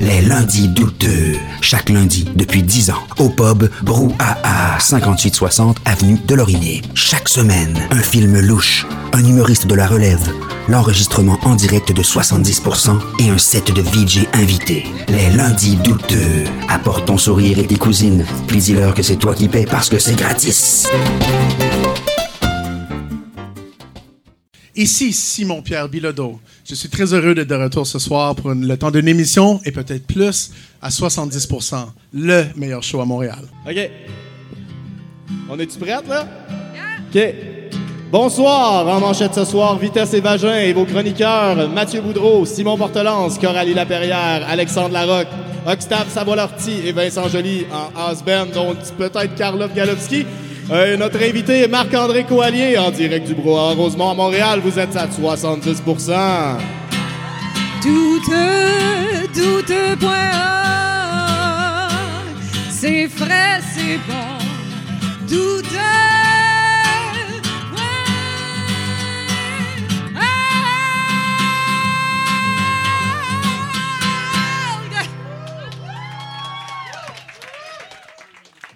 Les lundis douteux. Chaque lundi depuis 10 ans. Au pub Brouhaha, 5860 Avenue de. Chaque semaine, un film louche, un humoriste de la relève, l'enregistrement en direct de 70% et un set de VJ invités. Les lundis douteux. Apporte ton sourire et tes cousines. Puis dis-leur que c'est toi qui paies parce que c'est gratis. Ici Simon-Pierre Bilodeau. Je suis très heureux d'être de retour ce soir pour une- le temps d'une émission et peut-être plus à 70% le meilleur show à Montréal. OK. On est-tu prête, là? OK. Bonsoir, en manchette ce soir, Vitesse et Vagin et vos chroniqueurs Mathieu Boudreau, Simon Portelance, Coralie Laperrière, Alexandre Larocque, Octave Savoie-Lortie et Vincent Joly en Asben, dont peut-être Karlov Galowski. Euh, notre invité est Marc-André Coallier, en direct du Brouhaha Rosemont à Montréal. Vous êtes à 70 Doute, doute, point. C'est frais, c'est bon. Doute,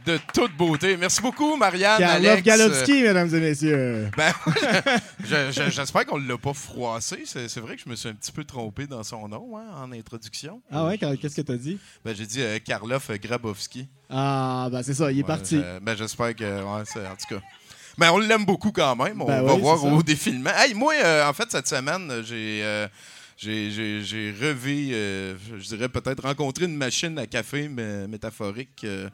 De toute beauté. Merci beaucoup, Marianne. Karlov Alex. Galowski, mesdames et messieurs. Ben, je- je- j'espère qu'on ne l'a pas froissé. C'est vrai que je me suis un petit peu trompé dans son nom hein, en introduction. Ah ouais, qu'est-ce que t'as dit? Ben, J'ai dit euh, Karloff Grabowski. Ah, ben c'est ça, il est Ouais, parti. ben, J'espère que. ouais, en tout cas. Ben, on l'aime beaucoup quand même. On Ben va oui, voir au défilement. Hey, moi, euh, en fait, cette semaine, j'ai. euh, j'ai- revu, euh, je dirais peut-être rencontré une machine à café mé- métaphorique. euh,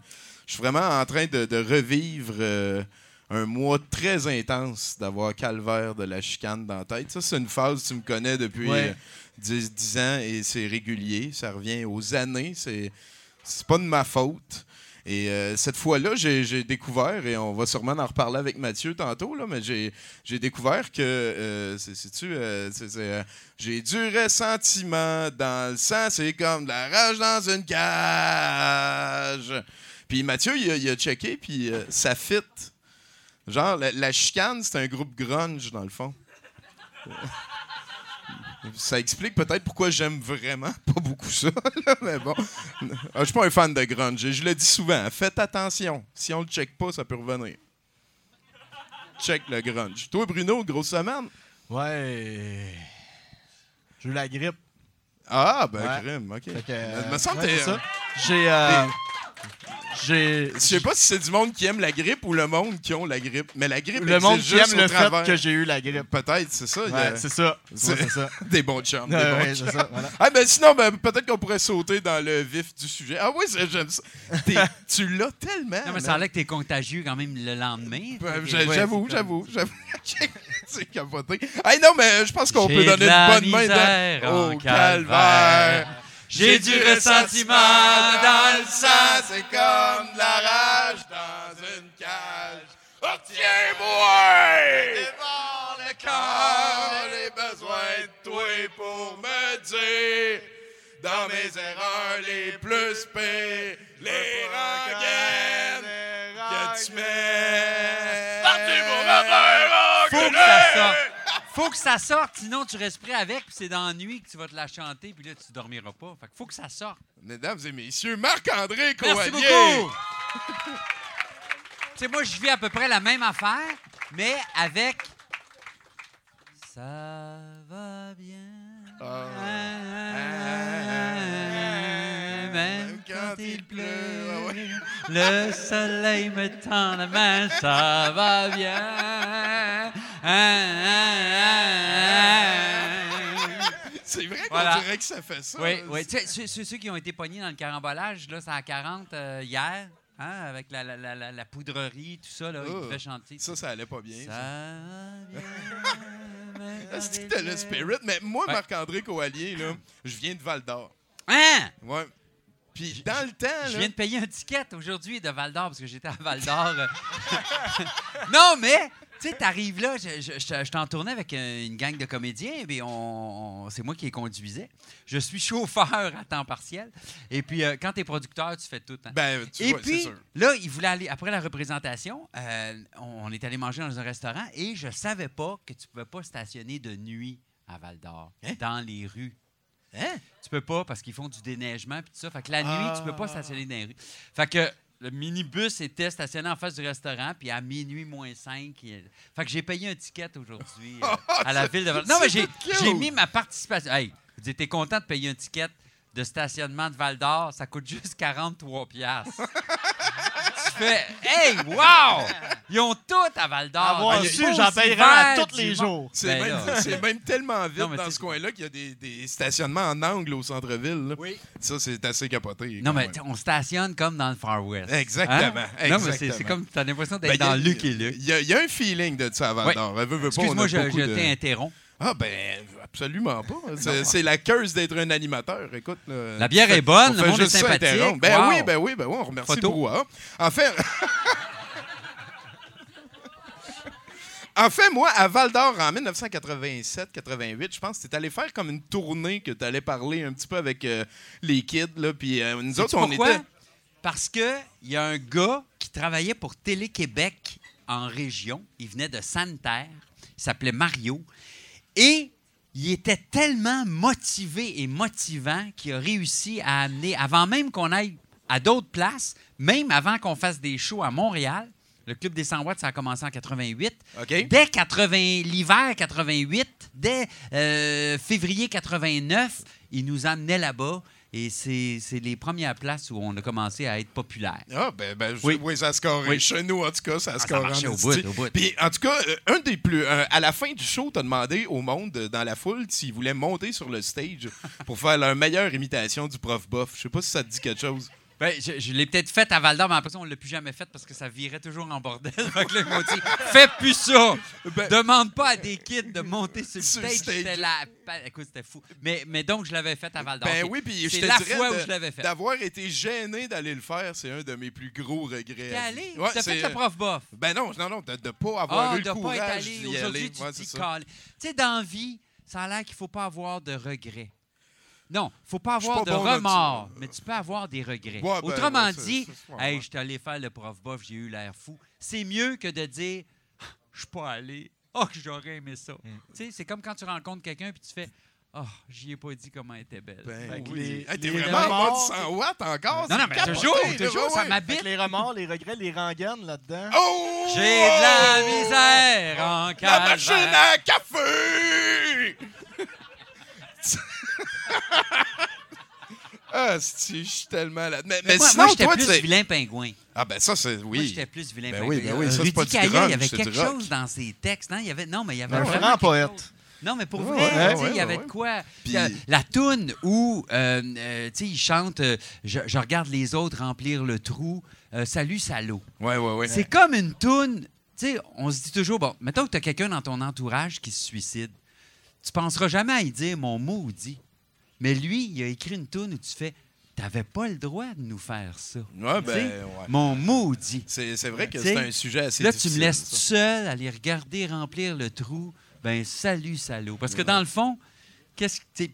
je suis vraiment en train de, de revivre euh, un mois très intense d'avoir calvaire de la chicane dans la tête. Ça, c'est une phase, tu me connais depuis Ouais. euh, 10, 10 ans et c'est régulier. Ça revient aux années. C'est c'est pas de ma faute. Et euh, cette fois-là, j'ai j'ai découvert, et on va sûrement en reparler avec Mathieu tantôt, là, mais j'ai j'ai découvert que, euh, c'est- euh, euh, j'ai du ressentiment dans le sang, c'est comme de la rage dans une cage. Puis Mathieu, il a, il a checké, puis euh, ça fit. Genre, la, la chicane, c'est un groupe grunge, dans le fond. Ça explique peut-être pourquoi j'aime vraiment pas beaucoup ça, là, mais bon. Ah, Je suis pas un fan de grunge. Je le dis souvent. Faites attention. Si on le check pas, ça peut revenir. Check le grunge. Toi, Bruno, grosse semaine? Ouais. J'ai eu la grippe. Ah, ben, Ouais. crime, OK. Fait que, euh, me semble ouais, que c'est t'es- ça. J'ai. euh, J'ai. Je sais pas si c'est du monde qui aime la grippe ou le monde qui ont la grippe. Mais la grippe Le monde qui aime au le travers. fait que j'ai eu la grippe. Peut-être, c'est ça. a c'est ça. C'est- ça. des bons chums. des bons ouais, chums. c'est ça. Voilà. Ah ben sinon, ben, peut-être qu'on pourrait sauter dans le vif du sujet. Ah oui, c'est- j'aime ça. T'es- tu l'as tellement. Non, mais ça a l'air que t'es contagieux quand même le lendemain. Ben, J'avoue, j'avoue, j'avoue. c'est capoté. Hey, non, mais je pense qu'on peut de donner une bonne main misère dans... en au calvaire. J'ai du ressentiment dans le sang, c'est comme de la rage dans une cage. Retiens-moi! Dévore le corps, j'ai besoin de toi pour me dire dans mes erreurs les plus pires, les rengaines que tu mets. Faut que ça sorte. Faut que ça sorte, sinon tu restes prêt avec, puis c'est dans la nuit que tu vas te la chanter, puis là tu dormiras pas. Fait que faut que ça sorte. Mesdames et messieurs, Marc-André Merci Coallier. beaucoup. tu sais, moi, je vis à peu près la même affaire, mais avec. Ça va bien. Même quand il pleut, le soleil me tend la main, ça va bien. C'est vrai qu'on Voilà. dirait que ça fait ça. Oui, oui. Tu sais, ceux, qui ont été pognés dans le carambolage, là, c'est à 40 euh, hier, hein, avec la, la, la, poudrerie, tout ça, là, ils Oh. devaient chanter. Ça, ça allait pas bien. Ça quand Est-ce que il t'as le spirit? Mais moi, Ouais. Marc-André Coallier, là, je viens de Val-d'Or. Hein? Ouais. Puis dans le temps, Je là, viens de payer un ticket aujourd'hui de Val d'Or parce que j'étais à Val d'Or. non, mais, tu sais, t'arrives là, je, je, je- je t'en tournais avec euh, une gang de comédiens, et on, on- c'est moi qui les conduisais. Je suis chauffeur à temps partiel. Et puis, euh, quand t'es producteur, tu fais tout. hein. ben, tu Et vois, puis, sûr. là, il voulait aller, après la représentation, euh, on, on est allé manger dans un restaurant et je savais pas que tu pouvais pas stationner de nuit à Val d'Or, Hein? dans les rues. Hein? Tu peux pas parce qu'ils font du déneigement puis tout ça. Fait que la nuit, tu peux pas Ah. stationner dans les rues. Fait que le minibus était stationné en face du restaurant, puis à minuit moins 5. il- Fait que j'ai payé un ticket aujourd'hui euh, à la ville de Val Non, mais j'ai, j'ai mis ma participation. Hey, vous étiez content de payer un ticket de stationnement de Val d'Or? Ça coûte juste 43 piastres. fais, hey, wow! Ils ont tout à Val d'Or. Avoir Du su, j'en tous les jours. C'est Ben même, c'est même tellement vite Non, dans ce coin-là qu'il y a des, des stationnements en angle au centre-ville. Oui. Ça, c'est assez capoté. Non, mais on stationne comme dans le Far West. Exactement, Hein? Non, mais c'est- exactement. comme, t'as l'impression Ben, d'être a- dans Luc et Luc. Il y, a- il y a un feeling de ça à Val d'Or. Excuse-moi, je, je de- t'interromps. Ah, ben, absolument pas. C'est, la curse d'être un animateur. Écoute. là, La bière est bonne, on le monde est sympathique. Ben Wow. oui, ben oui, ben oui, on remercie Photo. Brouhaha. En fait. En fait, moi, à Val d'Or, en 1987-88, je pense que tu allé faire comme une tournée que tu allais parler un petit peu avec euh, les kids. Là, puis euh, nous autres, on pourquoi? était. Parce que il y a un gars qui travaillait pour Télé-Québec en région. Il venait de Santerre. Il s'appelait Mario. Et il était tellement motivé et motivant qu'il a réussi à amener, avant même qu'on aille à d'autres places, même avant qu'on fasse des shows à Montréal, le Club des 100 watts, ça a commencé en 88. OK? Dès 80, l'hiver 88, dès euh, février 89, il nous emmenait là-bas. Et c'est les premières places où on a commencé à être populaire. Ah, ben, ben je- Oui. oui. ça scorait. Oui. Chez nous, en tout cas, ça ça scorait. en au bout, au bout. Puis, en tout cas, euh, un des plus. à la fin du show, t'as demandé au monde euh, dans la foule s'ils voulaient monter sur le stage pour faire leur meilleure imitation du prof Boff. Je sais pas si ça te dit quelque chose. Ben, je je l'ai peut-être fait à Val d'Or, mais après ça, on ne l'a plus jamais fait parce que ça virait toujours en bordel. Que là, ils m'ont dit Fais plus ça Ben- Demande pas à des kids de monter sur le Sur stage. stage. C'était la... Écoute, c'était fou. Mais, mais donc, je l'avais fait à Val d'Or. Ben oui, puis je C'est te la dirais fois de- où je l'avais fait. d'avoir été gêné d'aller le faire, c'est un de mes plus gros regrets. T'es allé? Ouais, T'as fait le prof bof. Ben non, non, non, de ne pas avoir Ah, eu de le courage d'y Aujourd'hui, aller. tu Ouais, dis. Tu sais, dans vie, ça a l'air qu'il ne faut pas avoir de regrets. Non, il ne faut pas avoir pas de bon remords, mais tu peux avoir des regrets. Ouais, ben, Autrement ouais, dit, hey, je suis allé faire le prof bof, j'ai eu l'air fou. C'est mieux que de dire, je suis pas allé. Oh, que j'aurais aimé ça. Mm. Tu sais, c'est comme quand tu rencontres quelqu'un et tu fais, oh, j'y ai pas dit comment elle était belle. Ben Fait que oui. les- Hey, T'es les vraiment en mode remords, 100 watts encore? Non, non, mais capoté, toujours, toujours, ouais, ça m'habite. Les remords, les regrets, les rengaines là-dedans. Oh! J'ai de la misère en La machine à café! Ah, si, je suis tellement là. Mais, mais moi, sinon, moi, j'étais toi, plus vilain pingouin. Ah, ben ça, c'est. Oui. Moi, j'étais plus vilain Ben pingouin. oui, ben oui, ça, c'est pas du grunge, il y avait quelque chose dans ses textes. Non, il y avait, non mais il y avait Un quelque poète. Non, mais pour Ouais, vrai, ouais, ouais, il y avait ouais. de quoi. Puis- Euh, La toune où, euh, euh, tu sais, il chante euh, je, je regarde les autres remplir le trou. euh, Salut, salaud. Ouais, ouais, ouais. C'est comme une toune. Tu sais, on se dit toujours, bon, mettons que tu as quelqu'un dans ton entourage qui se suicide. Tu penseras jamais à y dire mon maudit. Mais lui, il a écrit une toune où tu fais T'avais pas le droit de nous faire ça. Ouais, ben, ouais. Mon maudit. C'est c'est vrai que c'est un sujet assez Là, tu me laisses ça. seul aller regarder remplir le trou. Ben, salut, salaud. Parce que dans le fond, qu'est-ce que.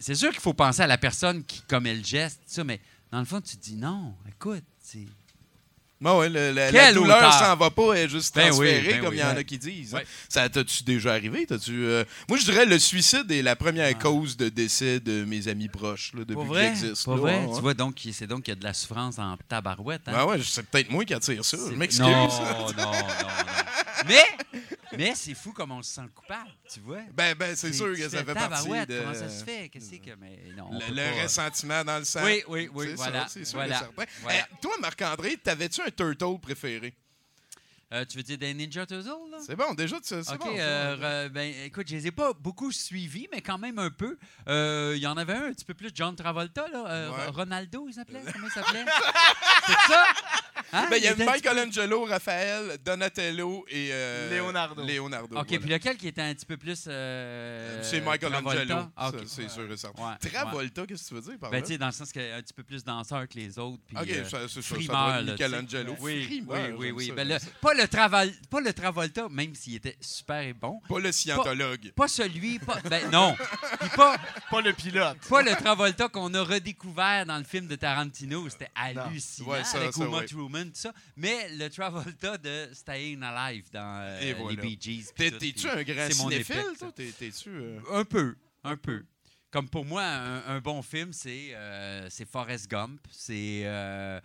C'est sûr qu'il faut penser à la personne qui commet le geste, ça, mais dans le fond, tu te dis non, écoute, c'est. Ouais, ouais, le- le- la douleur s'en va pas, elle est juste Ben oui, transférée, ben comme oui. il y en a Ouais. qui disent. Ouais. Ça t'as-tu déjà arrivé? T'as-tu, euh, Moi, je dirais le suicide est la première cause de décès de mes amis proches là, depuis vrai? j'existe. Pas là, vrai? ouais, ouais. Tu vois, donc, c'est donc qu'il y a de la souffrance en tabarouette. Hein? Ouais, ouais, c'est peut-être moi qui attire ça. Je m'excuse. Non, non, non, non. Mais, mais c'est fou comme on se sent coupable, tu vois. Ben, ben, c'est sûr que ça fait partie de... Comment ça se fait? Qu'est-ce que. Mais non. Le, peut le pas. ressentiment dans le sang. Oui, oui, oui, C'est voilà, c'est sûr voilà, et certain. voilà. Eh, toi, Marc-André, t'avais-tu un turtle préféré? Euh, tu veux dire des Ninja Turtles, là? C'est bon, déjà, tu- c'est OK, bon. euh, ben, écoute, je les ai pas beaucoup suivis, mais quand même un peu. Euh, Il y en avait un un petit peu plus, John Travolta, là. euh, Ouais. Ronaldo, il s'appelait? Comment il s'appelait? C'est ça? Hein? Ben, il y a petit peu- Michelangelo, Raphaël, Donatello et euh, Leonardo. Leonardo. OK, voilà. puis lequel qui était un petit peu plus. euh, c'est Michelangelo. Travolta? Ah, ça, OK. C'est sûr et certain. Ouais, Travolta, qu'est-ce que tu veux dire par Ben, là? tu sais, dans le sens qu'il est un petit peu plus danseur que les autres. Puis, Ok, euh, ça, c'est ça. Ça frimeur. Michelangelo. Oui, oui, oui, Ben, pas, le Traval, pas le Travolta, même s'il était super et bon. Pas le scientologue. Pas celui, pas, ben non. Puis pas, Pas le pilote. pas le Travolta qu'on a redécouvert dans le film de Tarantino. C'était hallucinant Ouais, ça, avec ça, Uma ouais. Truman, tout ça. Mais le Travolta de Staying Alive dans euh, Et les. Bee Gees. T'es-tu un grand c'est mon cinéphile, toi? T'es-tu... euh, Un peu, un peu. comme pour moi, un, un bon film, c'est euh, c'est Forrest Gump, c'est euh,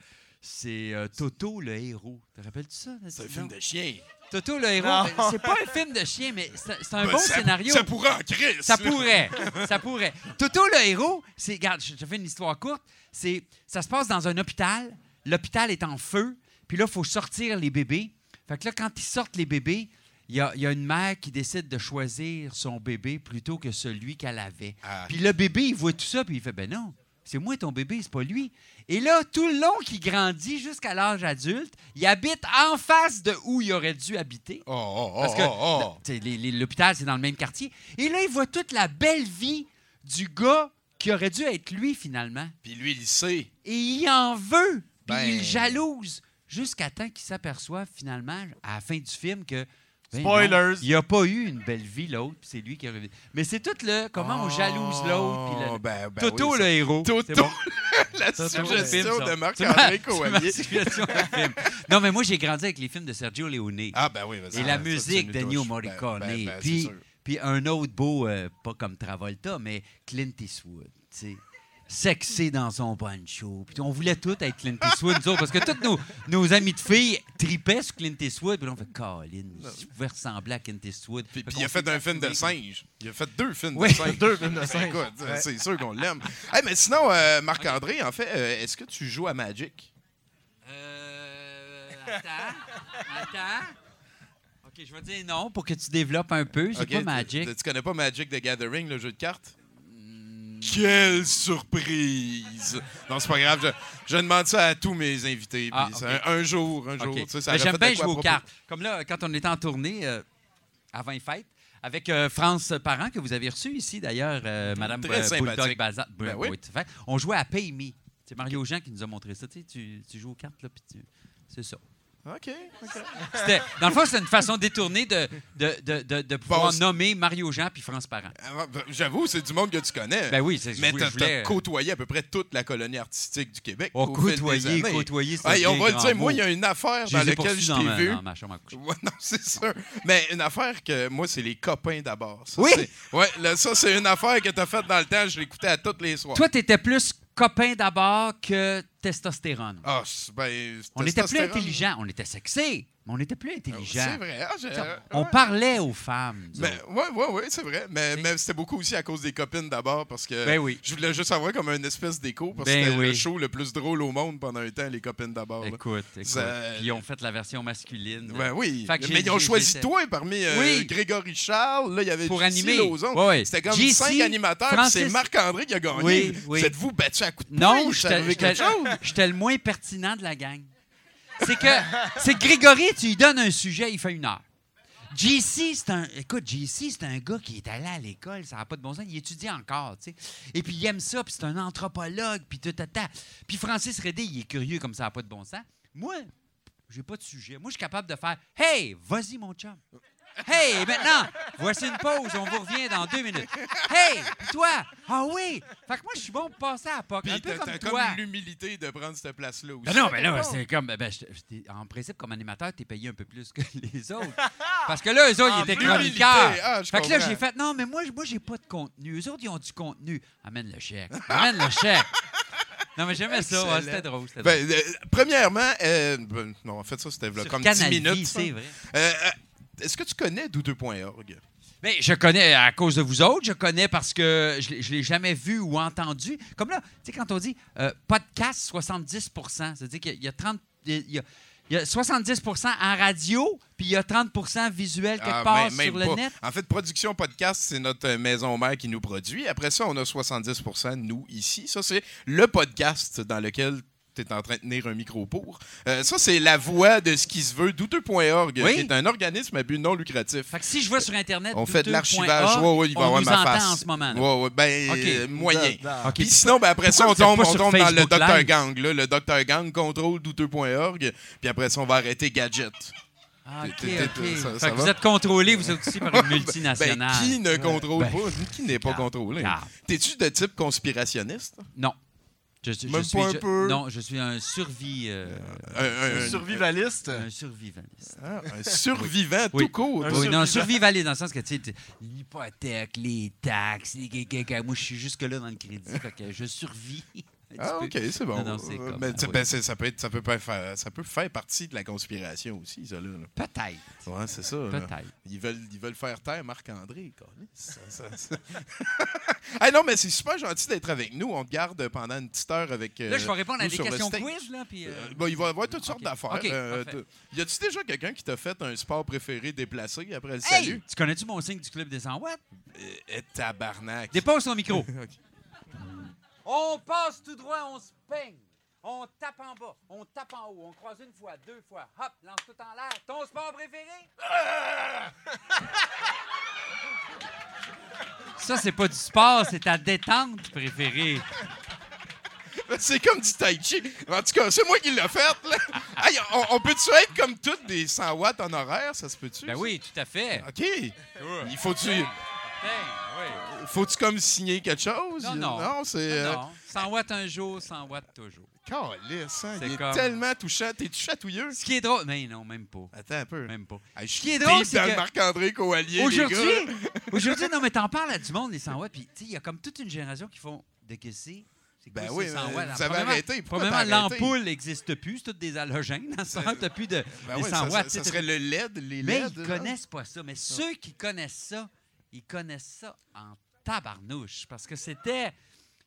c'est euh, Toto le héros. Te rappelles-tu ça? C'est un film de chien. Toto le héros, c'est pas un film de chien, mais c'est un Ben, bon ça- scénario. Ça pourrait en crise. Ça pourrait. ça pourrait. Toto le héros, c'est. Regarde, je te fais une histoire courte. C'est, ça se passe dans un hôpital. L'hôpital est en feu. Puis là, il faut sortir les bébés. Fait que là, quand ils sortent les bébés, il y a, il y a une mère qui décide de choisir son bébé plutôt que celui qu'elle avait. Ah. Puis le bébé, il voit tout ça, puis il fait Ben non, c'est moi ton bébé, c'est pas lui. Et là, tout le long qu'il grandit jusqu'à l'âge adulte, il habite en face de où il aurait dû habiter. Oh, oh, oh, Parce que l'hôpital, c'est dans le même quartier. Et là, il voit toute la belle vie du gars qui aurait dû être lui, finalement. Puis lui, il sait. Et il en veut. Puis Ben- il jalouse. Jusqu'à temps qu'il s'aperçoive, finalement, à la fin du film, que. Ben Spoilers. il n'a pas eu une belle vie, l'autre, puis c'est lui qui a revu. Mais c'est tout le. Comment on jalouse l'autre. puis le- Oh, ben, ben Toto, oui, le héros. Toto, bon. la suggestion film, de Marc-André Coallier. film. Non, mais moi, j'ai grandi avec les films de Sergio Leone. Ah, ben oui, vas-y. Et la musique d'Ennio. Morricone. Puis, puis un autre beau, euh, pas comme Travolta, mais Clint Eastwood. tu Sexy dans son poncho. Puis on voulait tous être Clint Eastwood, nous autres, parce que tous nos, nos amis de filles tripaient sur Clint Eastwood. Puis on fait Colin, si je pouvais ressembler à Clint Eastwood. Puis, il a fait un film de singe. Il a fait deux films Oui. de singe. Deux films de singe. Écoute, Ouais. c'est sûr qu'on l'aime. Hey, mais sinon, euh, Marc-André, en fait, euh, est-ce que tu joues à Magic? Euh. Attends. Attends. OK, je vais dire non pour que tu développes un peu. J'ai Ok, pas Magic. Tu, tu connais pas Magic the Gathering, le jeu de cartes? Quelle surprise! Non, c'est pas grave. Je, je demande ça à tous mes invités. Ah, un, un jour, un jour. Tu sais, ça Mais j'aime bien jouer aux cartes. Comme là, quand on était en tournée, euh, avant les fêtes, avec euh, France Parent, que vous avez reçu ici d'ailleurs, euh, Madame euh, Bulldog sympathique. Balza- Ben Ben oui. On jouait à Pay Me. C'est Mario Jean qui nous a montré ça. Tu, sais, tu, tu joues aux cartes, là, puis tu- C'est ça. OK. C'était- Dans le fond, c'est une façon détournée de, de, de, de, de pouvoir Bon, nommer Mario Jean puis France Parent. Ah, ben, J'avoue, c'est du monde que tu connais. Ben oui, c'est mais je t'as voulais- t'as côtoyé à peu près toute la colonie artistique du Québec. Oh, années. côtoyer, c'est Hey, on va le dire, moi, il y a une affaire dans laquelle je t'ai vu. dans ma chambre à coucher. Ouais, non, c'est sûr. Mais une affaire que moi, c'est les copains d'abord. Ça, Oui! c'est- Ouais, là, ça, c'est une affaire que t'as faite dans le temps. Je l'écoutais à tous les soirs. Toi, t'étais plus copain d'abord que testostérone. Ah, ben, On était plus testostérone. intelligent. On était sexy, mais on était plus C'est intelligent. vrai. Ah, j'ai- On ouais. parlait aux femmes. ouais, ouais, ouais, c'est vrai. Mais, c'était beaucoup aussi à cause des copines d'abord parce que Ben oui. je voulais juste avoir comme une espèce d'écho parce Ben que c'était le oui. show le plus drôle au monde pendant un temps, les copines d'abord. Écoute, écoute. Ça- Puis ils ont fait la version masculine. Ben oui. Fait que mais ils ont choisi toi parmi euh, Oui. Grégory Charles. Là, il y avait Pour animer. Ouais. C'était comme cinq animateurs. Francis- C'est Marc-André qui a gagné. Oui, oui. Vous êtes-vous battu à coups de Non? C'est j'étais le moins pertinent de la gang. C'est que, c'est Grégory, tu lui donnes un sujet, il fait une heure. JC, c'est un. Écoute, JC, c'est un gars qui est allé à l'école, ça n'a pas de bon sens. Il étudie encore, tu sais. Et puis, il aime ça, puis c'est un anthropologue, puis tout. Puis, Francis Redé, il est curieux comme ça n'a pas de bon sens. Moi, j'ai pas de sujet. Moi, je suis capable de faire Hey, vas-y, mon chum. Hey, maintenant, voici une pause, on vous revient dans deux minutes. Hey, toi, ah oui. Fait que moi, je suis bon pour passer à POC. Un peu t'as comme t'as toi. comme l'humilité de prendre cette place-là aussi. Ben non, mais là, c'est comme. Ben, je- je- en principe, comme animateur, t'es payé un peu plus que les autres. Parce que là, eux autres, ils étaient plus, chroniqueurs. l'humilité. Ah, je fait que là, comprends. j'ai fait non, mais moi, j- moi j'ai pas de contenu. Eux autres, ils ont du contenu. Amène le chèque. Amène le chèque. Non, mais j'aimais ça. ouais, Excellent. c'était drôle. C'était drôle. Ben, euh, premièrement, euh, ben, non, en fait, ça, c'était Sur comme 10 Canal minutes. Vie, ça. c'est vrai. Euh, euh, Est-ce que tu connais douteux.org? Mais je connais à cause de vous autres, je connais parce que je ne l'ai jamais vu ou entendu. Comme là, tu sais, quand on dit euh, podcast 70% c'est-à-dire qu'il y a- il y a 30. Il y a, il y a 70% en radio, puis il y a 30% visuel quelque Ah, part même- même sur le pas. net. En fait, Production Podcast, c'est notre euh, maison mère qui nous produit. Après ça, on a 70% nous, ici. Ça, c'est le podcast dans lequel tu es en train de tenir un micro pour. Euh, ça, c'est la voix de ce qui se veut, douteux.org, Oui. qui est un organisme à but non lucratif. Fait que si je vais sur Internet, On fait de l'archivage. Ouais, ouais, il va on avoir nous ma entend face. en ce moment. là. Ouais, ouais, ben, euh, moyen. Puis sinon, ben, après ça, on tombe, on tombe dans le Dr. Gang. Là, le Dr. Gang contrôle douteux.org. Puis après ça, on va arrêter Gadget. Ah, ça- ça vous êtes contrôlé, vous êtes aussi par une multinationale. Ben, qui ne contrôle Ben, pas? Qui n'est pas contrôlé? T'es-tu de type conspirationniste? Non. Je, je Même suis, pas un je- peu? Non, je suis un survie. euh, Un, un- survivaliste. un survivaliste. ah, un survivant Oui. tout court. Un Oui, non, survivaliste dans le sens que, tu sais, l'hypothèque, les taxes, les moi, je suis jusque-là dans le crédit, fait que je survis. Ah, ok, c'est bon. Non, non, c'est Euh, comme- mais ah, tu sais, oui. ben, c'est- ça, peut être, ça, peut pas faire, ça peut faire partie de la conspiration aussi, ça, là. là. Peut-être, Ouais, c'est ça. là. peut-être. Ils veulent, ils veulent faire taire Marc-André. câlisse. Ça, ça, ça. Hey, non, mais c'est super gentil d'être avec nous. On te garde pendant une petite heure avec. euh, Là, je vais répondre à nous des sur le questions stage. quiz, là, puis... euh, Euh, bon, il va y avoir toutes sortes Ok. d'affaires. Ok, Euh, parfait. t- y a-tu déjà quelqu'un qui t'a fait un sport préféré déplacé après le Hey! salut? Tu connais-tu mon signe du club des 100 watts? Euh, tabarnak. Dépose ton micro. On passe tout droit, on se peigne. On tape en bas, on tape en haut, on croise une fois, deux fois, hop, lance tout en l'air. Ton sport préféré? Ça, c'est pas du sport, c'est ta détente préférée. C'est comme du tai chi. En tout cas, c'est moi qui l'ai fait. Là. Hey, on, on peut-tu être comme toutes des 100 watts en horaire? Ça se peut-tu? Ben ça? oui, tout à fait. OK. Il faut-tu oui. faut-tu comme signer quelque chose? Non, non. Non, c'est. Non, euh, non. 100 watts un jour, 100 watts toujours. calisse, hein, Il est comme- tellement touchant. T'es-tu chatouilleux? Ce qui est drôle... Mais non, même pas. Attends un peu. Même pas. Hey, je Ce qui est drôle, c'est que- Marc-André Coallier. Aujourd'hui, aujourd'hui, non, mais t'en parles à du monde, les 100 watts, puis tu sais, il y a comme toute une génération qui font de que c'est. C'est quoi Ben ça, oui, 100 watts? vous avez Premièrement- arrêté. L'ampoule n'existe plus, c'est toutes des halogènes. Dans ce sens, t'as plus de Ben des oui, 100 ça, watts. ça, tu ça serait le LED, les Mais LED. ils là. connaissent pas ça. Mais ceux qui connaissent ça, ils connaissent ça en tabarnouche. Parce que c'était.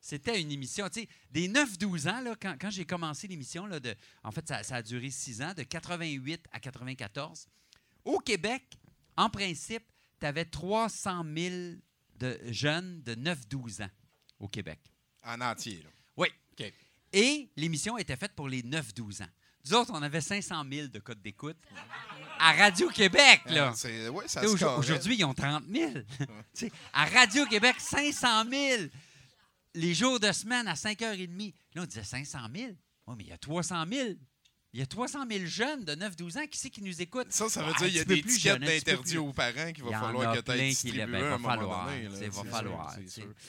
C'était une émission, tu sais, des 9-12 ans, là, quand, quand j'ai commencé l'émission, là, de, en fait, ça, ça a duré 6 ans, de 88 à 94. Au Québec, en principe, tu avais 300 000 de jeunes de 9-12 ans au Québec. En entier, là. Oui. Et l'émission était faite pour les 9-12 ans. Nous autres, on avait 500 000 de codes d'écoute à Radio-Québec, là. C'est- ouais, ça Tu sais, se aujourd- corrait. Aujourd'hui, ils ont 30 000. Tu sais, à Radio-Québec, 500 000. Les jours de semaine à 5h30. Là, on disait 500 000. Oui, mais il y a 300 000. Il y a 300 000 jeunes de 9-12 ans qui c'est qui nous écoutent. Ça, ça veut dire qu'il y a des plus tickets jeune, un petit peu d'interdit plus- aux parents qu'il va falloir que tu aies distribué à un moment falloir, donné. va falloir.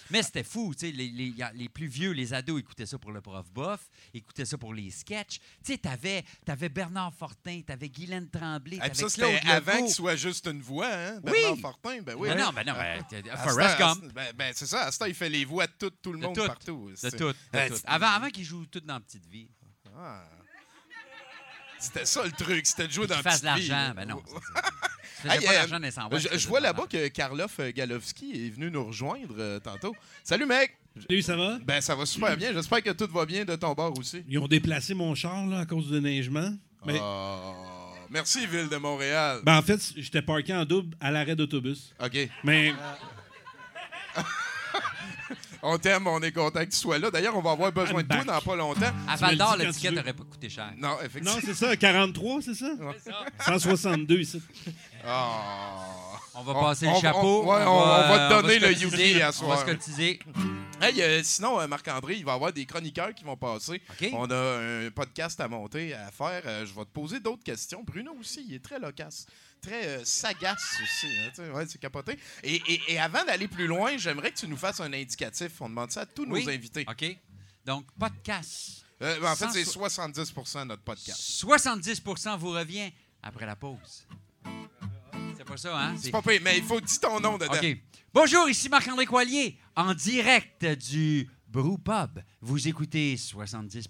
Mais c'était fou, tu sais, les, plus vieux, les ados écoutaient ça pour le prof bof, écoutaient ça pour les sketchs. Tu sais, t'avais, Bernard Fortin, t'avais Guylaine Tremblay, Ah, t'avais c'était Claude avant qu'il soit juste une voix, hein? Oui. Bernard Fortin, ben oui. Ben non, ben non, ben, À Forrest Gump. Ben, ben, c'est ça, à ce temps, il fait les voix de tout, tout le De monde tout. partout. De tout, Avant, avant qu'ils jouent tout dans Petite Vie. Ah. C'était ça le truc, c'était de jouer dans Qu'ils fassent de l'argent. Ben non. ça. Hey, pas euh, d'argent dans les 100 watts, Je, je vois là-bas que Karloff euh, Galowski est venu nous rejoindre euh, tantôt. Salut, mec! Salut, ça va? Ben, ça va super bien. J'espère que tout va bien de ton bord aussi. Ils ont déplacé mon char là, à cause du neigement. Mais, Ah, merci, Ville de Montréal. ben, en fait, j'étais parqué en double à l'arrêt d'autobus. OK. Mais On t'aime, on est content que tu sois là. D'ailleurs, on va avoir besoin de toi dans pas longtemps. À Val le d'Or, veux. n'aurait pas coûté cher. Non, effectivement. non, c'est ça, 43, c'est ça? 162 ici. Ah. On va passer on- le chapeau. on- ouais, on- on va te euh, donner le Yuki à On va soir. se cotiser. Hey, euh, sinon, euh, Marc-André, il va y avoir des chroniqueurs qui vont passer. On a un podcast à monter, à faire. Euh, je vais te poser d'autres questions. Bruno aussi, il est très loquace. Très euh, sagace aussi. hein, ouais, c'est capoté. Et, et- et avant d'aller plus loin, j'aimerais que tu nous fasses un indicatif. On demande ça à tous Oui. nos invités. OK. Donc, podcast. Euh, en fait, c'est so- 70 de notre podcast. 70% vous revient après la pause. C'est pas ça, hein? C'est pas pire, mais il faut dire ton nom dedans. OK. Bonjour, ici Marc-André Coilier, en direct du Brew Pub. Vous écoutez 70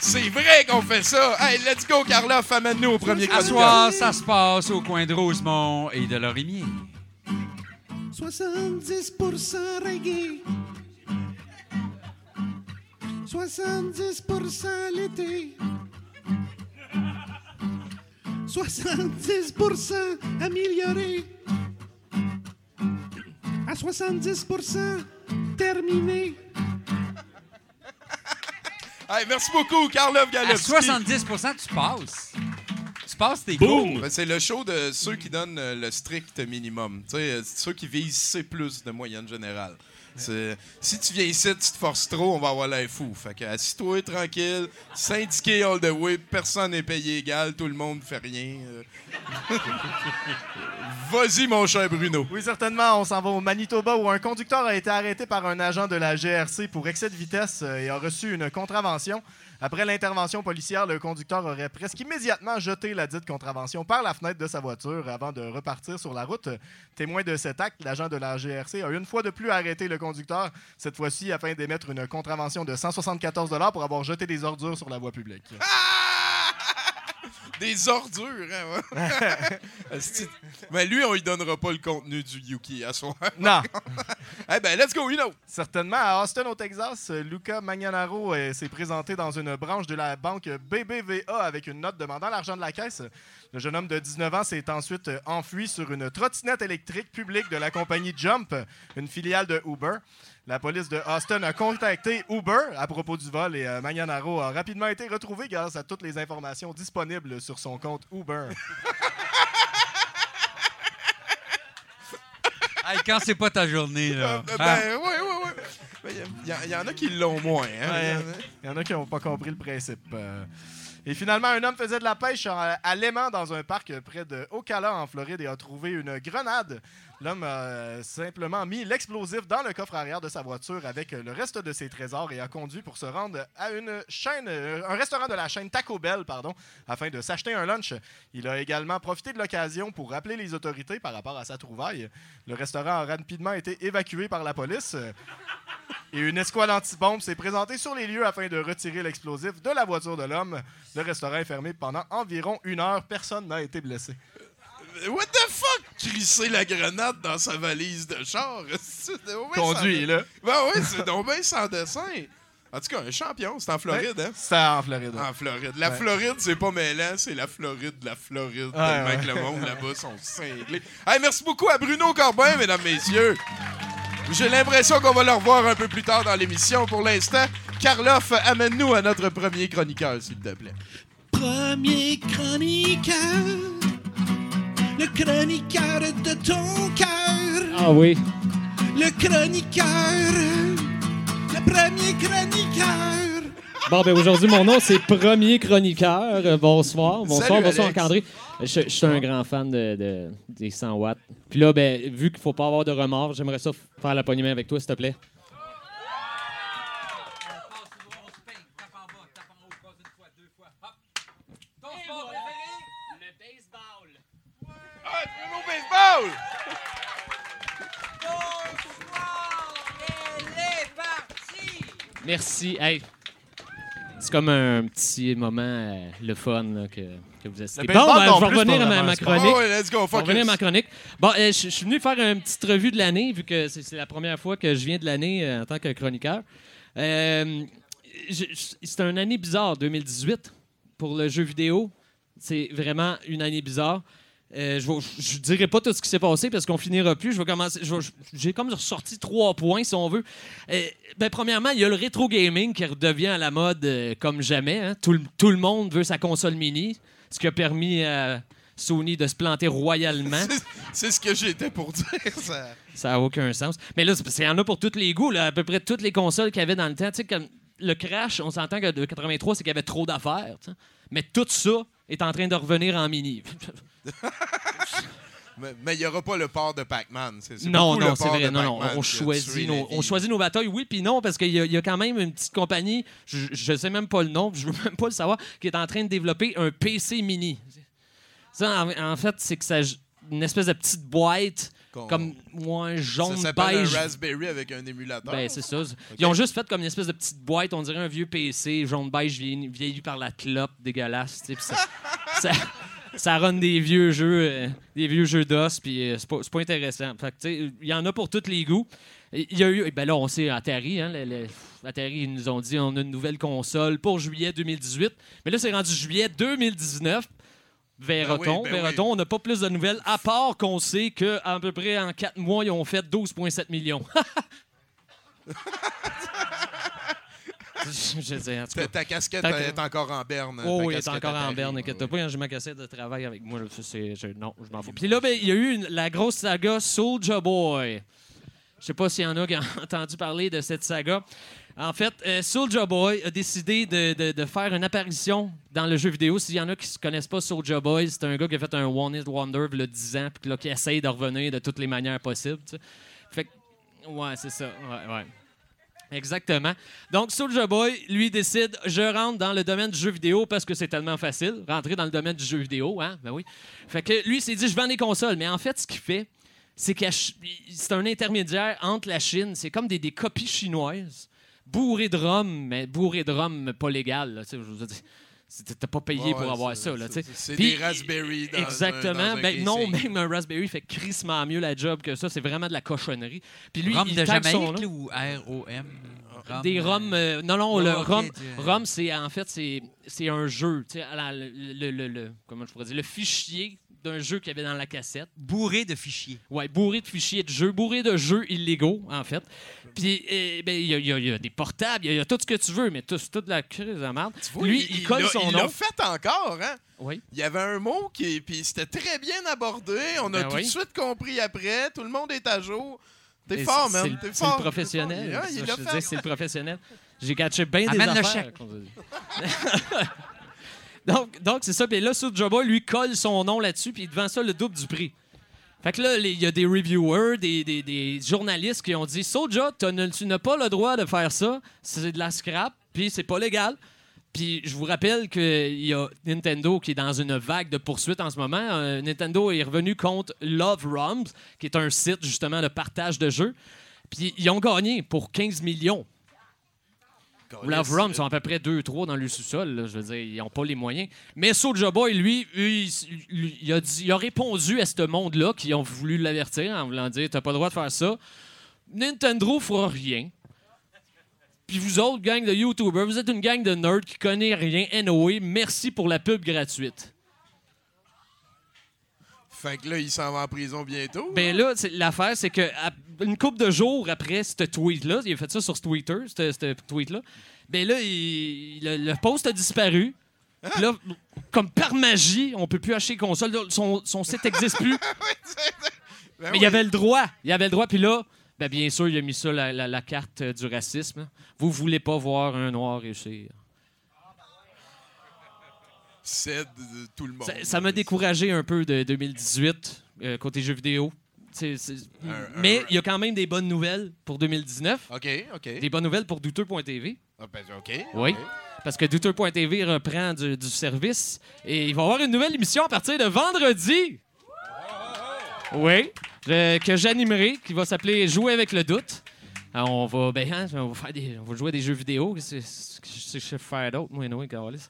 C'est vrai qu'on fait ça. Hey, let's go, Carla. Amène-nous au premier À soir, ça se passe au coin de Rosemont et de Lorimier. 70% reggae. 70% l'été. 70% amélioré. À 70% terminé. Hey, merci beaucoup, Carla À Galopski. 70% tu passes. Tu passes tes Boum! cours. Ben, c'est le show de ceux qui donnent euh, le strict minimum. Tu sais, euh, ceux qui visent C+, de moyenne générale. Si tu viens ici, tu te forces trop, on va avoir l'air fou. Fait que assis-toi tranquille, syndiqué all the way, personne n'est payé égal, tout le monde fait rien. euh. Vas-y, mon cher Bruno. Oui, certainement. On s'en va au Manitoba où un conducteur a été arrêté par un agent de la GRC pour excès de vitesse euh, et a reçu une contravention. Après l'intervention policière, le conducteur aurait presque immédiatement jeté la dite contravention par la fenêtre de sa voiture avant de repartir sur la route. Témoin de cet acte, l'agent de la GRC a une fois de plus arrêté le conducteur, cette fois-ci afin d'émettre une contravention de 174 pour avoir jeté des ordures sur la voie publique. Des ordures, hein. Mais lui, on lui donnera pas le contenu du Yuki à soir. Non. Eh ben, let's go, you know. Certainement. À Austin, au Texas, Luca Magnanaro euh, s'est présenté dans une branche de la banque BBVA avec une note demandant l'argent de la caisse. Le jeune homme de 19 ans s'est ensuite euh, enfui sur une trottinette électrique publique de la compagnie Jump, une filiale de Uber. La police de Austin a contacté Uber à propos du vol et euh, Magnanaro a rapidement été retrouvé grâce à toutes les informations disponibles sur son compte Uber. Hey, quand c'est pas ta journée, là. Euh, Hein? ben, ouais, ouais. Ben, Il y, y en a qui l'ont moins. Hein. Ouais. Y en a- Il y en a qui n'ont pas compris le principe. Euh, Et finalement, un homme faisait de la pêche à l'aimant dans un parc près de Ocala, en Floride, et a trouvé une grenade. L'homme a simplement mis l'explosif dans le coffre arrière de sa voiture avec le reste de ses trésors et a conduit pour se rendre à une chaîne, euh, un restaurant de la chaîne Taco Bell, pardon, afin de s'acheter un lunch. Il a également profité de l'occasion pour rappeler les autorités par rapport à sa trouvaille. Le restaurant a rapidement été évacué par la police. Et une escouade anti-bombe s'est présentée sur les lieux afin de retirer l'explosif de la voiture de l'homme. Le restaurant est fermé pendant environ une heure. Personne n'a été blessé. What the fuck? Crisser la grenade dans sa valise de char. Conduit, là. Ben oui, c'est donc bien sans dessin. En tout cas, un champion, c'est en Floride, hein? C'est en Floride. En Floride. La Ouais. Floride, c'est pas mêlant, c'est la Floride de la Floride. Ouais, tellement ouais. que le monde là-bas sont cinglés. Hey, merci beaucoup à Bruno Corbin, mesdames, messieurs. J'ai l'impression qu'on va le revoir un peu plus tard dans l'émission. Pour l'instant, Karloff, amène-nous à notre premier chroniqueur, s'il te plaît. Premier chroniqueur, le chroniqueur de ton cœur, Ah oui. le chroniqueur, le premier chroniqueur. Bon, ben aujourd'hui, mon nom, c'est Premier Chroniqueur. Euh, Bonsoir. Bonsoir, Salut, bonsoir, Alex. André. Je, je suis un grand fan de, de- des 100 watts. Puis là, ben, vu qu'il faut pas avoir de remords, j'aimerais ça f- faire la poignée main avec toi, s'il te plaît. Ah, Bruno Baseball! Merci. Hey. C'est comme un petit moment, euh, le fun, là, que, que vous. Le Bon, ben, je vais revenir à ma, chronique. Oh, ouais, let's go, On va fuck revenir à ma chronique. Bon, euh, je je suis venu faire une petite revue de l'année, vu que c'est la première fois que je viens de l'année euh, en tant que chroniqueur. Je- je- c'est une année bizarre, 2018, pour le jeu vidéo. C'est vraiment une année bizarre. Euh, je ne dirai pas tout ce qui s'est passé parce qu'on finira plus. Je vais commencer. J'ai comme ressorti trois points, si on veut. Euh, ben, premièrement, il y a le rétro gaming qui redevient à la mode euh, comme jamais. hein. Tout, le, tout le monde veut sa console mini, ce qui a permis à Sony de se planter royalement. C'est- ce que j'étais pour dire. Ça... Ça n'a aucun sens. Mais là, qu'il y en a pour tous les goûts. Là. À peu près toutes les consoles qu'il y avait dans le temps. Tu sais, comme le crash, on s'entend que de 83, c'est qu'il y avait trop d'affaires. Mais tout ça est en train de revenir en mini. Mais il n'y aura pas le port de Pac-Man. C'est c'est Non, non, c'est vrai. Non, on choisit, nos, on choisit nos batailles, oui, puis non, parce qu'il y, a- il y a quand même une petite compagnie, je ne sais même pas le nom, je veux même pas le savoir, qui est en train de développer un PC mini. Ça, en, en fait, c'est que ça une espèce de petite boîte, comme moins Ça jaune, s'appelle beige. un Raspberry avec un émulateur. Ben, c'est ça? Ils ont juste fait comme une espèce de petite boîte, on dirait un vieux PC, jaune beige, vieilli, vieilli par la clope, dégueulasse. tu ça, ça, ça run des vieux jeux, euh, des vieux jeux d'os, puis euh, c'est pas, pas intéressant. Il y en a pour tous les goûts. Il y a eu, ben là, on sait, Atari, hein, le- le- Atari, ils nous ont dit on a une nouvelle console pour juillet 2018. Mais là, c'est rendu juillet 2019. Verra-t-on, Ben oui, ben verra-t-on. On n'a pas plus de nouvelles, à part qu'on sait qu'à peu près en quatre mois, ils ont fait 12,7 millions. je sais, en tout cas. Ta, ta casquette est encore en berne. Oh, oui, est encore en berne, inquiète Ouais. pas, j'ai ma cassette de travail avec moi. là, je- non, je m'en fous. Puis là, ben, il y a eu une- la grosse saga Soulja Boy. Je sais pas s'il y en a qui ont entendu parler de cette saga. En fait, euh, Soulja Boy a décidé de, de- de faire une apparition dans le jeu vidéo. S'il y en a qui ne connaissent pas Soulja Boy, c'est un gars qui a fait un One Hit Wonder a 10 ans, puis là, qui essaye de revenir de toutes les manières possibles. tu sais. Fait que, ouais, c'est ça. Ouais, ouais. Exactement. Donc, Soulja Boy, lui, décide je rentre dans le domaine du jeu vidéo parce que c'est tellement facile, rentrer dans le domaine du jeu vidéo, hein? Ben oui. Fait que lui, s'est dit je vends des consoles. Mais en fait, ce qu'il fait, c'est que c'est un intermédiaire entre la Chine. C'est comme des, des copies chinoises, bourrées de rhum, mais bourrées de rhum pas légal. là, tu sais, je veux dire. c'est- T'as pas payé Ouais, pour avoir ça. Là, tu sais. c'est- des raspberries dans un- Exactement. dans un Ben, non, même un Raspberry fait crissement mieux la job que ça. C'est vraiment de la cochonnerie. Puis lui, Rhum il de Jamaïque ou R-O-M? Des euh, rhums. euh, non, non, Oh, le rhum, du- rhum c'est en fait c'est c'est un jeu. tu sais, à la- le, le- le- le- comment je pourrais dire le fichier d'un jeu qu'il y avait dans la cassette. Bourré de fichiers. Ouais, bourré de fichiers de jeux, bourré de jeux illégaux en fait. Puis euh, ben, il y, a- il y a- il y a des portables, il y, a- il y a tout ce que tu veux, mais tout, toute la crise de merde. Lui, il, colle son il nom. l'a fait encore, hein? Oui. Il y avait un mot qui, puis c'était très bien abordé. On a Ben tout de suite compris après. Tout le monde est à jour. T'es fort, man. T'es C'est le fort. professionnel. fort. Ça, Il je l'a te fait. dis, c'est le professionnel. J'ai gâché bien des Amène le affaires. chèque. donc, donc c'est ça. Puis là, Soulja Boy, lui, colle son nom là-dessus, puis il vend ça le double du prix. Fait que là, il y a des reviewers, des, des- des journalistes qui ont dit ne- tu n'as pas le droit de faire ça. C'est de la scrap, puis c'est pas légal. Puis je vous rappelle qu'il y a Nintendo qui est dans une vague de poursuites en ce moment. Euh, Nintendo est revenu contre Love Roms, qui est un site justement de partage de jeux. Puis ils ont gagné pour 15 millions. Love Rum sont à peu près 2-3 dans le sous-sol. Je veux dire, ils n'ont pas les moyens. Mais Soulja Boy, lui, il a répondu à ce monde-là qui ont voulu l'avertir en voulant dire T'as pas le droit de faire ça. Nintendo fera rien. Puis vous autres, gang de YouTubers, vous êtes une gang de nerds qui connaît rien. Anyway, merci pour la pub gratuite. Fait que là, il s'en va en prison bientôt. Ben là, c'est- l'affaire, c'est que à- une couple de jours après ce tweet-là, il a fait ça sur Twitter, ce tweet-là. Ben là, il- le, le post a disparu. Puis là, comme par magie, on peut plus acheter. Là, Son, son site n'existe plus. Ben Mais il avait le droit. Il avait le droit. Puis là, ben bien sûr, il a mis ça, la, la- la carte euh, du racisme. Vous voulez pas voir un noir réussir. Tout le monde. Ça- Ça m'a découragé un peu de 2018 euh, côté jeux vidéo. C'est- c'est- Un- Mais il y a quand même des bonnes nouvelles pour 2019. OK, OK. Des bonnes nouvelles pour douteux.tv. Ah, ben, OK. Oui. OK. Parce que douteux.tv reprend du, du service et il va y avoir une nouvelle émission à partir de vendredi. Oui. euh, que j'animerai, qui va s'appeler Jouer avec le doute. On va, ben, hein, on va, faire des, on va jouer à des jeux vidéo. C'est ce que je sais faire d'autre, moi, anyway, câlisse.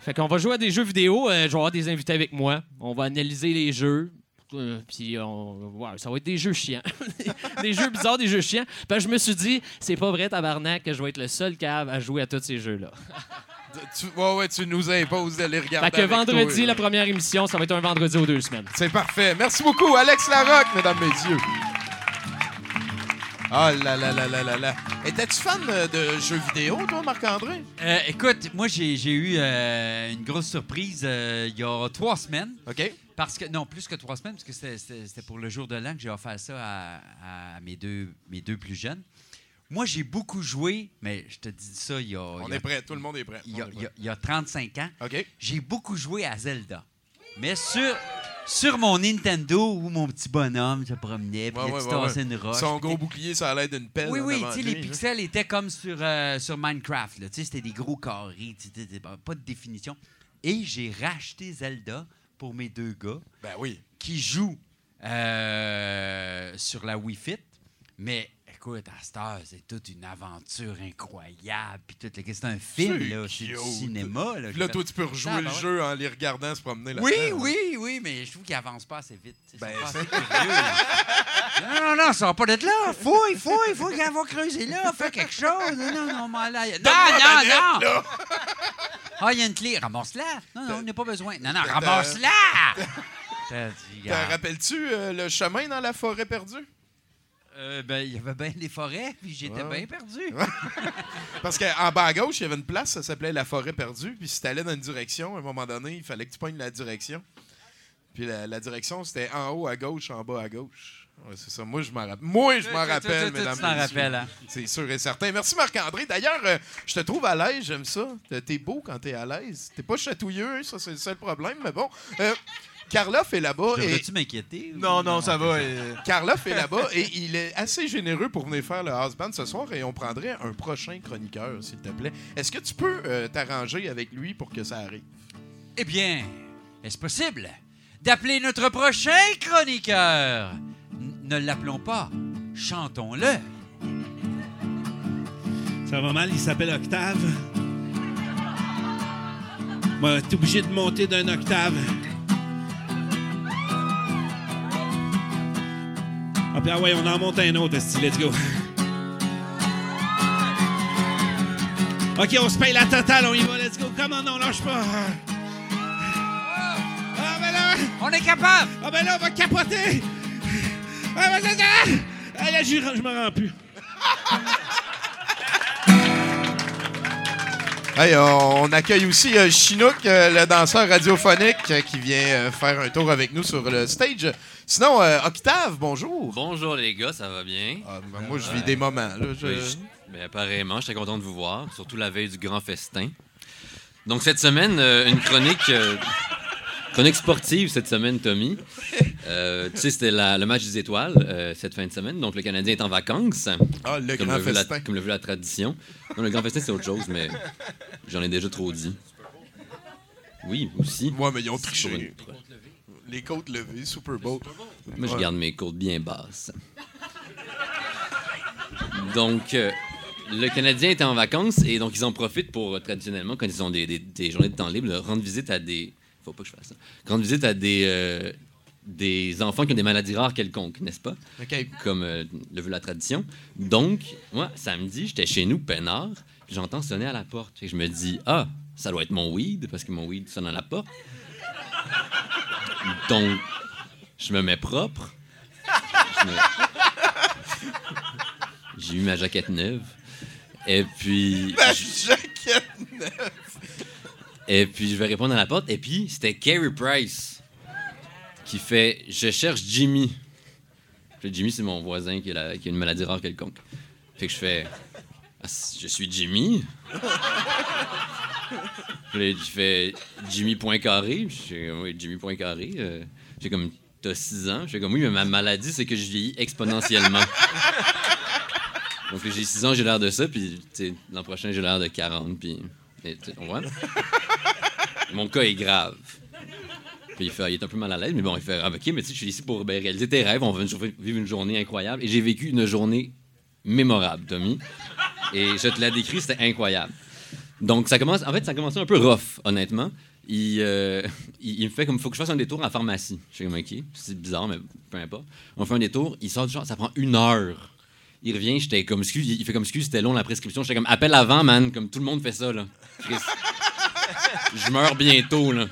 Fait qu'on va jouer à des jeux vidéo. euh, je vais avoir des invités avec moi. On va analyser les jeux. euh, Puis on, ça va être des jeux chiants. des jeux bizarres, des jeux chiants. Puis je me suis dit, c'est pas vrai, tabarnak, que je vais être le seul cave à jouer à tous ces jeux-là. Tu, ouais, ouais, tu nous imposes de les regarder. Fait que avec vendredi, toi, la première émission, ça va être un vendredi aux deux semaines. C'est parfait. Merci beaucoup, Alex Larocque, mesdames, messieurs. Ah là là là là là là. Étais-tu fan de jeux vidéo, toi, Marc-André? Euh, écoute, moi, j'ai j'ai eu euh, une grosse surprise euh, il y a trois semaines. OK. Parce que, non, plus que trois semaines, parce que c'était- c'était c'était pour le jour de l'an que j'ai offert ça à, à mes, deux, mes deux plus jeunes. Moi, j'ai beaucoup joué, mais je te dis ça il y a, On il y a- est prêt. Tout le monde est prêt. il y a- y il y a 35 ans. OK. J'ai beaucoup joué à Zelda. Mais sur, sur mon Nintendo où mon petit bonhomme se promenait, puis Ouais, ouais, ouais, une roche. Son gros bouclier, ça a l'air d'une pelle. oui, oui, tu les là. pixels étaient comme sur, euh, sur Minecraft. là. Tu sais, C'était des gros carrés, pas pas de définition. Et j'ai racheté Zelda pour mes deux gars Ben oui. qui jouent euh, sur la Wii Fit. Mais écoute, à cette heure, c'est toute une aventure incroyable. Puis tout, c'est un film, là, c'est du cinéma. Là, là, toi, tu peux rejouer Ah, le ben ouais. jeu en les regardant se promener là Oui, oui, oui, mais je trouve qu'ils avancent pas assez vite. Ben, pas assez curieux, non, non, non, ça va pas d'être là. Fouille, fouille, fouille, qu'elle va creuser là, fais quelque chose. Non, non, non. Non, non, non. Ah, il y a une clé. Ramasse-la. Non, non, on n'a pas besoin. Non, non, ramasse-la. Te rappelles-tu euh, le chemin dans la forêt perdue? Euh, ben, il y avait bien des forêts, puis j'étais Ouais. bien perdu. Parce qu'en bas à gauche, il y avait une place, ça s'appelait la forêt perdue. Puis si t'allais dans une direction, à un moment donné, il fallait que tu pognes la direction. Puis la, la direction, c'était en haut à gauche, en bas à gauche. Ouais, c'est ça. Moi, je m'en rappelle. Moi, je m'en rappelle, mesdames tu et messieurs. hein? C'est sûr et certain. Merci, Marc-André. D'ailleurs, euh, je te trouve à l'aise, j'aime ça. T'es- T'es beau quand t'es à l'aise. T'es pas chatouilleux, ça, c'est le seul problème, mais bon. Euh, Karloff est là-bas et... Devrais-tu m'inquiéter? ou- Non, non, ça va. euh, Karloff est là-bas et il est assez généreux pour venir faire le house band ce soir et on prendrait un prochain chroniqueur, s'il te plaît. Est-ce que tu peux euh, t'arranger avec lui pour que ça arrive? Eh bien, est-ce possible d'appeler notre prochain chroniqueur? N- ne l'appelons pas, chantons-le. Ça va mal, il s'appelle Octave. Moi, t'es obligé de monter d'un octave. Ah, puis ah ouais, on en monte un autre, esti, let's go. OK, on se paye la totale, on y va, let's go. Comment on lâche pas. Ah, ben là, On est capable! ah, ben là, on va capoter. Ah, ben là, là, ah, là, je me rends plus. Hey, on on accueille aussi euh, Chinook, euh, le danseur radiophonique, euh, qui vient faire un tour avec nous sur le stage. Sinon, Octave, bonjour. Bonjour les gars, ça va bien? Ah, ben, moi, je vis des moments. Là, je- Oui, je- ben, apparemment, j'étais content de vous voir, surtout la veille du grand festin. Donc cette semaine, une chronique, chronique sportive cette semaine, Tommy. Euh, tu sais, c'était le match des étoiles euh, cette fin de semaine, donc le Canadien est en vacances. Ah, le comme grand le veut la- comme le veut la tradition. Non, le grand festin, c'est autre chose, mais j'en ai déjà trop dit. Oui, aussi. Ouais, mais ils ont triché. une- Les côtes levées, Super Bowl. Moi, je garde mes côtes bien basses. Donc, euh, le Canadien était en vacances et donc ils en profitent pour, traditionnellement, quand ils ont des, des- des journées de temps libre, de rendre visite à des. Faut pas que je fasse ça. Rendre visite à des, euh, des enfants qui ont des maladies rares quelconques, n'est-ce pas? Comme euh, le veut la tradition. Donc, moi, samedi, j'étais chez nous, peinard, puis j'entends sonner à la porte. Et je me dis, ah, ça doit être mon weed, parce que mon weed sonne à la porte. Donc, je me mets propre. Me- J'ai eu ma jaquette neuve. Et puis. Je- jaquette Et puis, je vais répondre à la porte. Et puis, c'était Carey Price qui fait Je cherche Jimmy. Jimmy, c'est mon voisin qui a, une maladie rare quelconque. Fait que je fais Ah, Je suis Jimmy. Puis je fais Jimmy Poincaré. Je fais Oui, Jimmy Poincaré. Euh, J'ai comme T'as 6 ans. Je fais comme Oui, mais ma maladie, c'est que je vieillis exponentiellement. Donc, j'ai 6 ans, j'ai l'air de ça. Puis, l'an prochain, j'ai l'air de 40. Puis, Mon cas est grave. Puis il, il est un peu mal à l'aise, mais bon, il fait ah, OK, mais tu sais, je suis ici pour réaliser tes rêves. On une- vivre une journée incroyable. Et j'ai vécu une journée mémorable, Tommy. Et je te la décris, c'était incroyable. Donc, ça commence. En fait, ça a commencé un peu rough, honnêtement. Il, euh, il, il me fait comme faut que je fasse un détour à la pharmacie. Je suis comme OK, c'est bizarre, mais peu importe. On fait un détour, il sort du genre, ça prend une heure. Il revient, j'étais comme excuse, il fait comme excuse, c'était long la prescription. J'étais comme appelle avant, man, comme tout le monde fait ça là. Chris. Je meurs bientôt là.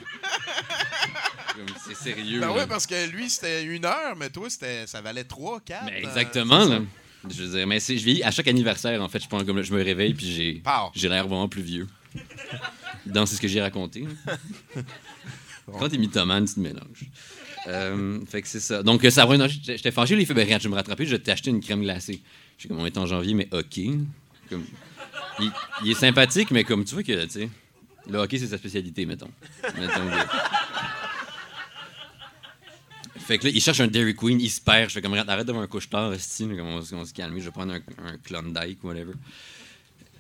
C'est sérieux. Ben oui, parce que lui, c'était une heure, mais toi, c'était, ça valait trois, quatre. Mais euh, exactement, là. Je veux dire, mais je vieillis à chaque anniversaire, en fait. Je, prends comme, je me réveille, puis j'ai, j'ai l'air vraiment plus vieux. Dans c'est ce que j'ai raconté. Quand t'es mythomane, tu te mélanges. Euh, fait que c'est ça. Donc, euh, ça va, j'étais fâché. Il fait, ben, regarde, je vais me rattraper, je vais t'acheter une crème glacée. Je suis comme, on est en janvier, mais OK. Comme, il, est sympathique, mais comme tu vois que, tu sais, le hockey, c'est sa spécialité, mettons. Mettons Fait que là, il cherche un Dairy Queen, il se perd. Je fais comme, regarde, arrête d'avoir un couche-tard, comme on, on se calmer, je vais prendre un, un Klondike, whatever.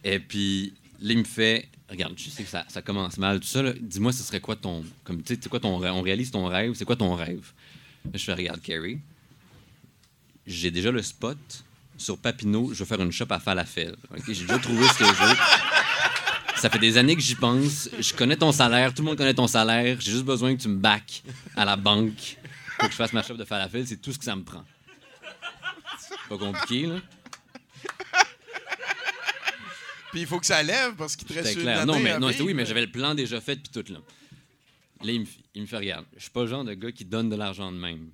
Et puis, là, il me fait, regarde, je sais que ça, commence mal, tout ça, dis-moi, ce serait quoi ton, comme, tu sais, quoi ton? On réalise ton rêve, c'est quoi ton rêve? Là, je fais, regarde, Carrie, j'ai déjà le spot sur Papineau, je vais faire une shop à falafel. ok? J'ai déjà trouvé ce que je veux. Ça fait des années que j'y pense. Je connais ton salaire. Tout le monde connaît ton salaire. J'ai juste besoin que tu me back à la banque pour que je fasse ma shop de falafel. C'est tout ce que ça me prend. Pas compliqué, là. Puis il faut que ça lève parce qu'il te reste une clair. année Non, mais, à non, oui, mais j'avais le plan déjà fait puis tout, là. Là, il me, f- il me fait regarde. Je suis pas le genre de gars qui donne de l'argent de même.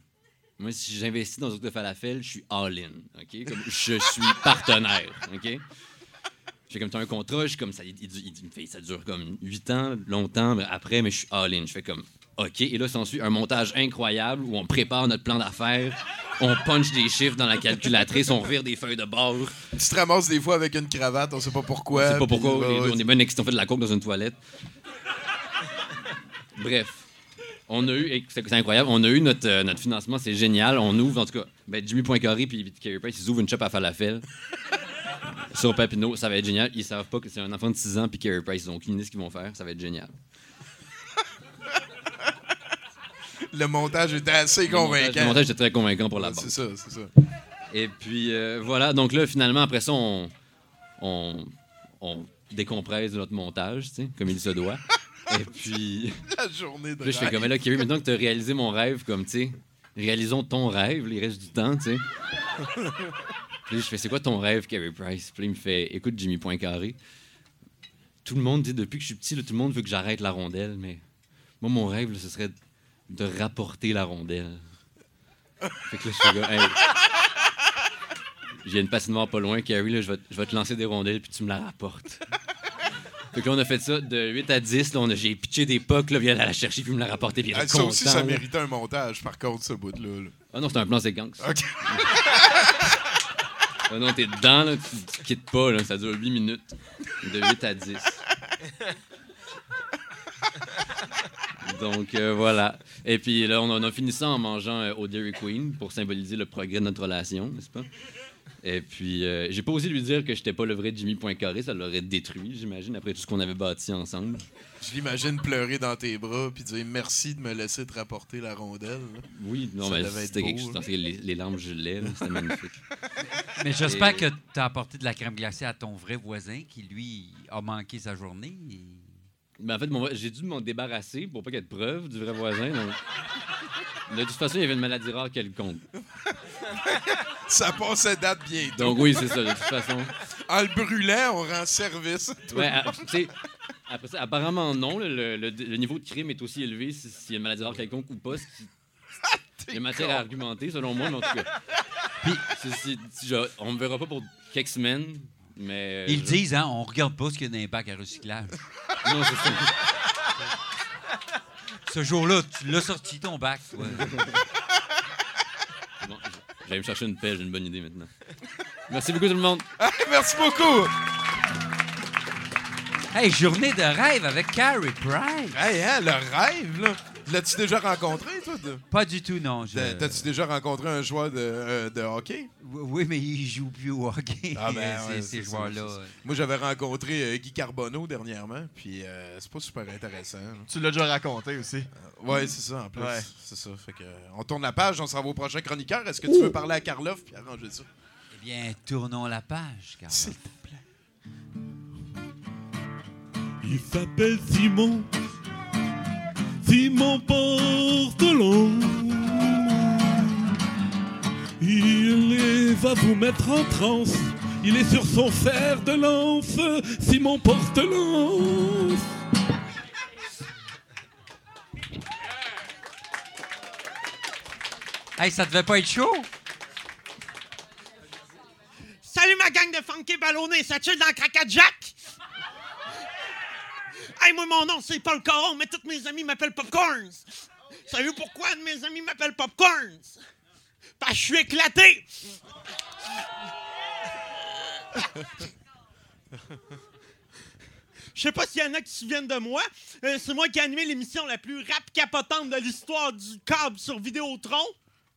Moi, si j'investis dans un truc de falafel, je suis all-in. OK? Comme, je suis partenaire. OK? J'ai comme, t'as un contrat, je suis comme, ça, il, il- il- il me fait, ça dure comme 8 ans, longtemps, mais après, mais je suis all-in. Je fais comme, OK. Et là, s'ensuit un montage incroyable où on prépare notre plan d'affaires. on punch des chiffres dans la calculatrice, on revire des feuilles de bord. Tu te ramasses des fois avec une cravate, on sait pas pourquoi. On sait pas pourquoi, deux, ouais, on est bien excités, on fait de la coke dans une toilette. Bref, on a eu, c'est incroyable, on a eu notre, euh, notre financement, c'est génial. On ouvre, en tout cas, ben, Jimmy Poincaré puis Carey Price, ils ouvrent une shop à falafel sur Papineau, ça va être génial. Ils savent pas que c'est un enfant de 6 ans puis Carey Price, ils ont aucune idée ce qu'ils vont faire, ça va être génial. Le montage était assez Le montage- convaincant. Le montage était très convaincant pour la bande. C'est ça, c'est ça. Et puis euh, voilà, donc là, finalement, après ça, on, on, on décompresse notre montage, tu sais, comme il se doit. Et puis, La journée de là, je fais comme là, Kerry, maintenant que tu as réalisé mon rêve, comme, tu sais, réalisons ton rêve, les restes du temps, tu sais. Puis là, je fais, c'est quoi ton rêve, Kerry Price? Puis là, il me fait, écoute, Jimmy Poincaré, tout le monde dit, depuis que je suis petit, là, tout le monde veut que j'arrête la rondelle, mais moi, mon rêve, là, ce serait de rapporter la rondelle. Fait que là, je comme, hey, j'ai une patinoire pas loin, Carrie, là, je, vais, te- je vais te lancer des rondelles, puis tu me la rapportes. fait que là, on a fait ça de 8 à 10. Là, on a, j'ai pitché des pucks, là, puis elle la chercher, puis me la rapporter, puis elle Ah, ça aussi, content, ça là. méritait un montage, par contre, ce bout-là. là. Ah non, c'est un plan séquence. OK. Ah non, t'es dedans, là, tu, tu quittes pas, là, ça dure 8 minutes. De 8 à 10. Donc, euh, voilà. Et puis là, on a, on a fini ça en mangeant euh, au Dairy Queen pour symboliser le progrès de notre relation, n'est-ce pas? Et puis, euh, j'ai pas osé lui dire que j'étais pas le vrai Jimmy Poincaré, ça l'aurait détruit, j'imagine, après tout ce qu'on avait bâti ensemble. Je l'imagine pleurer dans tes bras puis dire merci de me laisser te rapporter la rondelle. là. Oui, non, Ça mais être c'était quelque beau, chose. Les, les larmes gelaient, c'était magnifique. Mais j'espère Et- que tu as apporté de la crème glacée à ton vrai voisin qui, lui, a manqué sa journée. et- Mais en fait, j'ai dû m'en débarrasser pour pas qu'il y ait de preuve du vrai voisin. donc- De toute façon, il y avait une maladie rare quelconque. Ça passait date bientôt. Donc oui, c'est ça, de toute façon. En le brûlant, on rend service. Ouais, à- après ça, apparemment non, le, le- le niveau de crime est aussi élevé si- s'il y a une maladie rare quelconque ou pas. Il y a matière à argumenter, selon moi, mais en tout cas. Puis, si on me verra pas pour quelques semaines, mais... Ils je- disent, hein, on regarde pas ce qu'il y a dans les bacs à recyclage. Non, c'est ça. Ce jour-là, tu l'as sorti, ton bac. toi. C'est bon, J'allais me chercher une pelle, j'ai une bonne idée maintenant. Merci beaucoup tout le monde. Merci beaucoup. Hey, journée de rêve avec Carrie Price. Hey, hein, le rêve, là. L'as-tu déjà rencontré, toi? de- Pas du tout, non. je- T'as-tu déjà rencontré un joueur de, euh, de hockey? Oui, mais il joue plus au hockey. Ah, ben, ces, ouais, joueurs-là. Moi, j'avais rencontré euh, Guy Carbonneau dernièrement, puis euh, c'est pas super intéressant. Tu l'as déjà raconté aussi. Ouais, c'est ça, en plus. Ouais. C'est ça. Fait que, on tourne la page, on s'en va au prochain chroniqueur. Est-ce que tu veux parler à Karloff puis arranger ça? Eh bien, tournons la page, Carl. S'il Il s'appelle Simon. Simon Portelon. Il est- va vous mettre en transe. Il est sur son fer de lance. Simon Portelon. Hey, ça devait pas être chaud? Salut ma gang de funky ballonnés, ça chill dans Cracat Jack? Hey, moi, mon nom, c'est Paul Caron, mais tous mes amis m'appellent Popcorns. Savez-vous pourquoi mes amis m'appelle Popcorns? Parce que je suis éclaté. Je sais pas s'il y en a qui se souviennent de moi. Euh, c'est moi qui ai animé l'émission la plus rap capotante de l'histoire du câble sur Vidéotron.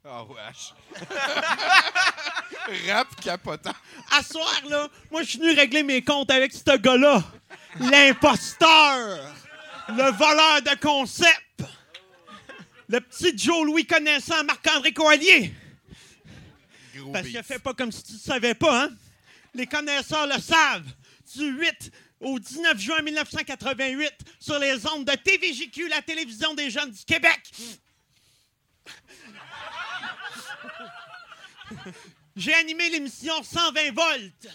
Oh, wesh. Rap capotant. À soir, là, moi, je suis venu régler mes comptes avec ce gars-là. L'imposteur. Le voleur de concept. Le petit Joe Louis connaissant Marc-André Coallier. Gros Parce que fais pas comme si tu ne savais pas, hein? Les connaisseurs le savent. Du 8 au 19 juin 1988, sur les ondes de TVJQ, la télévision des jeunes du Québec. J'ai animé l'émission 120 volts.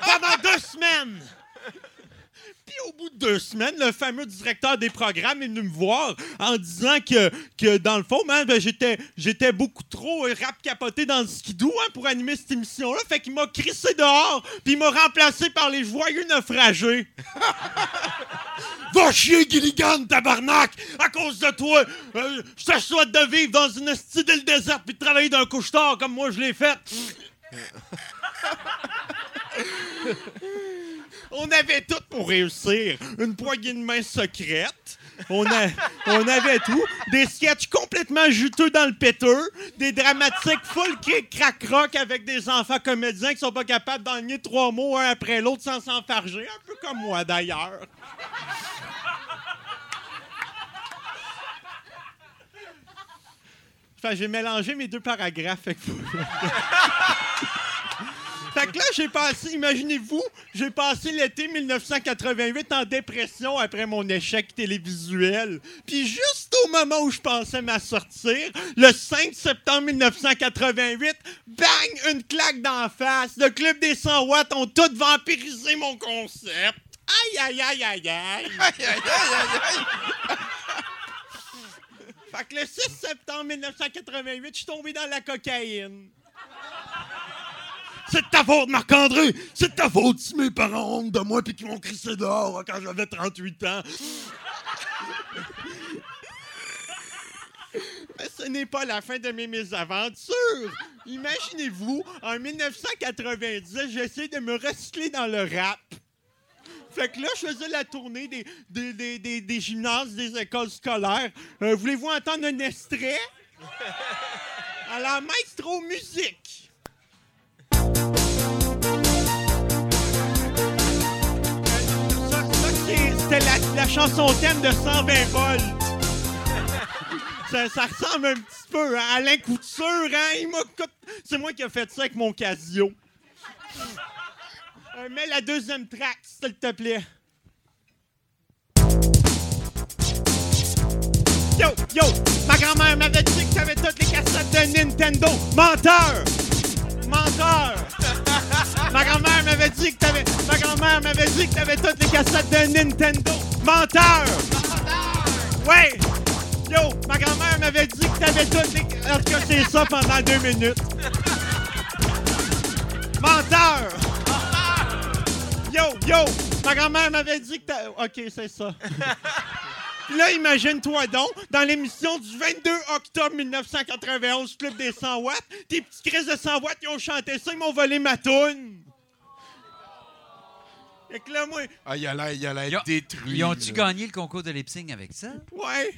Pendant deux semaines. Au bout de deux semaines, le fameux directeur des programmes est venu me voir en disant que, que dans le fond, ben, j'étais, j'étais beaucoup trop euh, rap capoté dans le skidoo hein, pour animer cette émission-là. Fait qu'il m'a crissé dehors, puis il m'a remplacé par les joyeux naufragés. Va chier, Gilligan, tabarnak! À cause de toi, euh, je te souhaite de vivre dans une style île déserte puis de travailler d'un couche-tard comme moi je l'ai fait. On avait tout pour réussir. Une poignée de main secrète. On, a- on avait tout. Des sketchs complètement juteux dans le péteux. Des dramatiques full kick crack rock avec des enfants comédiens qui sont pas capables d'enligner trois mots un après l'autre sans s'enfarger. Un peu comme moi d'ailleurs. Que j'ai mélangé mes deux paragraphes. Fait que là, j'ai passé, imaginez-vous, j'ai passé l'été 1988 en dépression après mon échec télévisuel. Puis juste au moment où je pensais m'en sortir, le 5 septembre 1988, bang, une claque d'en face. Le club des 100 watts ont tout vampirisé mon concept. Aïe, aïe, aïe, aïe, aïe. Fait que le 6 septembre 1988, je suis tombé dans la cocaïne. C'est de ta faute, Marc-André! C'est de ta faute si mes parents ont honte de moi puis qu'ils m'ont crissé dehors quand j'avais 38 ans. Mais ce n'est pas la fin de mes mésaventures. Imaginez-vous, en 1990, j'essaie de me recycler dans le rap. Fait que là, je faisais la tournée des, des, des, des- des gymnases, des écoles scolaires. Euh, Voulez-vous entendre un extrait? Alors, maestro musique. La, chanson thème de 120 volts. Ça, ressemble un petit peu à Alain Couture, hein? Il C'est moi qui ai fait ça avec mon Casio. Euh, mets la deuxième track, s'il te plaît. Yo, yo, ma grand-mère m'avait dit que t'avais toutes les cassettes de Nintendo. Menteur! Menteur! Ma grand-mère m'avait dit que t'avais. Ma grand-mère m'avait dit que t'avais toutes les cassettes de Nintendo. Menteur! Ouais! Yo, ma grand-mère m'avait dit que t'avais les. En tout cas, ça pendant deux minutes. Menteur! Yo, yo! Ma grand-mère m'avait dit que t'as. Ok, c'est ça. Puis là, imagine-toi donc, dans l'émission du 22 octobre 1991, Club des 100 watts, tes petits crises de 100 watts, ils ont chanté ça, ils m'ont volé ma toune. Fait que là, moi, Ah, il a l'air, il a l'air Ils ont- détruit. Ils ont-tu là. gagné le concours de lip sync avec ça? ouais,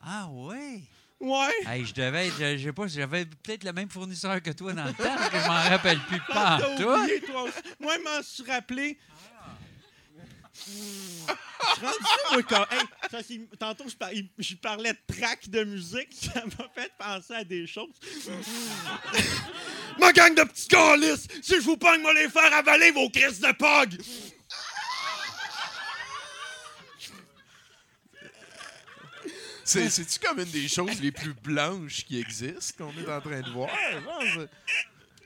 Ah ouais? ouais. Hey, je devais être, je sais pas, j'avais peut-être le même fournisseur que toi dans le temps, parce que je m'en rappelle plus pas. T'as toi. oublié, toi aussi. Moi, je m'en suis rappelé. Je suis rendu moi, quand- hey, ça, c'est- tantôt, je, par- je parlais de track de musique. Ça m'a fait penser à des choses. Ma gang de petits calices! Si je vous pogne, moi les faire avaler vos crises de pog! C'est-tu comme une des choses les plus blanches qui existent qu'on est en train de voir? genre,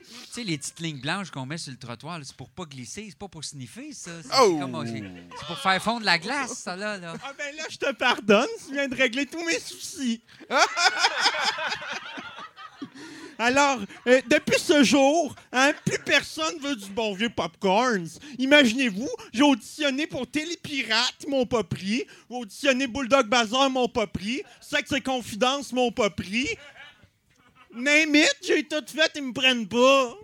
Tu sais, les petites lignes blanches qu'on met sur le trottoir, là, c'est pour pas glisser, c'est pas pour sniffer, ça. C'est Oh! comme- c'est- c'est pour faire fondre la glace, ça, là. là. Ah ben là, je te pardonne, tu viens de régler tous mes soucis. Alors, euh, depuis ce jour, hein, plus personne veut du bon vieux popcorn. Imaginez-vous, j'ai auditionné pour Télépirate, m'ont pas pris. J'ai auditionné Bulldog Bazar, m'ont pas pris. Sexe et Confidence, m'ont pas pris. J'ai tout fait, ils me prennent pas.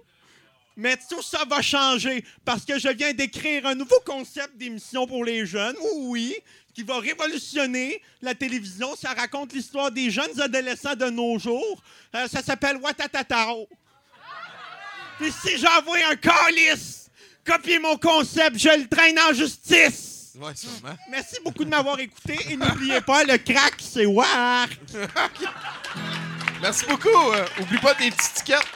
Mais tout ça va changer parce que je viens d'écrire un nouveau concept d'émission pour les jeunes, oui, qui va révolutionner la télévision. Ça raconte l'histoire des jeunes adolescents de nos jours. Euh, ça s'appelle Watatatao. Puis si j'envoie un calice, copier mon concept, je le traîne en justice. Ouais, sûrement. Merci beaucoup de m'avoir écouté et n'oubliez pas, le crack, c'est Wark. Merci beaucoup. euh, oublie pas tes petites tickets.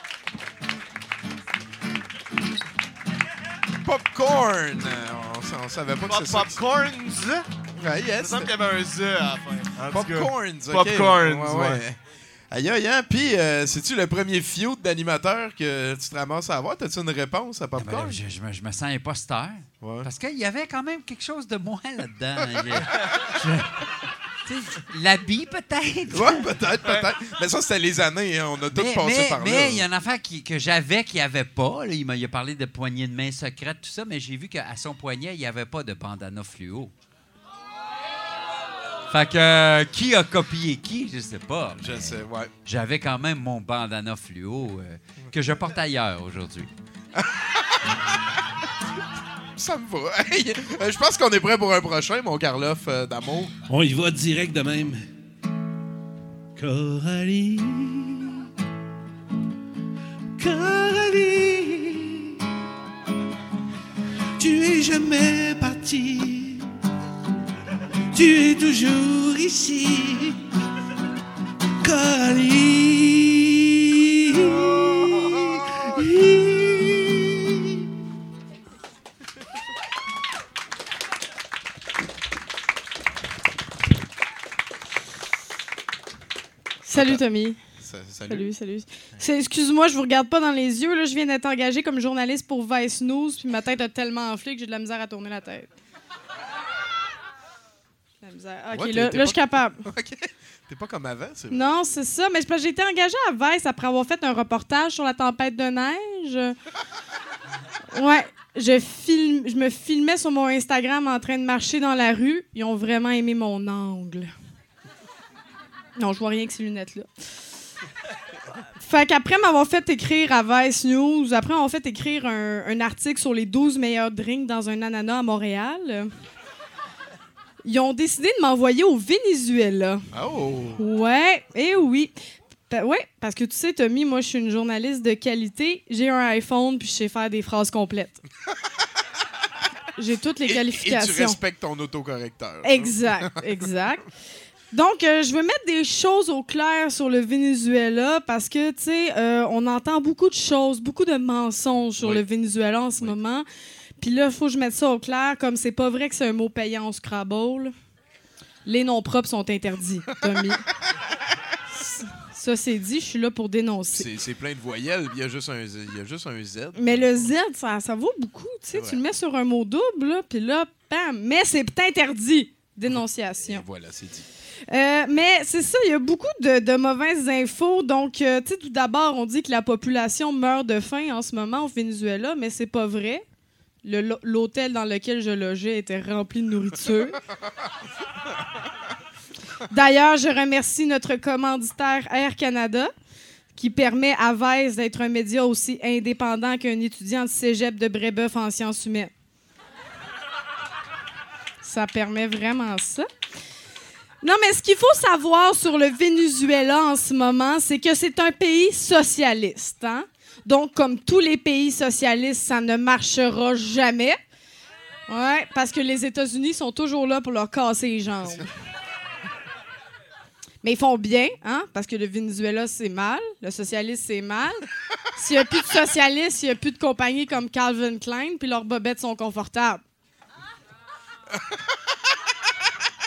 Popcorn. Euh, On, on savait pas que c'est ça. popcorns? Ouais, Il me semble qu'il y avait un Z à la fin. Popcorns. ok. Popcorns, Ouais, ouais. Aïe, aïe, aïe. Puis, euh, c'est-tu le premier feud d'animateur que tu te ramasses à avoir? T'as-tu une réponse à Ben, Popcorn? je, je me, je me sens imposteur. Ouais. Parce qu'il y avait quand même quelque chose de moi là-dedans. Je- je- tu sais, L'habit, peut-être. Ouais, peut-être, peut-être. Mais ça, c'était les années. hein. On a tous Mais passé mais- par là. mais il y a une affaire qui- que j'avais qu'il n'y avait pas. là. Il m'a parlé de poignée de main secrète, tout ça, mais j'ai vu qu'à son poignet, il n'y avait pas de bandana fluo. Fait que euh, qui a copié qui, je sais pas. Je sais, ouais. J'avais quand même mon bandana fluo euh, que je porte ailleurs aujourd'hui. Ça me va. Hey, euh, je pense qu'on est prêt pour un prochain, mon Karloff euh, d'amour. On y va direct de même. Coralie. Coralie. Tu es jamais parti. Tu es toujours ici. Coralie. Salut Tommy. Salut, salut. C'est- Excuse-moi, je vous regarde pas dans les yeux. Là. Je viens d'être engagé comme journaliste pour Vice News, puis ma tête a tellement enflé que j'ai de la misère à tourner la tête. Misère. Ok, Ouais, là, là, je suis capable. OK. T'es pas comme avant, c'est vrai. Non, c'est ça. Mais j'ai été engagée à Vice après avoir fait un reportage sur la tempête de neige. Ouais, je, filme, je me filmais sur mon Instagram en train de marcher dans la rue. Ils ont vraiment aimé mon angle. Non, je vois rien que ces lunettes-là. Fait qu'après m'avoir fait écrire à Vice News, après m'avoir fait écrire un, un article sur les 12 meilleurs drinks dans un ananas à Montréal, ils ont décidé de m'envoyer au Venezuela. Oh! Ouais, et oui. Pa- ouais, parce que tu sais, Tommy, moi, je suis une journaliste de qualité. J'ai un iPhone, puis je sais faire des phrases complètes. J'ai toutes les Et- Et, qualifications. tu respectes ton autocorrecteur. Exact, exact. Donc, euh, je veux mettre des choses au clair sur le Venezuela parce que, tu sais, euh, on entend beaucoup de choses, beaucoup de mensonges sur Oui. le Venezuela en ce moment. Puis là, il faut que je mette ça au clair, comme c'est pas vrai que c'est un mot payant au Scrabble. Les noms propres sont interdits, Tommy. Ça, c'est dit, je suis là pour dénoncer. C'est plein de voyelles, il y a juste un, il y a juste un Z. Mais le Z, ça, ça vaut beaucoup. Tu sais, tu le mets sur un mot double, puis là, bam, mais c'est interdit. Dénonciation. Et voilà, c'est dit. Euh, mais c'est ça, il y a beaucoup de, de mauvaises infos. Donc, euh, tu sais, tout d'abord, on dit que la population meurt de faim en ce moment au Venezuela, mais c'est pas vrai. Le- L'hôtel dans lequel je logeais était rempli de nourriture. D'ailleurs, je remercie notre commanditaire Air Canada qui permet à Vice d'être un média aussi indépendant qu'un étudiant de cégep de Brébeuf en sciences humaines. Ça permet vraiment ça. Non, mais ce qu'il faut savoir sur le Venezuela en ce moment, c'est que c'est un pays socialiste. hein. Donc, comme tous les pays socialistes, ça ne marchera jamais. Ouais, parce que les États-Unis sont toujours là pour leur casser les jambes. Mais ils font bien, hein? Parce que le Venezuela, c'est mal. Le socialiste, c'est mal. S'il n'y a plus de socialistes, il n'y a plus de compagnies comme Calvin Klein, puis leurs bobettes sont confortables.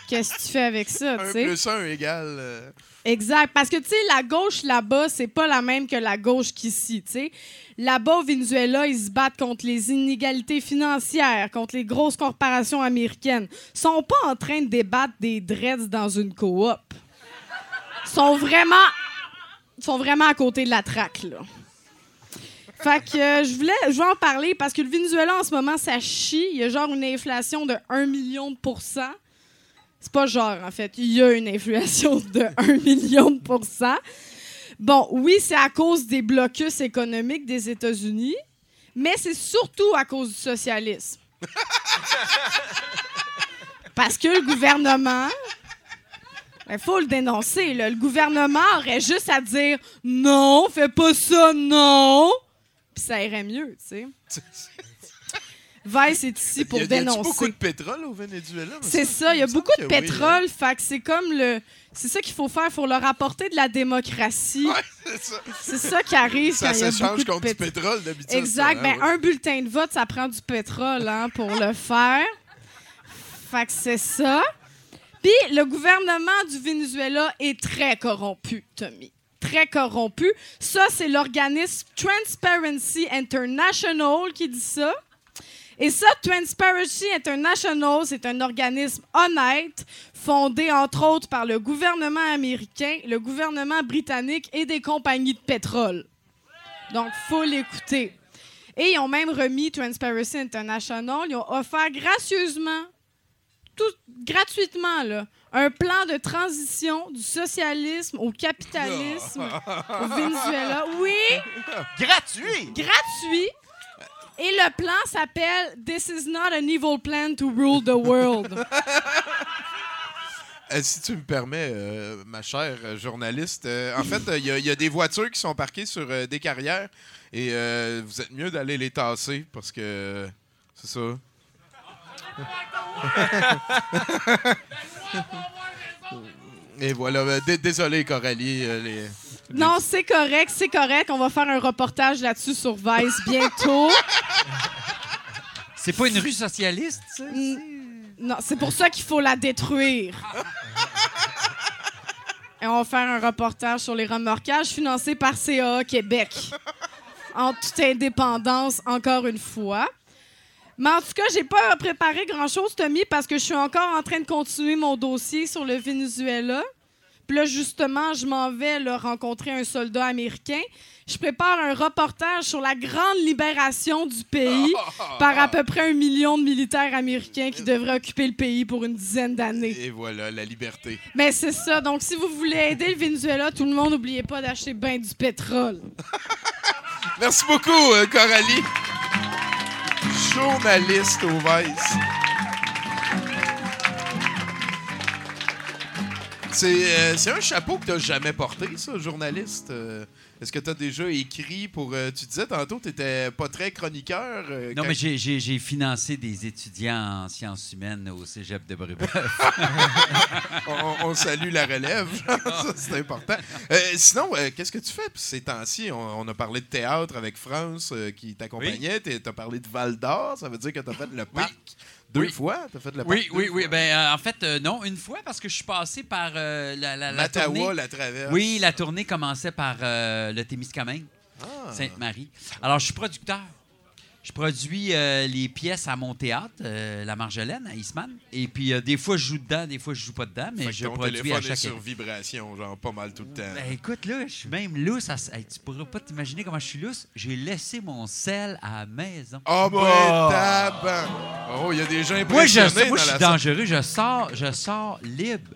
Qu'est-ce que tu fais avec ça, tu Un sais? plus un égale. euh, Exact. Parce que, tu sais, la gauche là-bas, c'est pas la même que la gauche qu'ici, tu sais. Là-bas, au Venezuela, ils se battent contre les inégalités financières, contre les grosses corporations américaines. Ils sont pas en train de débattre des dreads dans une coop. Ils sont vraiment... sont vraiment à côté de la traque, là. Fait que euh, je voulais en parler parce que le Venezuela, en ce moment, ça chie. Il y a genre une inflation de 1 million de pourcents. C'est pas genre, en fait. Il y a une inflation de 1 million de pourcents. Bon, oui, c'est à cause des blocus économiques des États-Unis, mais c'est surtout à cause du socialisme. Parce que le gouvernement, il faut le dénoncer, le gouvernement aurait juste à dire non, fais pas ça, non, puis ça irait mieux, tu sais. Vice est ici pour y a- y dénoncer. beaucoup de pétrole au Venezuela? C'est ça, il y a beaucoup de oui, hein. pétrole, fait que c'est comme le. C'est ça qu'il faut faire, il faut leur apporter de la démocratie. c'est ça. Ça qui arrive Ça quand il y a de contre du pétrole. d'habitude. Exact. Ben, hein, ouais. un bulletin de vote, ça prend du pétrole hein, pour le faire. Fait que c'est ça. Puis le gouvernement du Venezuela est très corrompu, Tommy. Très corrompu. Ça, c'est l'organisme Transparency International qui dit ça. Et ça, Transparency International, c'est un organisme honnête, fondé entre autres par le gouvernement américain, le gouvernement britannique et des compagnies de pétrole. Donc, faut l'écouter. Et ils ont même remis Transparency International, ils ont offert gracieusement tout gratuitement, là, un plan de transition du socialisme au capitalisme au Venezuela. Oui, Gratuit! gratuit. Et le plan s'appelle This is not an evil plan to rule the world. Euh, si tu me permets, euh, ma chère euh, journaliste, euh, en fait, il y, y a des voitures qui sont parquées sur euh, des carrières et euh, vous êtes mieux d'aller les tasser parce que c'est ça. et voilà. dé- désolé, Coralie. euh, les- Non, c'est correct, c'est correct. On va faire un reportage là-dessus sur Vice bientôt. C'est pas une rue socialiste, ça? Mm, Non, c'est pour ça qu'il faut la détruire. Et on va faire un reportage sur les remorquages financé par CAA Québec. En toute indépendance, encore une fois. Mais en tout cas, j'ai pas préparé grand-chose, Tommy, parce que je suis encore en train de continuer mon dossier sur le Venezuela. Puis là, justement, je m'en vais là, rencontrer un soldat américain. Je prépare un reportage sur la grande libération du pays par à peu près un million de militaires américains qui devraient occuper le pays pour une dizaine d'années. Et voilà, la liberté. Mais c'est ça. Donc, si vous voulez aider le Venezuela, tout le monde, n'oubliez pas d'acheter bien du pétrole. Merci beaucoup, euh, Coralie. Journaliste au Vice. C'est euh, un chapeau que tu jamais porté, ça, journaliste. Euh, Est-ce que tu as déjà écrit pour. euh, tu disais tantôt que tu n'étais pas très chroniqueur. euh, Non, quand- mais j'ai- financé des étudiants en sciences humaines au cégep de Brébeuf. on, on salue la relève. ça, c'est important. Euh, sinon, qu'est-ce que tu fais? Ces temps-ci? On, on a parlé de théâtre avec France qui t'accompagnait. Tu as parlé de Val d'Or. Ça veut dire que tu as fait le parc deux Oui. fois? T'as fait Oui, parc oui, oui. fois? Ben, euh, en fait, euh, non, une fois, parce que je suis passé par euh, la, la, la tournée. la traverse. Oui, la tournée commençait par le Témiscamingue, Ah. Sainte-Marie. Alors, je suis producteur. Je produis euh, les pièces à mon théâtre, euh, La Marjolaine, à Eastman. Et puis, euh, des fois, je joue dedans, des fois, je joue pas dedans, mais Fait je ton produis à chaque est sur vibration, genre pas mal tout le temps. Ben, écoute, là, je suis même lousse. à- Hey, tu pourras pas t'imaginer comment je suis lousse. J'ai laissé mon sel à la maison. Oh, ben, taban! Oh, il y a des gens Moi, je, impressionnés moi, dans je suis la dangereux. Je sors, je sors libre.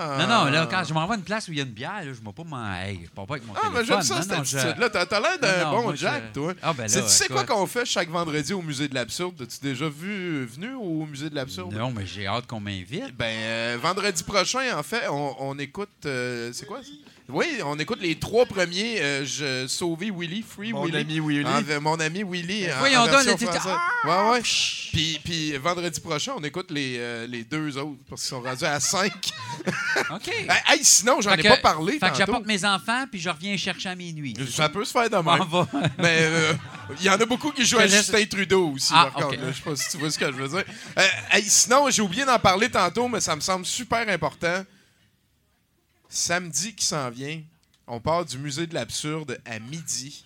Ah. Non, non, là, quand je m'en vais à une place où il y a une bière, là, je ne pas m'en. Hey, je pars pas avec mon Ah, mais j'aime ça, Non, cette je- attitude-là. T'as t'as l'air d'un bon moi, je- Jack, toi. Ah, ben là, tu sais quoi qu'on fait chaque vendredi au Musée de l'Absurde? As-tu déjà vu, venu au Musée de l'Absurde? Non, mais j'ai hâte qu'on m'invite. Ben, euh, vendredi prochain, en fait, on, on écoute. euh, c'est quoi ça? Oui, on écoute les trois premiers. euh, je, Sauver Willy, Free Mon Willy. ami Willy. En- mon ami Willy. en- Voyons en donc, version là, t'es- française. Ouais, ouais. Puis, puis vendredi prochain, on écoute les, euh, les deux autres parce qu'ils sont rendus à cinq. OK. hey, hey, sinon, j'en Fait ai que- pas parlé. Fait que j'apporte mes enfants, puis je reviens chercher à minuit. Ça peut se faire de M'en même. va. Mais euh, il y en a beaucoup qui jouent à Justin Trudeau aussi, Ah, par contre. Je sais pas si tu vois ce que je veux dire. Euh, hey, sinon, j'ai oublié d'en parler tantôt, mais ça me semble super important. Samedi qui s'en vient, on part du musée de l'absurde à midi.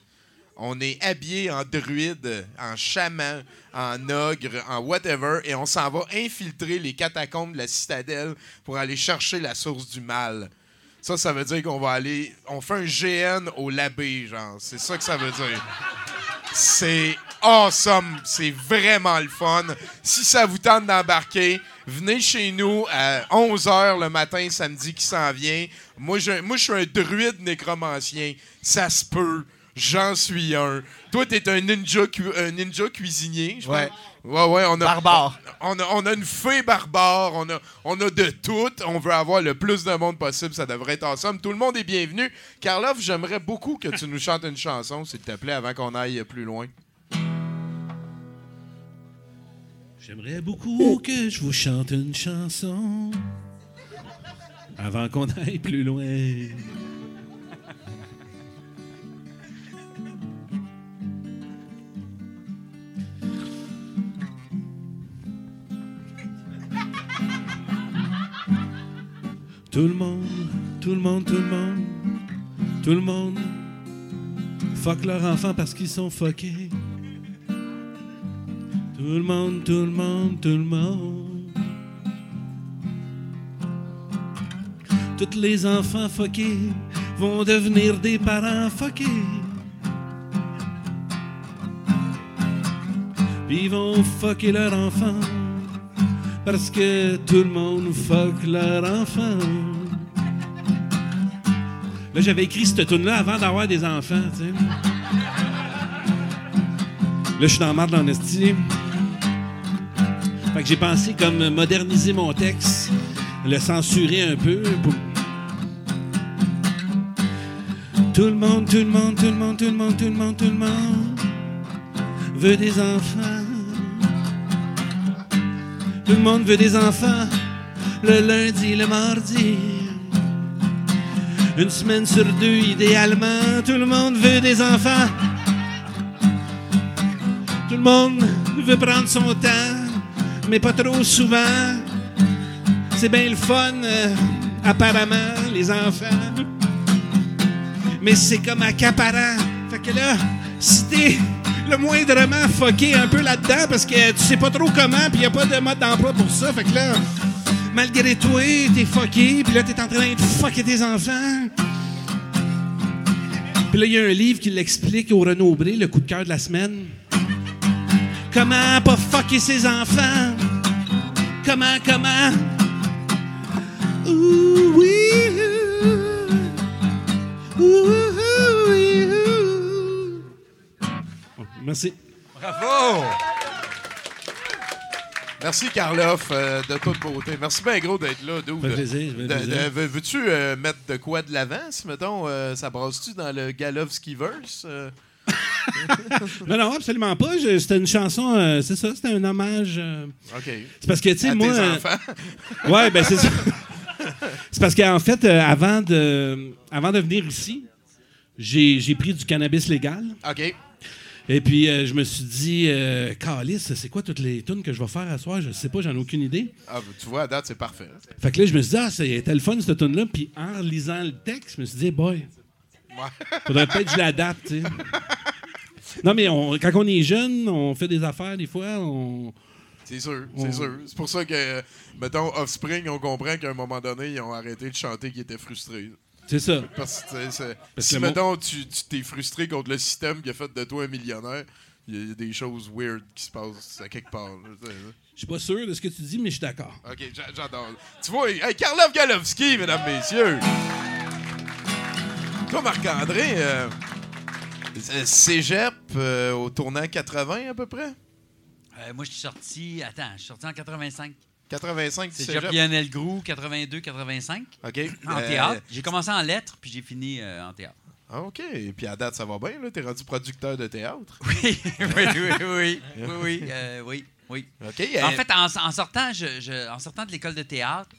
On est habillé en druide, en chaman, en ogre, en whatever, et on s'en va infiltrer les catacombes de la citadelle pour aller chercher la source du mal. Ça, ça veut dire qu'on va aller. On fait un GN au labé, genre. C'est ça que ça veut dire. C'est awesome. C'est vraiment le fun. Si ça vous tente d'embarquer, venez chez nous à 11h le matin, samedi qui s'en vient. Moi, je, moi, je suis un druide nécromancien. Ça se peut. J'en suis un. Toi, t'es un ninja, cu- un ninja cuisinier, je Ouais. Ouais, ouais, on a, Barbare. On a, on a une fée barbare, on a, on a de tout. On veut avoir le plus de monde possible, ça devrait être ensemble. Tout le monde est bienvenu. Karloff, j'aimerais beaucoup que tu nous chantes une chanson, s'il te plaît, avant qu'on aille plus loin. J'aimerais beaucoup que je vous chante une chanson avant qu'on aille plus loin. Tout le monde, tout le monde, tout le monde, tout le monde fuck leurs enfants parce qu'ils sont fuckés. Tout le monde, tout le monde, tout le monde. Tous les enfants fuckés vont devenir des parents fuckés. Puis ils vont fucker leur enfant parce que tout le monde fuck leur enfant. Là, j'avais écrit cette tune-là avant d'avoir des enfants, tu sais. Là, je suis dans la marde esti. Fait que j'ai pensé comme moderniser mon texte, le censurer un peu. Tout le monde, tout le monde, tout le monde, tout le monde, tout le monde, tout le monde veut des enfants. Tout le monde veut des enfants le lundi, le mardi. Une semaine sur deux, idéalement, tout le monde veut des enfants. Tout le monde veut prendre son temps, mais pas trop souvent. C'est bien le fun, euh, apparemment, les enfants. Mais c'est comme accaparant. Fait que là, si t'es le moindrement fucké un peu là-dedans, parce que tu sais pas trop comment, puis y a pas de mode d'emploi pour ça, fait que là, malgré toi, t'es fucké, puis là, t'es en train de fucker tes enfants. Puis là, il y a un livre qui l'explique au Renaud Bré, le coup de cœur de la semaine. Comment pas fucker ses enfants? Comment, comment? Ouh, oui, ouh, ouh, oui. Bon, Merci. Bravo! Merci, Karloff, euh, de toute beauté. Merci bien gros d'être là, dude. Plaisir, De- plaisir. Veux-tu euh, mettre de quoi de l'avance, mettons? euh, ça brasse-tu dans le Galovskiverse? Non, non, absolument pas. C'était une chanson, euh, c'est ça, c'était un hommage. euh, OK. C'est parce que, tu sais, moi. tes euh, enfants? ouais, ben c'est ça. c'est parce qu'en fait, euh, avant, de, avant de venir ici, j'ai pris du cannabis légal. OK. Et puis, euh, je me suis dit, euh, Calice, c'est quoi toutes les tunes que je vais faire à soir? Je sais pas, j'en ai aucune idée. Ah, tu vois, à date, c'est parfait. Fait que là, je me suis dit, ah, c'était le fun, cette tune-là. Puis en lisant le texte, je me suis dit, boy, faudrait peut-être que je l'adapte, tu sais. Non, mais on- quand on est jeune, on fait des affaires, des fois, on. C'est sûr, On- c'est sûr. C'est pour ça que, mettons, Offspring, on comprend qu'à un moment donné, ils ont arrêté de chanter qu'ils étaient frustrés. C'est ça. Parce que, si, mettons, tu t'es frustré contre le système qui a fait de toi un millionnaire, il y a- des choses weird qui se passent à quelque part. Je suis pas sûr de ce que tu dis, mais je suis d'accord. OK, j'a- j'adore. Tu vois, hey, Karlov Galovski, mesdames, messieurs. Toi, Marc-André, euh, cégep euh, au tournant 80 à peu près? Euh, moi, je suis sorti. Attends, je suis sorti en 85. 85 C'est cégep. Lionel Groux, 82, 85. OK. En Euh, théâtre. J'ai commencé en lettres, puis j'ai fini euh, en théâtre. Ah, OK. Et puis à date, ça va bien, là? T'es rendu producteur de théâtre? Oui, oui, oui, oui, oui, oui, euh, oui, oui. OK. En euh, fait, en, en sortant, je, je- en sortant de l'école de théâtre,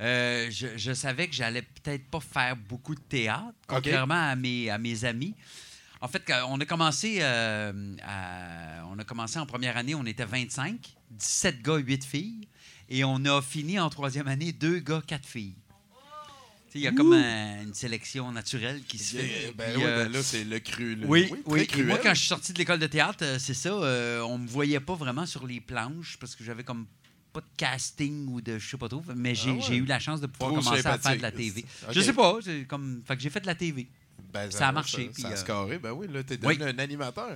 euh, je, je savais que j'allais peut-être pas faire beaucoup de théâtre, contrairement à, mes, à mes amis. En fait, on a commencé, euh, à- on a commencé en première année, on était 25, 17 gars, 8 filles, et on a fini en troisième année, 2 gars, 4 filles. Il y a comme un- une sélection naturelle qui se fait. Ben oui, euh, ben là, c'est le cru. le- oui, très oui. Et cruel. moi, quand je suis sorti de l'école de théâtre, euh, c'est ça, euh, on me voyait pas vraiment sur les planches parce que j'avais comme pas de casting ou de je sais pas trop, mais j'ai Ah ouais. eu la chance de pouvoir Trop commencer à faire de la. TV. Je sais pas, comme fait que j'ai fait de la TV. Ben, ça a marché. puis, Ça, a euh, scoré. Ben oui, là, t'es oui. devenu un animateur.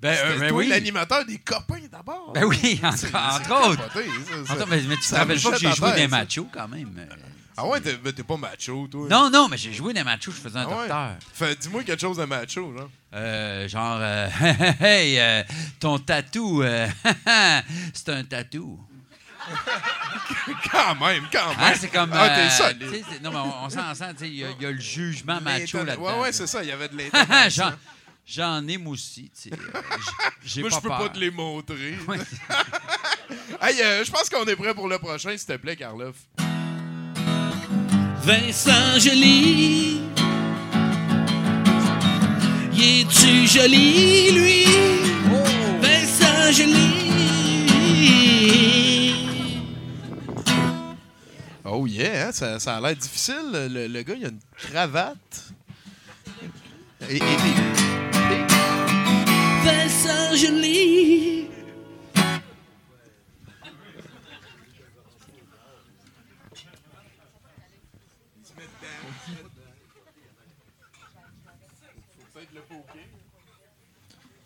Ben, euh, ben toi oui. l'animateur des copains d'abord. Ben oui, entre, autres. capoté, ça, ça. Entre- mais, mais tu te Ça rappelles pas que j'ai joué terre, des ça. machos quand même. euh, Ah ouais, t'es, t'es pas macho, toi. Non, non, mais j'ai joué des machos, je faisais un Ah ouais? docteur. Fait, dis-moi quelque chose de macho, là. Euh, genre, euh, hey, ton tatou, c'est un tatou. quand même, quand même. Hein, c'est comme. Ah, t'es euh, solide. Non, mais on, on sais, il y, a- il y a le jugement macho là-dedans. Ouais, ouais, c'est ça, il y avait de l'intonation. J'en- J'en ai, moi aussi. tu sais, euh, j'ai- Moi, je peux peur. pas te les montrer. Hey, euh, je pense qu'on est prêt pour le prochain, s'il te plaît, Karloff. Vincent Joly. Y es-tu joli, lui? Vincent Joly. Oh yeah, hein, ça, ça a l'air difficile. Le, le gars, il a une cravate. Et, et- et-.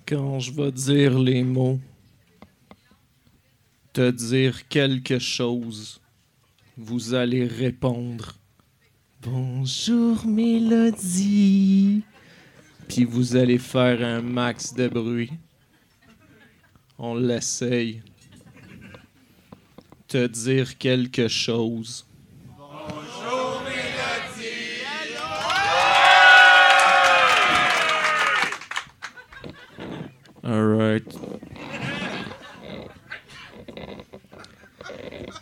Quand je vais dire les mots, te dire quelque chose. Vous allez répondre Bonjour Mélodie. Puis vous allez faire un max de bruit. On l'essaye. Te dire quelque chose. Bonjour, Mélodie. Alright.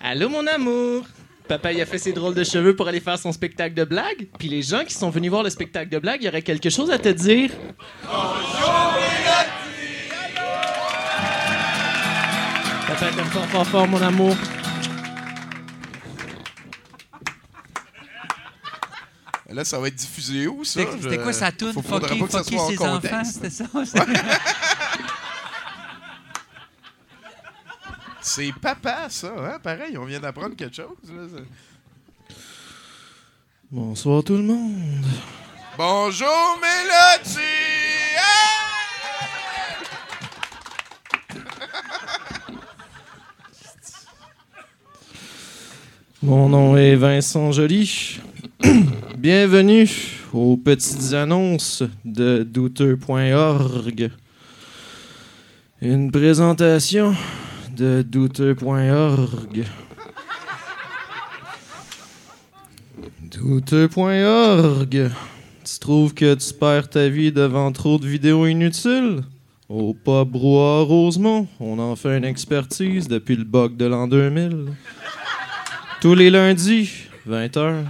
Allô mon amour! Papa il a fait ses drôles de cheveux pour aller faire son spectacle de blagues. Puis les gens qui sont venus voir le spectacle de blagues, il y aurait quelque chose à te dire. Papa t'aime fort fort fort mon amour. Là, ça va être diffusé où, ça? C'était quoi sa toune? Soit en ses enfants, c'était ça? C'est papa, ça, hein? Pareil, on vient d'apprendre quelque chose. là. Bonsoir tout le monde. Bonjour, Mélodie! Mon nom est Vincent Joly. Bienvenue aux petites annonces de douteux.org. Une présentation de douteux.org. Douteux.org. Tu trouves que tu perds ta vie devant trop de vidéos inutiles? Au pub Brouhaha Rosemont, on en fait une expertise depuis le bug de l'an 2000. Tous les lundis, 20h.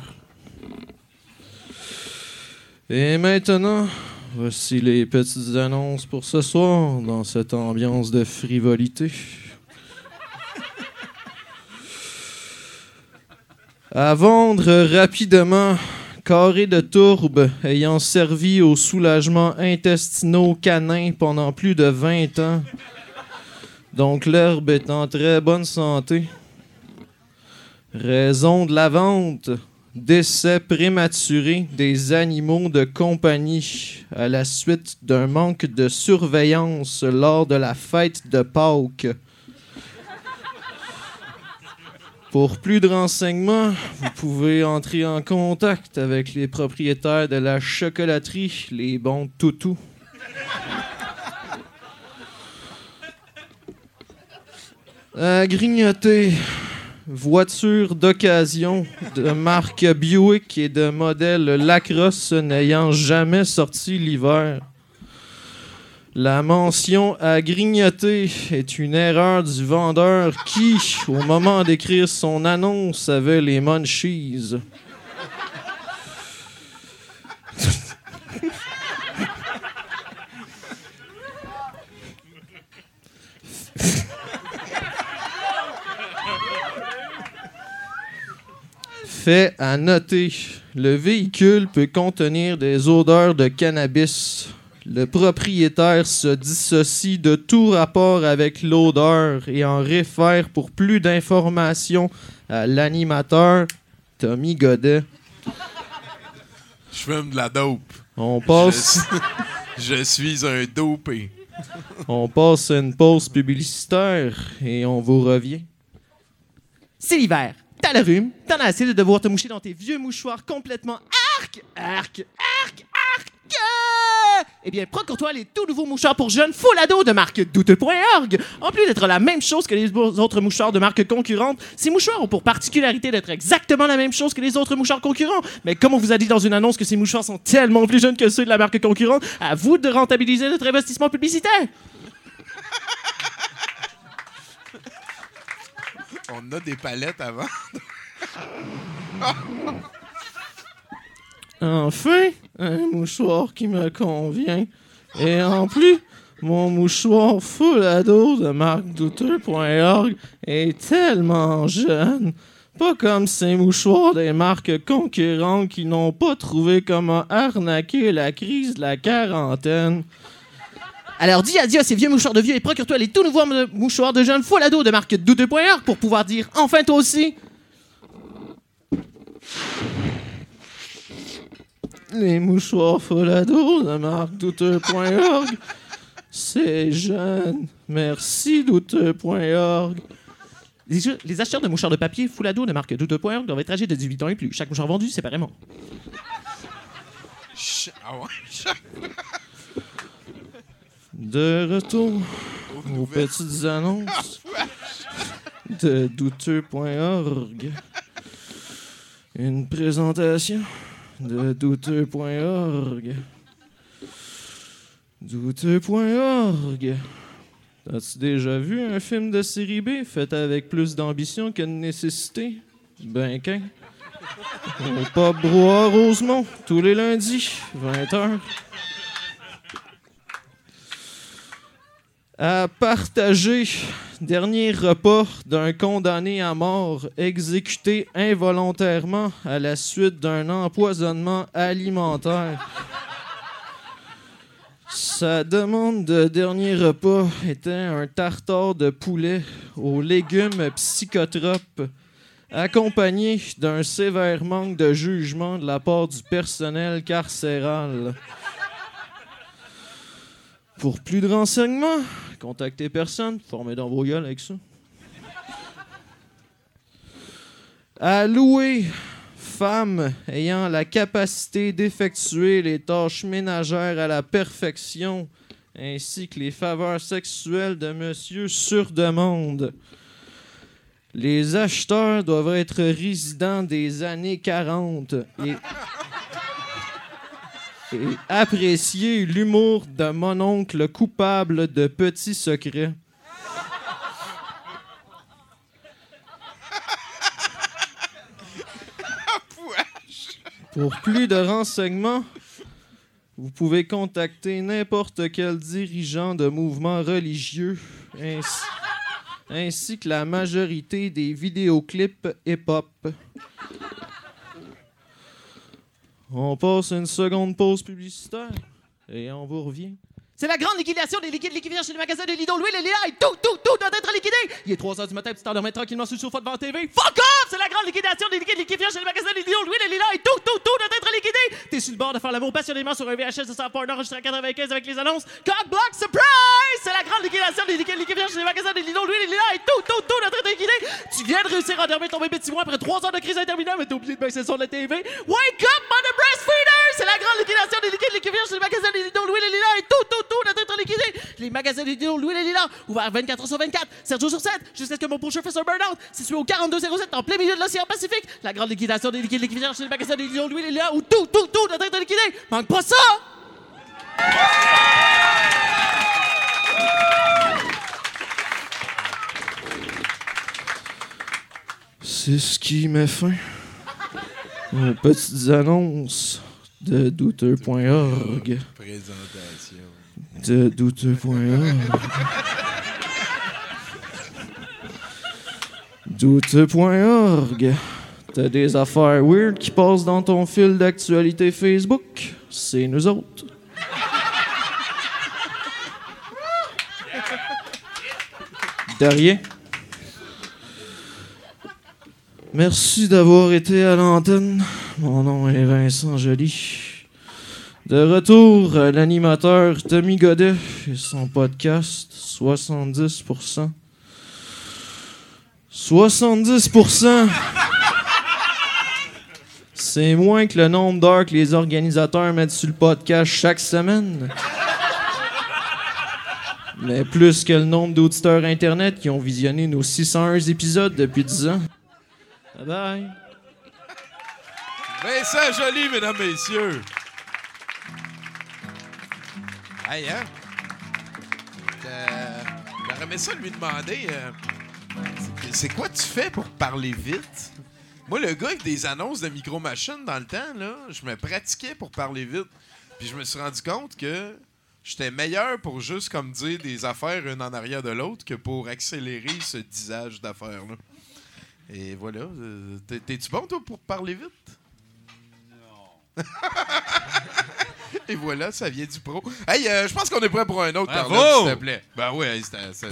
Et maintenant, voici les petites annonces pour ce soir dans cette ambiance de frivolité. À vendre rapidement, carré de tourbe ayant servi au soulagement intestinaux canin pendant plus de 20 ans. Donc l'herbe est en très bonne santé. Raison de la vente. Décès prématuré des animaux de compagnie à la suite d'un manque de surveillance lors de la fête de Pâques. Pour plus de renseignements, vous pouvez entrer en contact avec les propriétaires de la chocolaterie Les Bons Toutous. Grignoter, voiture d'occasion de marque Buick et de modèle Lacrosse n'ayant jamais sorti l'hiver. La mention à grignoter est une erreur du vendeur qui, au moment d'écrire son annonce, avait les munchies. Fait à noter, le véhicule peut contenir des odeurs de cannabis. Le propriétaire se dissocie de tout rapport avec l'odeur et en réfère pour plus d'informations à l'animateur Tommy Godet. Je fume de la dope. On passe, Je, je suis un dopé. on passe à une pause publicitaire et on vous revient. C'est l'hiver. T'as le rhume, t'en as assez de devoir te moucher dans tes vieux mouchoirs complètement arc, arc, arc, arc. Eh bien, procure-toi les tout nouveaux mouchoirs pour jeunes full ado de marque douteux.org. En plus d'être la même chose que les autres mouchoirs de marque concurrente, ces mouchoirs ont pour particularité d'être exactement la même chose que les autres mouchoirs concurrents. Mais comme on vous a dit dans une annonce que ces mouchoirs sont tellement plus jeunes que ceux de la marque concurrente, à vous de rentabiliser notre investissement publicitaire. On a des palettes avant. Enfin, un mouchoir qui me convient. Et en plus, mon mouchoir full ado de marque douteux.org est tellement jeune. Pas comme ces mouchoirs des marques concurrentes qui n'ont pas trouvé comment arnaquer la crise de la quarantaine. Alors dis adieu à ces vieux mouchoirs de vieux et procure-toi les tout nouveaux mou- mouchoirs de jeunes full ado de marque douteux.org pour pouvoir dire enfin toi aussi. Les mouchoirs Folado de marque douteux.org. C'est jeune. Merci douteux.org. Les, les acheteurs de mouchoirs de papier Foulado de marque Doute.org doivent être âgés de 18 ans et plus. Chaque mouchoir vendu séparément. Ah? De retour aux petites annonces de douteux.org. Une présentation de douteux.org. Douteux.org. As-tu déjà vu un film de série B fait avec plus d'ambition que de nécessité? Ben qu'un. Au pub Brouhaha Rosemont, tous les lundis, 20h. à partager dernier repas d'un condamné à mort exécuté involontairement à la suite d'un empoisonnement alimentaire. Sa demande de dernier repas était un tartare de poulet aux légumes psychotropes accompagné d'un sévère manque de jugement de la part du personnel carcéral. Pour plus de renseignements, contactez personne, formez dans vos avec ça. À louer femme ayant la capacité d'effectuer les tâches ménagères à la perfection, ainsi que les faveurs sexuelles de monsieur sur demande. Les acheteurs doivent être résidents des années 40 et et apprécier l'humour de mon oncle coupable de petits secrets. Pour plus de renseignements, vous pouvez contacter n'importe quel dirigeant de mouvement religieux ainsi, ainsi que la majorité des vidéoclips hip-hop. On passe une seconde pause publicitaire et on vous revient. C'est la grande liquidation des liquides liquifiants chez les magasins de Lidl. L'huile et les lilas, tout, tout, tout doit être liquidé. Il est 3 h du matin, tu t'endormais tranquillement sur le sofa devant TV. Fuck off! C'est la grande liquidation des liquides liquifiants chez les magasins de Lidl. L'huile et les lilas, tout, tout, tout doit être liquidé. T'es sur le bord de faire l'amour passionnément sur un VHS de 100 porn enregistré en 95 avec les annonces. Cock Block Surprise! C'est la grande liquidation des liquides liquifiants chez les magasins de Lidl. L'huile et les lilas, tout, tout, tout doit être liquidé. Tu viens de réussir à endormir ton bébé de 6 mois après 3 heures de crise interminable, mais t'as oublié de baisser le la TV. Wake up, Les magasins de Lidl, Louis et Lila, ouverts 24 heures sur 24, 7 jours sur 7, jusqu'à ce que mon pusher fasse un burn-out. Situé au 4207, en plein milieu de l'océan Pacifique. La grande liquidation des liquides liquifiants chez les magasins de Lidl, Louis et Lila, où tout, tout, tout doit être liquidé. Manque pas ça! C'est ce qui met fin aux petites annonces de douteux.org. Présentation. De douteux.org. Douteux.org. T'as des affaires weird qui passent dans ton fil d'actualité Facebook? C'est nous autres. De rien. Merci d'avoir été à l'antenne. Mon nom est Vincent Joly. De retour à l'animateur Tommy Godet et son podcast 70%. 70%! C'est moins que le nombre d'heures que les organisateurs mettent sur le podcast chaque semaine. Mais plus que le nombre d'auditeurs Internet qui ont visionné nos 601 épisodes depuis 10 ans. Bye bye. Vincent Joly, mesdames, messieurs. Hey, hein? Euh, J'aurais aimé ça lui demander euh, c'est- quoi tu fais pour parler vite? Moi, le gars avec des annonces de micro-machines dans le temps, là, je me pratiquais pour parler vite. Puis je me suis rendu compte que j'étais meilleur pour juste comme dire des affaires une en arrière de l'autre que pour accélérer ce disage d'affaires-là. Et voilà. euh, t'es- T'es-tu bon, toi, pour parler vite? Non. Et voilà, ça vient du pro. Hey, je pense qu'on est prêt pour un autre, Bravo! s'il te plaît. Ben oui, c'était. ça.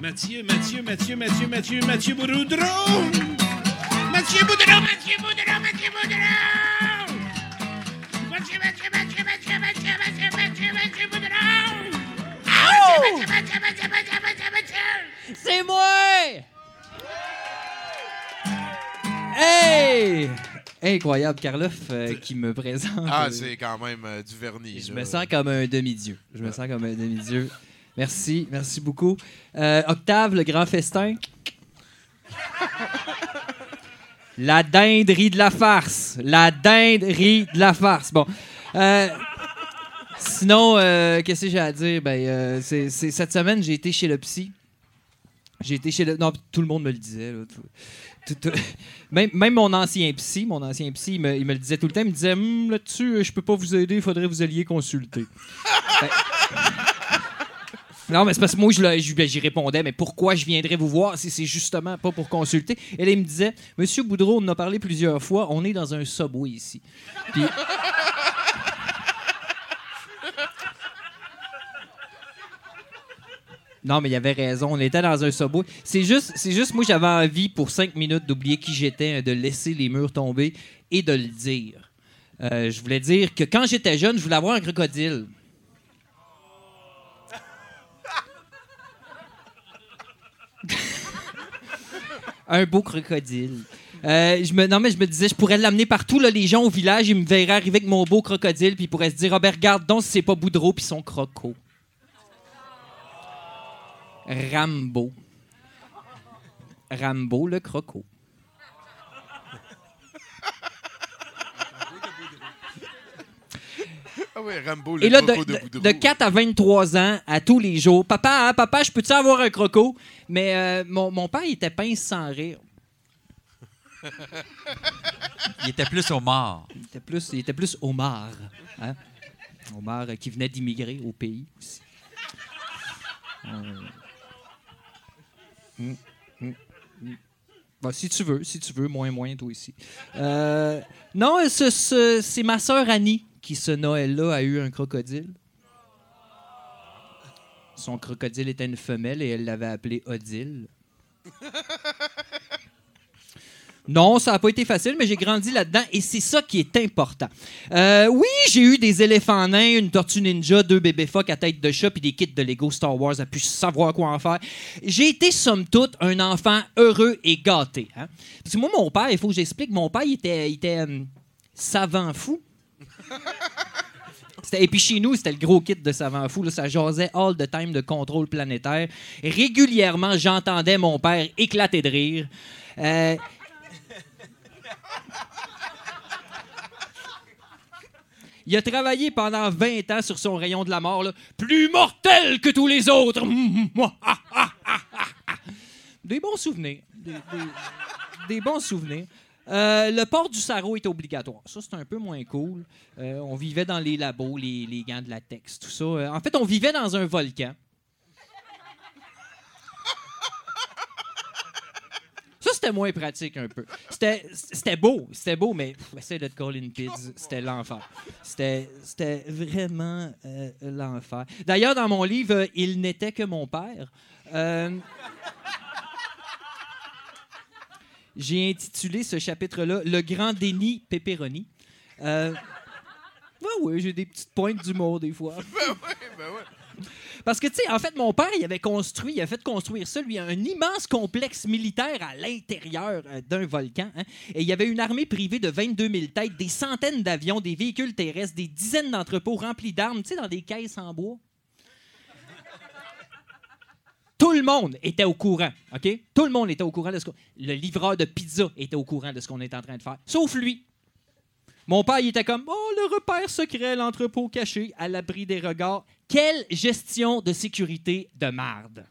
Mathieu, Mathieu, Mathieu, Mathieu, Mathieu, Mathieu Boudreau. Mathieu Boudreau, Mathieu Boudreau, Mathieu Boudreau. Mathieu, Mathieu, Mathieu, Mathieu, Mathieu, Mathieu, Mathieu, Mathieu Boudreau. C'est moi! Hey! Incroyable, Karloff euh, qui me présente. Ah, euh, c'est quand même euh, du vernis. Je là. me sens comme un demi-dieu. Je me sens comme un demi-dieu. Merci, merci beaucoup. Euh, Octave, le grand festin. La dinderie de la farce. La dinderie de la farce. Bon. Sinon, euh, qu'est-ce que j'ai à dire? Ben, euh, c'est, c'est- cette semaine, j'ai été chez le psy. J'ai été chez le. Non, tout le monde me le disait. là. Tout- tout- tout- Même, même mon ancien psy, mon ancien psy, il me, il me le disait tout le temps. Il me disait Hum, là-dessus, euh, je peux pas vous aider, il faudrait que vous alliez consulter. Ben, non, mais c'est parce que moi, je, le- je- ben, j'y répondais, mais pourquoi je viendrais vous voir si c'est justement pas pour consulter? Et là, il me disait, Monsieur Boudreau, on en a parlé plusieurs fois, on est dans un subway ici. Puis- Non, mais il avait raison. On était dans un subway. C'est juste, juste moi, j'avais envie pour cinq minutes d'oublier qui j'étais, de laisser les murs tomber et de le dire. Euh, je voulais dire que quand j'étais jeune, je voulais avoir un crocodile. un beau crocodile. Euh, non, mais je me disais, je pourrais l'amener partout. Là, les gens au village, ils me verraient arriver avec mon beau crocodile, puis ils pourraient se dire, ah ben, regarde donc si c'est pas Boudreau puis son croco. Rambo. Rambo le croco. Ah ouais, Rambo, le Et là, de, croco de, de- Boudreau. de 4 à 23 ans, à tous les jours, papa, hein, papa, je peux-tu avoir un croco? Mais euh, mon, mon père, il était pince sans rire. Il était plus au mort. Il était plus, il était plus Omar. Hein? Omar euh, qui venait d'immigrer au pays aussi. Euh, Bon, si tu veux, si tu veux, moins, moins, toi ici. Euh, non, ce- ce- c'est ma sœur Annie qui, ce Noël-là, a eu un crocodile. Son crocodile était une femelle et elle l'avait appelé Odile. Non, ça n'a pas été facile, mais j'ai grandi là-dedans et c'est ça qui est important. Euh, oui, j'ai eu des éléphants nains, une tortue ninja, deux bébés phoques à tête de chat puis des kits de Lego Star Wars à pu savoir quoi en faire. J'ai été, somme toute, un enfant heureux et gâté. hein. Parce que moi, mon père, il faut que j'explique, mon père, il était, il euh, savant fou. Et puis chez nous, c'était le gros kit de savant fou. ça jasait all the time de contrôle planétaire. Régulièrement, j'entendais mon père éclater de rire. Euh, Il a travaillé pendant 20 ans sur son rayon de la mort, plus mortel que tous les autres. Des bons souvenirs. Des bons souvenirs. Euh, le port du sarrau est obligatoire. Ça, c'est un peu moins cool. Euh, on vivait dans les labos, les, les gants de latex, tout ça. Euh, en fait, on vivait dans un volcan. Ça, c'était moins pratique un peu. C'était beau, c'était beau, mais essaye de te coller une c'était l'enfer. C'était vraiment euh, l'enfer. D'ailleurs, dans mon livre, euh, Il n'était que mon père, euh, j'ai intitulé ce chapitre-là Le grand déni pepperoni. Ouais, ouais, j'ai des petites pointes d'humour des fois. Parce que, tu sais, en fait, mon père, il avait construit, il a fait construire ça, lui, un immense complexe militaire à l'intérieur euh, d'un volcan. hein. Et il y avait une armée privée de 22 000 têtes, des centaines d'avions, des véhicules terrestres, des dizaines d'entrepôts remplis d'armes, tu sais, dans des caisses en bois. Tout le monde était au courant, OK? Tout le monde était au courant de ce qu'on... Le livreur de pizza était au courant de ce qu'on était en train de faire, sauf lui. Mon père, il était comme Oh, le repère secret, l'entrepôt caché, à l'abri des regards. Quelle gestion de sécurité de marde?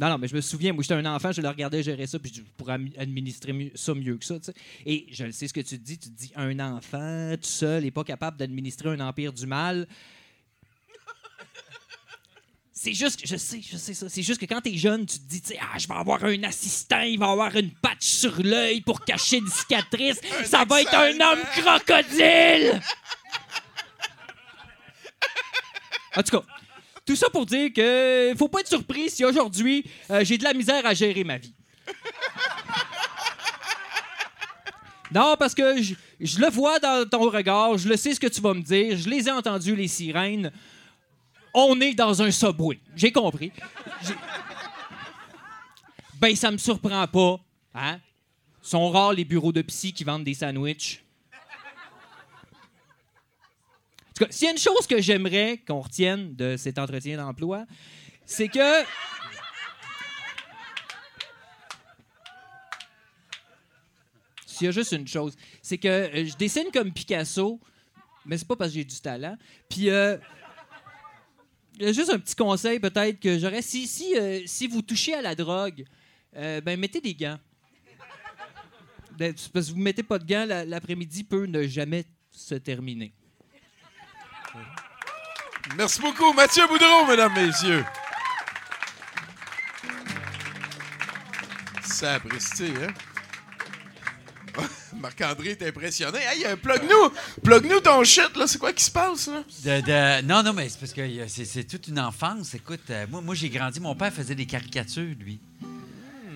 Non, non, mais je me souviens, moi, j'étais un enfant, je le regardais gérer ça, puis je pourrais administrer mieux- ça mieux que ça, tu sais. Et je le sais ce que tu te dis, tu te dis, un enfant tout seul n'est pas capable d'administrer un empire du mal. C'est juste que, je sais, je sais ça. C'est juste que quand t'es jeune, tu te dis, tu sais, ah, je vais avoir un assistant, il va avoir une patch sur l'œil pour cacher une cicatrice. Ça va être un homme crocodile! En tout cas, tout ça pour dire que faut pas être surpris si aujourd'hui, euh, j'ai de la misère à gérer ma vie. Non, parce que je, le vois dans ton regard, je le sais ce que tu vas me dire, je les ai entendus, les sirènes. On est dans un subway. J'ai compris. Ben, ça me surprend pas. Hein? Sont rares les bureaux de psy qui vendent des sandwichs. En s'il y a une chose que j'aimerais qu'on retienne de cet entretien d'emploi, c'est que. S'il y a juste une chose, c'est que euh, je dessine comme Picasso, mais c'est pas parce que j'ai du talent. Puis, euh, il y a juste un petit conseil peut-être que j'aurais. Si, si, euh, si vous touchez à la drogue, euh, ben mettez des gants. Ben, Parce que vous mettez pas de gants, la- l'après-midi peut ne jamais se terminer. Merci beaucoup, Mathieu Boudreau, mesdames, messieurs. Sapristi, hein? Marc-André est impressionné. Hey, euh, plug-nous! Plug-nous ton shit, là. C'est quoi qui se passe, là? De- de- non, non, mais c'est parce que euh, c'est, toute une enfance. Écoute, euh, moi, moi j'ai grandi. Mon père faisait des caricatures, lui.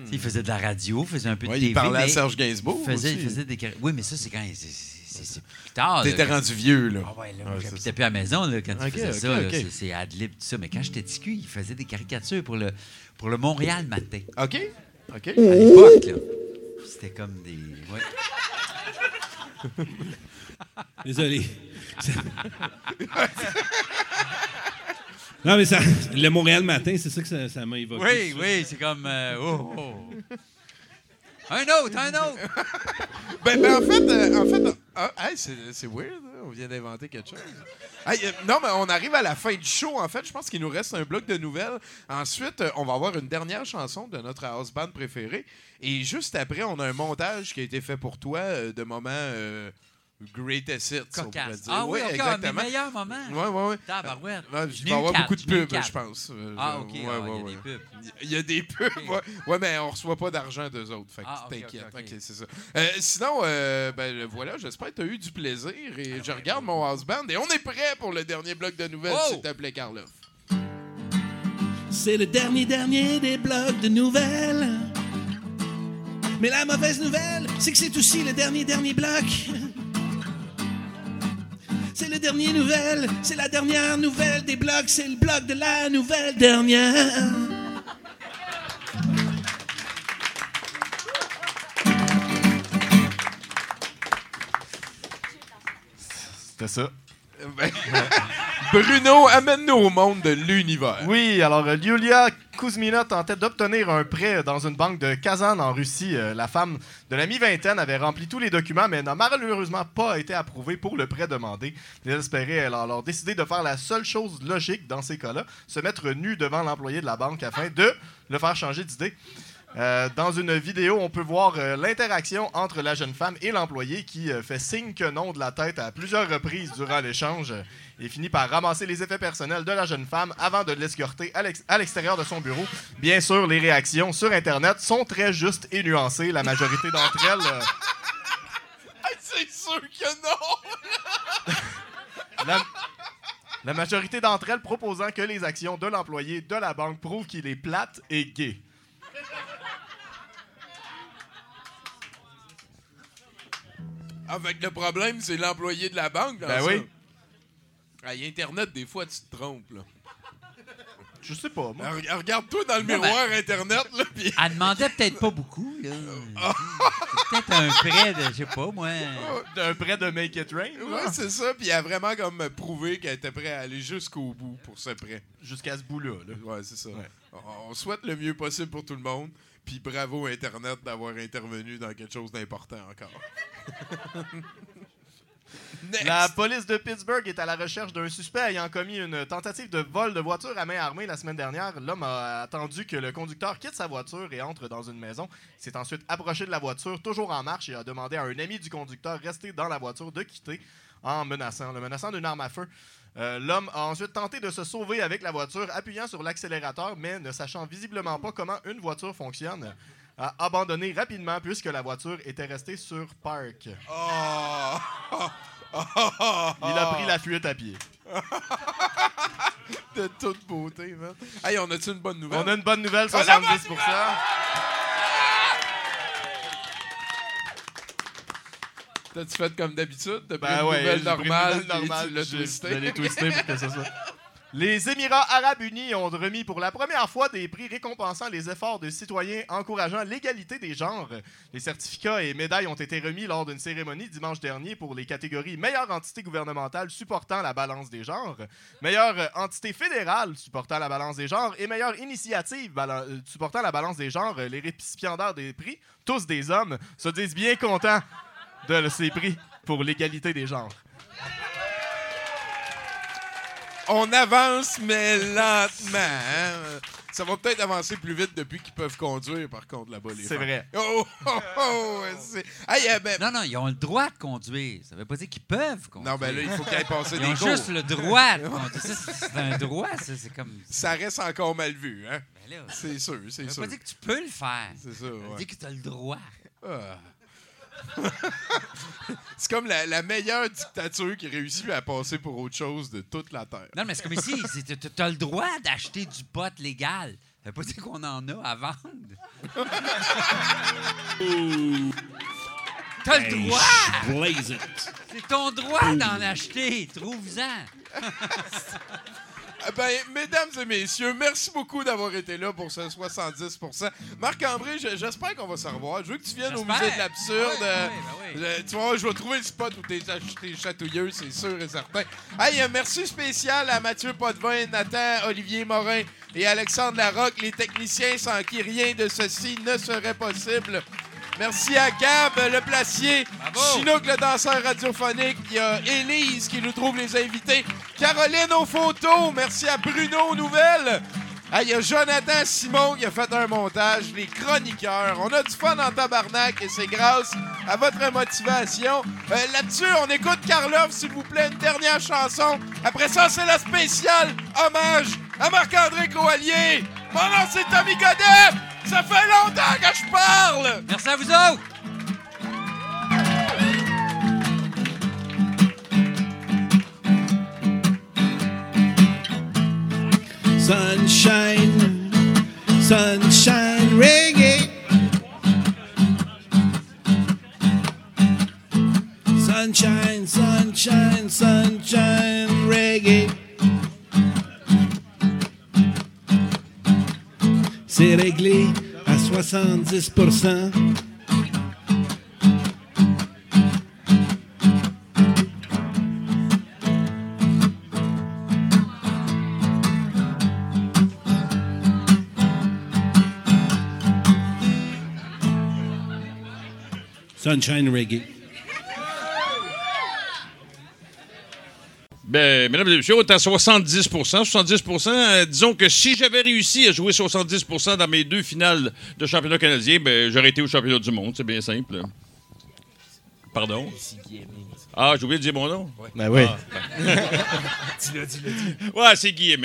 Sais, Il faisait de la radio, faisait un peu de Ouais, il TV. parlait à Serge Gainsbourg Il faisait, aussi. il faisait des Oui, mais ça, c'est quand. c'est- c'est plus tard. là, T'étais quand- rendu vieux, là. Ah ouais, là, j'habitais plus à la maison là, quand Ok, il faisait ok, ça. là. ok. C'est, c'est ad lib, tout ça. Mais quand j'étais petit cul, il faisait des caricatures pour le, pour le Montréal Matin. OK. OK. À l'époque, là. C'était comme des. ouais. Désolé. non, mais ça, le Montréal matin, c'est ça que ça, ça m'a évoqué. Oui, ça. oui, c'est comme. euh, oh, oh. Un autre, un autre! Ben, ben, en fait, euh, en fait ah, hey, c'est, weird, hein, on vient d'inventer quelque chose. Euh, non, mais on arrive à la fin du show, en fait. Je pense qu'il nous reste un bloc de nouvelles. Ensuite, euh, on va avoir une dernière chanson de notre house band préférée. Et juste après, on a un montage qui a été fait pour toi euh, de moments greatest hits, on pourrait dire. Ah oui, Ouais, encore, exactement. mes meilleurs moments. Ouais, ouais, ouais. Tabarouette. Ouais, Je il n'ai va y eu avoir beaucoup de pubs, je pense. Euh, Ah, OK, ouais, ah, ouais, il y a des pubs. Il y a des pubs, mais on reçoit pas d'argent d'eux autres, fait que Ah, t'inquiète. ok, c'est ça. Euh, sinon, euh, ben le voilà, j'espère que tu as eu du plaisir et je regarde mon house band et on est prêt pour le dernier bloc de nouvelles, Oh! s'il te plaît, Karloff. C'est le dernier dernier des blocs de nouvelles. Mais la mauvaise nouvelle, c'est que c'est aussi le dernier dernier bloc. C'est le dernier nouvelle, c'est la dernière nouvelle des blocs, c'est le bloc de la nouvelle dernière. C'était ça. Ben, Bruno, amène-nous au monde de l'univers. Oui, alors euh, Yulia Kuzmina tentait d'obtenir un prêt dans une banque de Kazan en Russie. Euh, la femme de la mi-vingtaine avait rempli tous les documents, mais n'a malheureusement pas été approuvée pour le prêt demandé. Désespérée, elle a alors décidé de faire la seule chose logique dans ces cas-là, se mettre nue devant l'employé de la banque afin de le faire changer d'idée. Euh, dans une vidéo, on peut voir euh, l'interaction entre la jeune femme et l'employé qui euh, fait signe que non de la tête à plusieurs reprises durant l'échange et finit par ramasser les effets personnels de la jeune femme avant de l'escorter à l'ex- à l'extérieur de son bureau. Bien sûr, les réactions sur Internet sont très justes et nuancées. La majorité d'entre elles... c'est sûr que non! la, la majorité d'entre elles proposant que les actions de l'employé de la banque prouvent qu'il est plate et gay. Avec le problème, c'est l'employé de la banque. dans Ben ça. oui. Hey, Internet, des fois, tu te trompes. Là. Je sais pas, moi. Alors, Regarde-toi dans le Non, miroir Internet. Là, puis- Elle demandait peut-être pas beaucoup. Là. Peut-être un prêt de, je sais pas, moi. Un prêt de Make It Rain. Ouais, c'est ça. Puis elle a vraiment comme prouvé qu'elle était prête à aller jusqu'au bout pour ce prêt. Jusqu'à ce bout-là. là. Ouais, c'est ça. On souhaite le mieux possible pour tout le monde. Puis bravo Internet d'avoir intervenu dans quelque chose d'important encore. Next. La police de Pittsburgh est à la recherche d'un suspect ayant commis une tentative de vol de voiture à main armée la semaine dernière. L'homme a attendu que le conducteur quitte sa voiture et entre dans une maison. Il s'est ensuite approché de la voiture, toujours en marche, et a demandé à un ami du conducteur resté dans la voiture de quitter en menaçant, le menaçant d'une arme à feu. Euh, L'homme a ensuite tenté de se sauver avec la voiture, appuyant sur l'accélérateur, mais ne sachant visiblement pas comment une voiture fonctionne, a abandonné rapidement puisque la voiture était restée sur park. Oh! Il a pris la fuite à pied. de toute beauté, man. Hey, on a-tu une bonne nouvelle? On a une bonne nouvelle, Ah, la 70%. T'as-tu fait comme d'habitude? T'as pris Ben une ouais, pris une normale, normale, tu l'as twisté. je pour que ça soit- Les Émirats arabes unis ont remis pour la première fois des prix récompensant les efforts de citoyens encourageant l'égalité des genres. Les certificats et médailles ont été remis lors d'une cérémonie dimanche dernier pour les catégories meilleure entité gouvernementale supportant la balance des genres, meilleure entité fédérale supportant la balance des genres et meilleure initiative euh, supportant la balance des genres. Les récipiendaires des prix, tous des hommes, se disent bien contents de ces prix pour l'égalité des genres. On avance, mais lentement. hein. Ça va peut-être avancer plus vite depuis qu'ils peuvent conduire, par contre, là-bas, les C'est vrai. Oh, oh, oh, ouais, Hey, euh, ben- Non, non, ils ont le droit de conduire. Ça veut pas dire qu'ils peuvent conduire. Non, ben là, il faut qu'ils aillent passer Ils des ont cours. juste le droit de conduire. C'est un droit, ça. C'est comme. Ça reste encore mal vu, hein? Ben là, C'est sûr, c'est Ça veut sûr. pas dire que tu peux le faire. C'est ça, Ça veut ouais. dire que tu as le droit. Ah. c'est comme la, la meilleure dictature qui réussit à passer pour autre chose de toute la Terre. Non, mais c'est comme ici. Tu as le droit d'acheter du pot légal. Ça veut pas dire qu'on en a à vendre. T'as le Hey, droit! blaze it. C'est ton droit d'en acheter. Trouve-en. Ah Ben, mesdames et messieurs, merci beaucoup d'avoir été là pour ce 70% Marc-André, je- j'espère qu'on va se revoir. Je veux que tu viennes au musée de l'absurde. Ouais, Euh, ouais, ben oui. euh, tu vois, je vais trouver le spot où t'es chatouilleux, c'est sûr et certain. Hey, euh, merci spécial à Mathieu Potvin, Nathan, Olivier Morin et Alexandre Larocque, les techniciens sans qui rien de ceci ne serait possible. Merci à Gab Le Placier, Chinook le danseur radiophonique, il y a Élise qui nous trouve les invités, Caroline aux photos, merci à Bruno aux nouvelles. Ah, Il y a Jonathan Simon qui a fait un montage, les chroniqueurs. On a du fun en tabarnak et c'est grâce à votre motivation. Euh, Là-dessus, on écoute Karlov, s'il vous plaît, une dernière chanson. Après ça, c'est la spéciale hommage à Marc-André Coallier. Mon nom, c'est Tommy Godet. Ça fait longtemps que je parle. Merci à vous autres. Sunshine, sunshine reggae. Sunshine, sunshine, sunshine 70%. Sunshine reggae. Ben, mesdames et messieurs, on est à 70% 70% euh, Disons que si j'avais réussi à jouer 70% dans mes deux finales de championnat canadien, ben, j'aurais été au championnat du monde. C'est bien simple. Pardon? Ah, j'ai oublié de dire mon nom? Ben oui. Ah, ben. Dis-le, dis-le, dis-le. Ouais, c'est Guy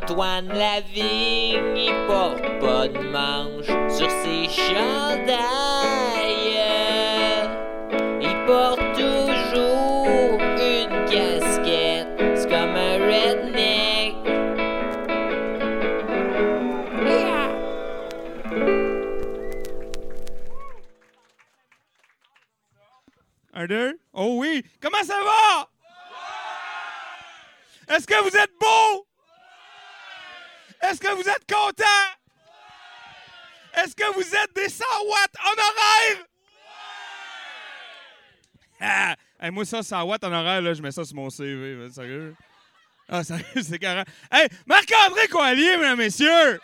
Antoine Lavigne, il porte pas de manche sur ses chandails. Il porte toujours une casquette, c'est comme un redneck. Un, deux. Oh oui. Comment ça va? Est-ce que vous êtes beau? Est-ce que vous êtes content? Est-ce que vous êtes des 100 watts honoraires? Ah! Hey, moi, ça, 100 watts en horaire, là, je mets ça sur mon CV. là, Sérieux? Ah, sérieux, c'est carré. Hey, Marc-André Coallier, mesdames, messieurs!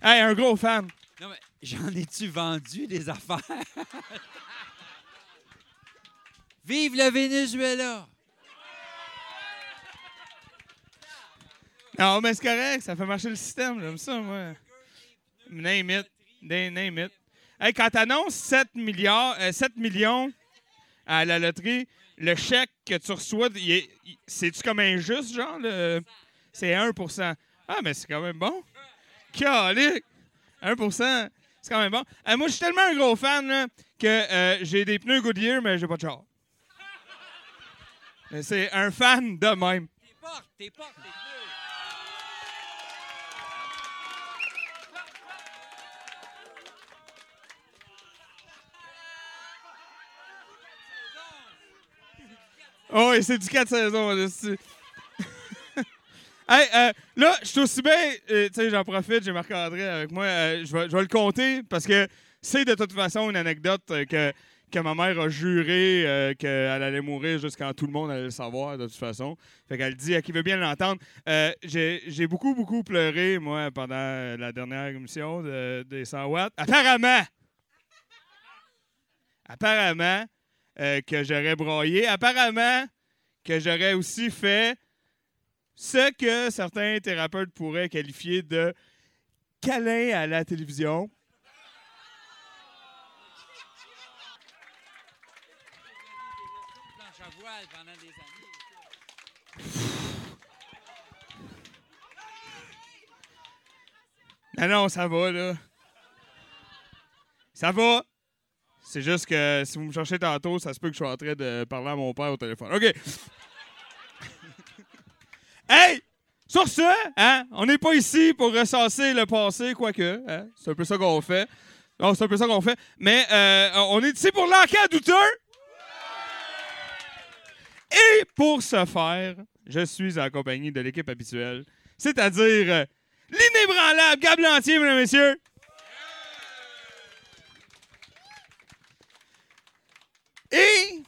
Hey, un gros fan. Non, mais j'en ai-tu vendu des affaires? Vive le Venezuela! Non, mais c'est correct, ça fait marcher le système, j'aime ça, moi. Name it. Name it. Hey, quand t'annonces 7 milliards, euh, 7 millions à la loterie, le chèque que tu reçois, c'est-tu comme injuste, genre? le- C'est 1 Ah, Ah, mais c'est quand même bon. Calique! 1% c'est quand même bon. Euh, moi, je suis tellement un gros fan là, que euh, j'ai des pneus Goodyear, mais j'ai pas de char. C'est un fan de même. T'es t'es portes, t'es pneus. Oh, oui, c'est du 4 saisons, là, hey, euh, là, je suis aussi bien. euh, tu sais, j'en profite, j'ai Marc-André avec moi. euh, je vais le compter parce que c'est de toute façon une anecdote euh, que, que ma mère a juré qu'elle allait mourir jusqu'à tout le monde allait le savoir, de toute façon. Fait qu'elle dit à qui veut bien l'entendre. J'ai beaucoup, beaucoup pleuré, moi, pendant la dernière émission de, des 100 watts. Apparemment! Apparemment euh, que j'aurais broyé. Apparemment que j'aurais aussi fait ce que certains thérapeutes pourraient qualifier de câlin à la télévision. Non, non, ça va, là. Ça va. C'est juste que si vous me cherchez tantôt, ça se peut que je sois en train de parler à mon père au téléphone. OK. hey! Sur ce, hein, on n'est pas ici pour recenser le passé, quoique. Hein, c'est un peu ça qu'on fait. Non, c'est un peu ça qu'on fait. Mais euh, on est ici pour l'enquête douteux. Et pour ce faire, je suis en compagnie de l'équipe habituelle, c'est-à-dire euh, l'inébranlable Gab Lantier, mesdames et messieurs. Et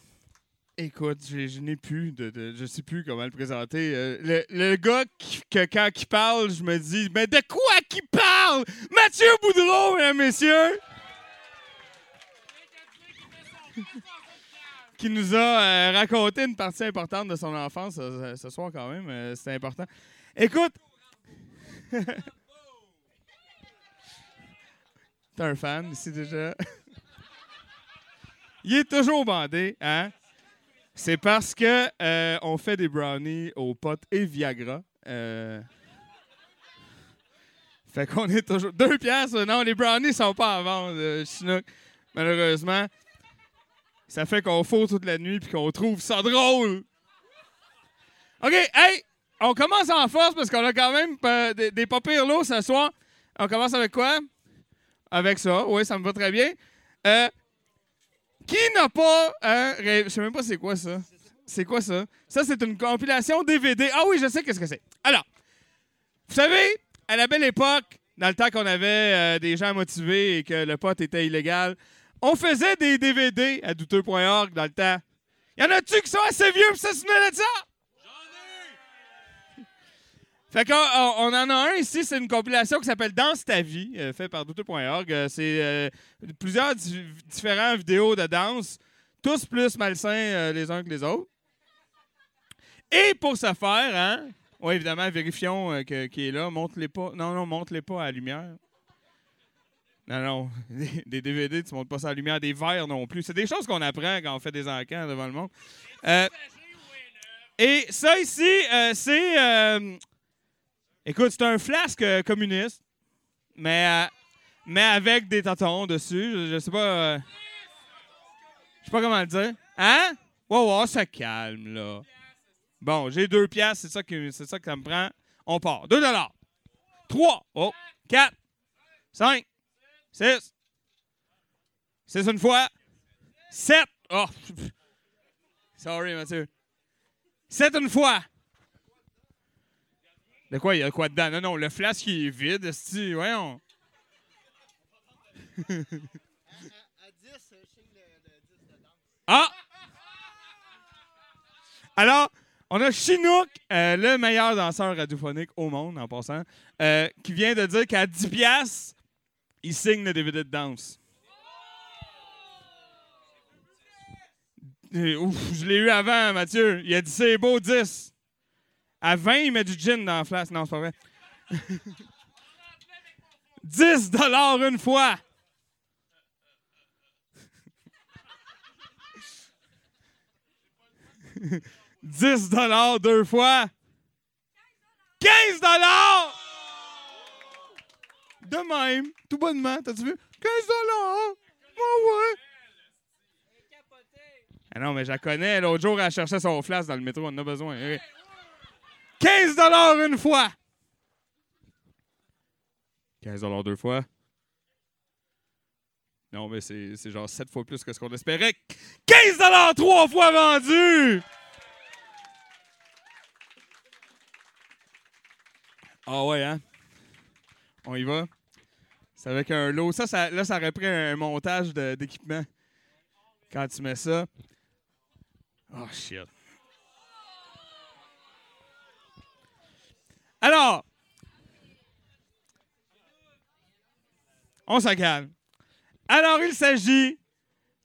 écoute, je, n'ai plus de, je sais plus comment le présenter. Euh, le, gars que quand il parle, je me dis, mais de quoi qu'il parle? Mathieu Boudreau, mesdames messieurs. qui nous a euh, raconté une partie importante de son enfance euh, ce soir quand même. euh, C'était important. Écoute. T'es un fan ici déjà. Il est toujours bandé, hein? C'est parce que euh, on fait des brownies aux potes et Viagra. Euh, Fait qu'on est toujours. Deux piastres, non, les brownies sont pas à vendre, euh, Chinook, malheureusement. Ça fait qu'on faut toute la nuit puis qu'on trouve ça drôle. OK, hey, on commence en force parce qu'on a quand même des, des pas lourds ce soir. On commence avec quoi? Avec ça, oui, ça me va très bien. Euh, qui n'a pas un rêve? Je sais même pas c'est quoi ça. C'est quoi ça? Ça, c'est une compilation DVD. Ah oui, je sais qu'est-ce que c'est. Alors, vous savez, à la belle époque, dans le temps qu'on avait euh, des gens motivés et que le pot était illégal, on faisait des DVD à douteux.org dans le temps. Y en a-tu qui sont assez vieux pour se souvenir de ça? Fait qu'on on- en a un ici, c'est une compilation qui s'appelle Danse ta vie, euh, fait par douteux.org. Euh, c'est euh, plusieurs di- différents vidéos de danse, tous plus malsains les uns que les autres. Et pour ce faire, hein, oui, évidemment, vérifions que- qu'il est là. Montre-les pas. Non, non, montre-les pas à la lumière. Non, non. Des, DVD, tu montres pas ça à la lumière. Des verres non plus. C'est des choses qu'on apprend quand on fait des encans devant le monde. Et ça ici, c'est. Écoute, c'est un flasque euh, communiste, mais, euh, mais avec des tatons dessus. Je, je sais pas. euh, je sais pas comment le dire. Hein? Wow, ça calme, là. Bon, j'ai deux piastres, c'est ça, que, c'est ça que me prend. On part. Deux dollars. Trois. Oh. Quatre. Cinq. Six. Six une fois. Sept. Oh. Sorry, Mathieu. Sept une fois. De quoi? Il y a quoi dedans? Non, non, le flasque il est vide, esti. Voyons. ah! Alors, on a Chinook, euh, le meilleur danseur radiophonique au monde, en passant, euh, qui vient de dire qu'à 10 piastres, il signe le DVD de danse. Euh, ouf, je l'ai eu avant, Mathieu. Il a dit c'est beau, 10. À 20, il met du gin dans la flasque. Non, c'est pas vrai. 10 dollars une fois. « 10 dollars deux fois. 15 dollars! De même, tout bonnement. T'as-tu vu? 15 dollars. Oh ouais. Ah non, mais je la connais. L'autre jour, elle cherchait son flash dans le métro. On en a besoin. Ok. 15 dollars une fois. 15 dollars deux fois. Non, mais c'est genre 7 fois plus que ce qu'on espérait. 15 dollars trois fois vendu. Ah ouais, hein? On y va? C'est avec un lot. Ça, ça- là, ça aurait pris un montage d'équipement. Quand tu mets ça. Oh, shit. Alors, on s'en calme. Alors, il s'agit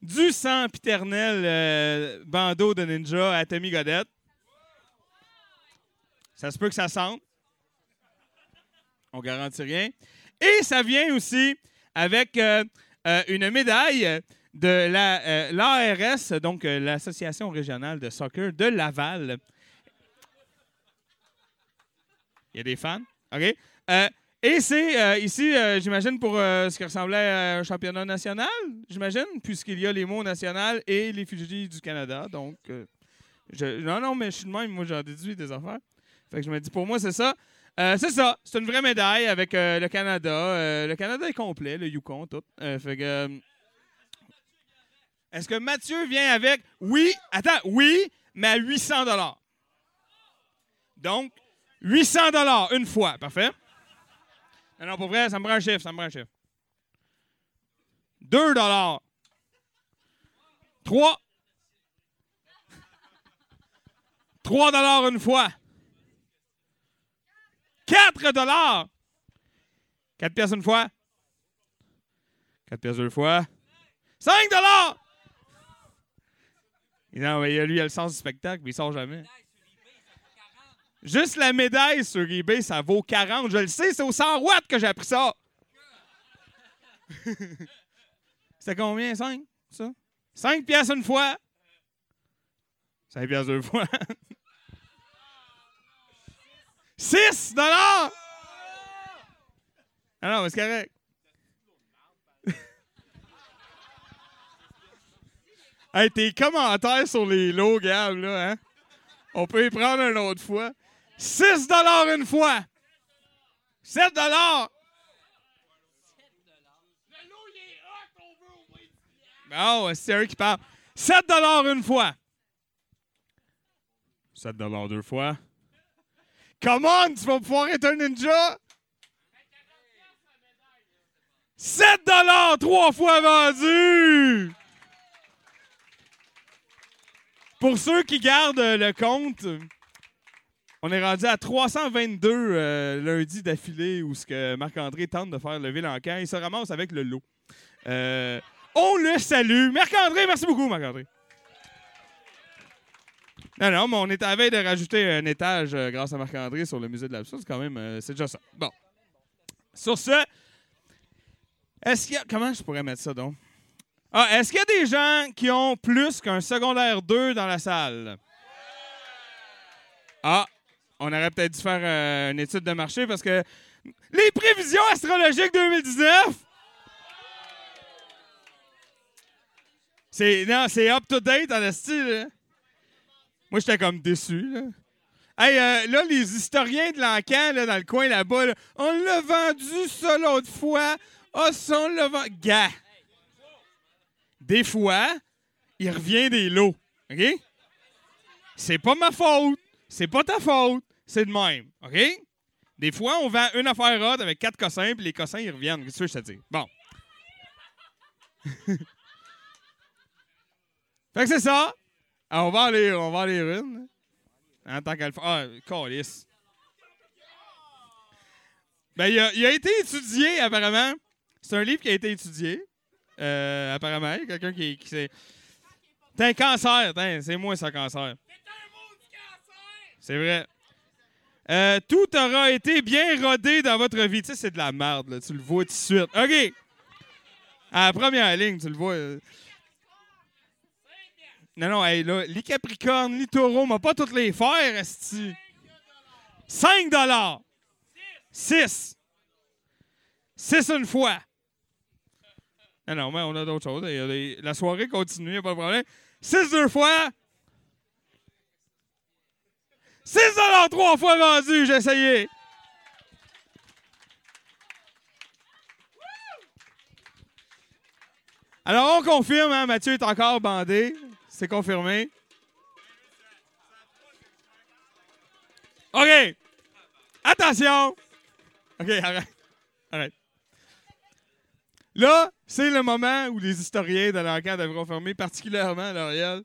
du sempiternel euh, bandeau de ninja à Tommy Godette. Ça se peut que ça sente. On garantit rien. Et ça vient aussi avec euh, euh, une médaille de la, l'ARS, donc l'Association régionale de soccer de Laval. Il y a des fans. OK? Euh, et c'est euh, ici, euh, j'imagine, pour ce qui ressemblait à un championnat national, j'imagine, puisqu'il y a les mots national et les fusils du Canada. Donc, non, non, mais je suis de même. Moi, j'en déduis des affaires. Fait que je me dis, pour moi, c'est ça. C'est ça. C'est une vraie médaille avec le Canada. Le Canada est complet, le Yukon, tout. Fait que. Est-ce que Mathieu vient avec? Oui, attends, oui, mais à 800 Donc, 800 une fois. Parfait. Non, non, pour vrai, ça me prend un chiffre, ça me prend un chiffre. 2 3 3 une fois. 4 dollars. 4 pièces une fois. 4 pièces deux fois. 5 dollars. Non, mais lui, il a le sens du spectacle, mais il sort jamais. Juste la médaille sur eBay, ça vaut 40. Je le sais, c'est au 100 watts que j'ai appris ça. C'était combien, 5? Ça? 5 pièces une fois. 5 pièces deux fois. 6 dollars! Ah non, mais c'est correct. hey, tes commentaires sur les lots, Gab, là, hein? On peut y prendre une autre fois. 6 dollars une fois. 7 dollars. Ah ouais, c'est eux qui parle. 7 dollars une fois. 7 dollars deux fois. Come on, tu vas pouvoir être un ninja. 7 dollars trois fois vendu. Pour ceux qui gardent le compte, on est rendu à 322 euh, lundi d'affilée où ce que Marc-André tente de faire lever l'encan. Il se ramasse avec le lot. Euh, on le salue. Marc-André, merci beaucoup, Marc-André. Non, non, mais on est à veille de rajouter un étage euh, grâce à Marc-André sur le musée de l'absurde. Quand même, euh, c'est déjà ça. Bon. Sur ce, est-ce qu'il y a. Comment je pourrais mettre ça donc? Ah, est-ce qu'il y a des gens qui ont plus qu'un secondaire 2 dans la salle? Ah, on aurait peut-être dû faire euh, une étude de marché parce que les prévisions astrologiques 2019. C'est non, c'est up to date en esti, là. Moi, j'étais comme déçu, là. Hey, euh, là, les historiens de l'encan, là, dans le coin là-bas, là, on l'a vendu ça l'autre fois. Ah, ça, on l'a vendu. Gars! Des fois, il revient des lots. OK? C'est pas ma faute. C'est pas ta faute. C'est de même. OK? Des fois, on vend une affaire hot avec quatre cossins, puis les cossins, ils reviennent. Qu'est-ce que je te dis? Bon. fait que c'est ça. Ah, on va aller, on va aller une. En tant qu'elle Ah, calice. Ben, il a, il a été étudié, apparemment. C'est un livre qui a été étudié. Euh, apparemment, il y a quelqu'un qui, qui s'est. T'as un cancer, c'est moi, ça, cancer. C'est vrai. Euh, tout aura été bien rodé dans votre vie. Tu sais, c'est de la merde, là. Tu le vois tout de suite. OK. À la première ligne, tu le vois. Non, non, les Capricornes, les Taureaux, mais pas toutes les faire, esti. 5 dollars. 6. 6 une fois. Non, non, mais on a d'autres choses. La soirée continue, pas de problème. 6 deux fois. 6 trois fois vendu, j'ai essayé. Alors, on confirme, hein, Mathieu est encore bandé. C'est confirmé. OK. Attention. OK, arrête. Arrête. Là, c'est le moment où les historiens de l'enquête avaient confirmé, particulièrement L'Oréal.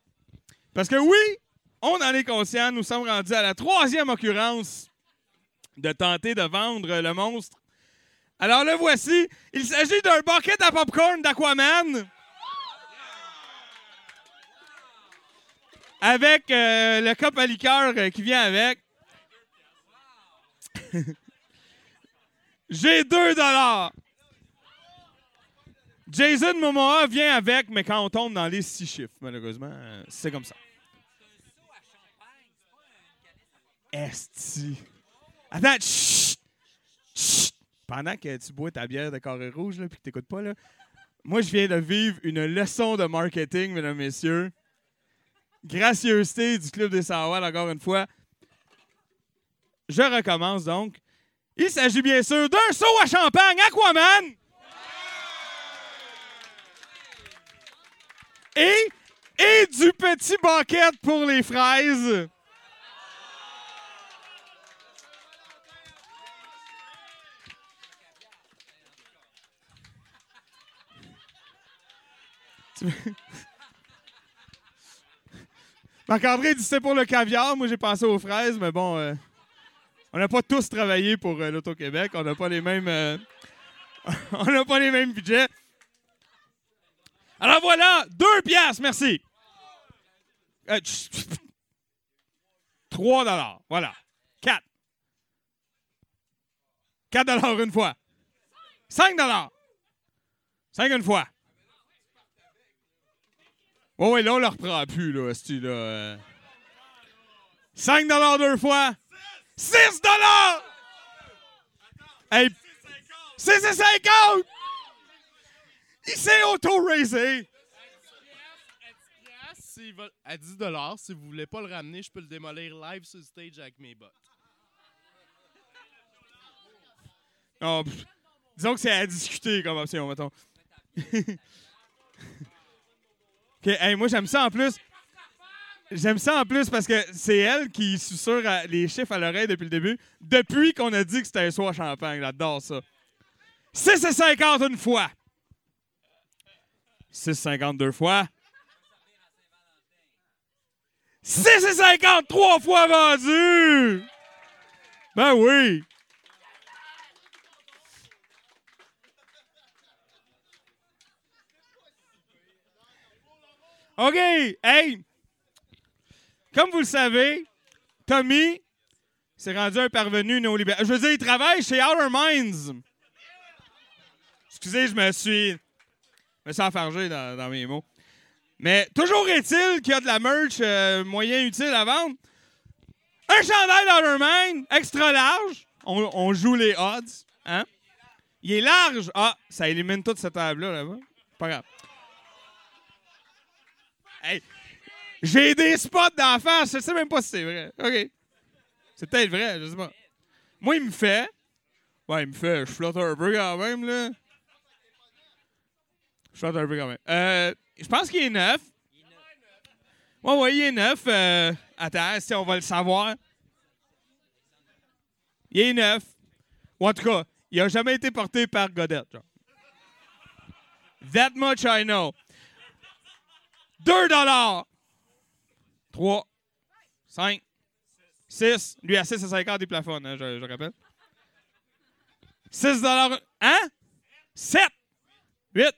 Parce que oui, on en est conscient, nous sommes rendus à la troisième occurrence de tenter de vendre le monstre. Alors le voici. Il s'agit d'un bucket à popcorn d'Aquaman. Avec euh, le cup à liqueur euh, qui vient avec. J'ai 2 dollars. Jason Momoa vient avec, mais quand on tombe dans les six chiffres, malheureusement, euh, c'est comme ça. Esti. Attends, chut! Chut! Pendant que tu bois ta bière de carré rouge là, puis que t'écoutes pas, là, moi, je viens de vivre une leçon de marketing, mesdames, messieurs. Gracieuseté du Club des Savoirs, encore une fois. Je recommence donc. Il s'agit bien sûr d'un saut à champagne Aquaman. Et, et du petit bucket pour les fraises. Marc-André dit c'est pour le caviar. Moi, j'ai pensé aux fraises, mais bon, euh, on n'a pas tous travaillé pour euh, l'Auto-Québec. On n'a pas les mêmes. euh, on n'a pas les mêmes budgets. Alors voilà, deux piastres, merci. Trois dollars, voilà. Quatre. Quatre dollars une fois. Cinq dollars. Cinq une fois. Ouais, ouais, là, on le reprend plus, là, esti, là. euh. 5 deux fois. 6 Hey, 6 et 50! Il s'est auto-raisé. À 10 si vous voulez pas le ramener, je peux le démolir live sur le stage avec mes bottes. Non, pff, disons que c'est à discuter comme option, mettons. OK, hey, moi, j'aime ça en plus. J'aime ça en plus parce que c'est elle qui susurre les chiffres à l'oreille depuis le début. Depuis qu'on a dit que c'était un soir champagne. J'adore ça. 6,50 une fois. 6,50 deux fois. 6,50 trois fois vendu. Ben oui. OK. Hey. Comme vous le savez, Tommy s'est rendu un parvenu néolibéral. Je veux dire, il travaille chez Outer Minds. Excusez, je me suis. Je me suis enfargé dans, mes mots. Mais toujours est-il qu'il y a de la merch euh, moyen utile à vendre. Un chandail d'Outer Mind, extra large. On, on joue les odds. Hein? Il est large. Ah, ça élimine toute cette table-là, là-bas. Pas grave. Hey, j'ai des spots d'en face, je sais même pas si c'est vrai. OK. C'est peut-être vrai, je sais pas. Moi, il me fait. Ouais, il me fait. Je flotte un peu quand même, là. Je flotte un peu quand même. Euh, je pense qu'il est neuf. Ouais, ouais, il est neuf. Euh, attends, si on va le savoir. Il est neuf. Ou en tout cas, il a jamais été porté par Godette. genre. That much I know. 2 dollars. 3, 5, 6. Lui, à 6 à 50, il plafonne, hein, je, je rappelle. 6 dollars. Hein? 7. 8.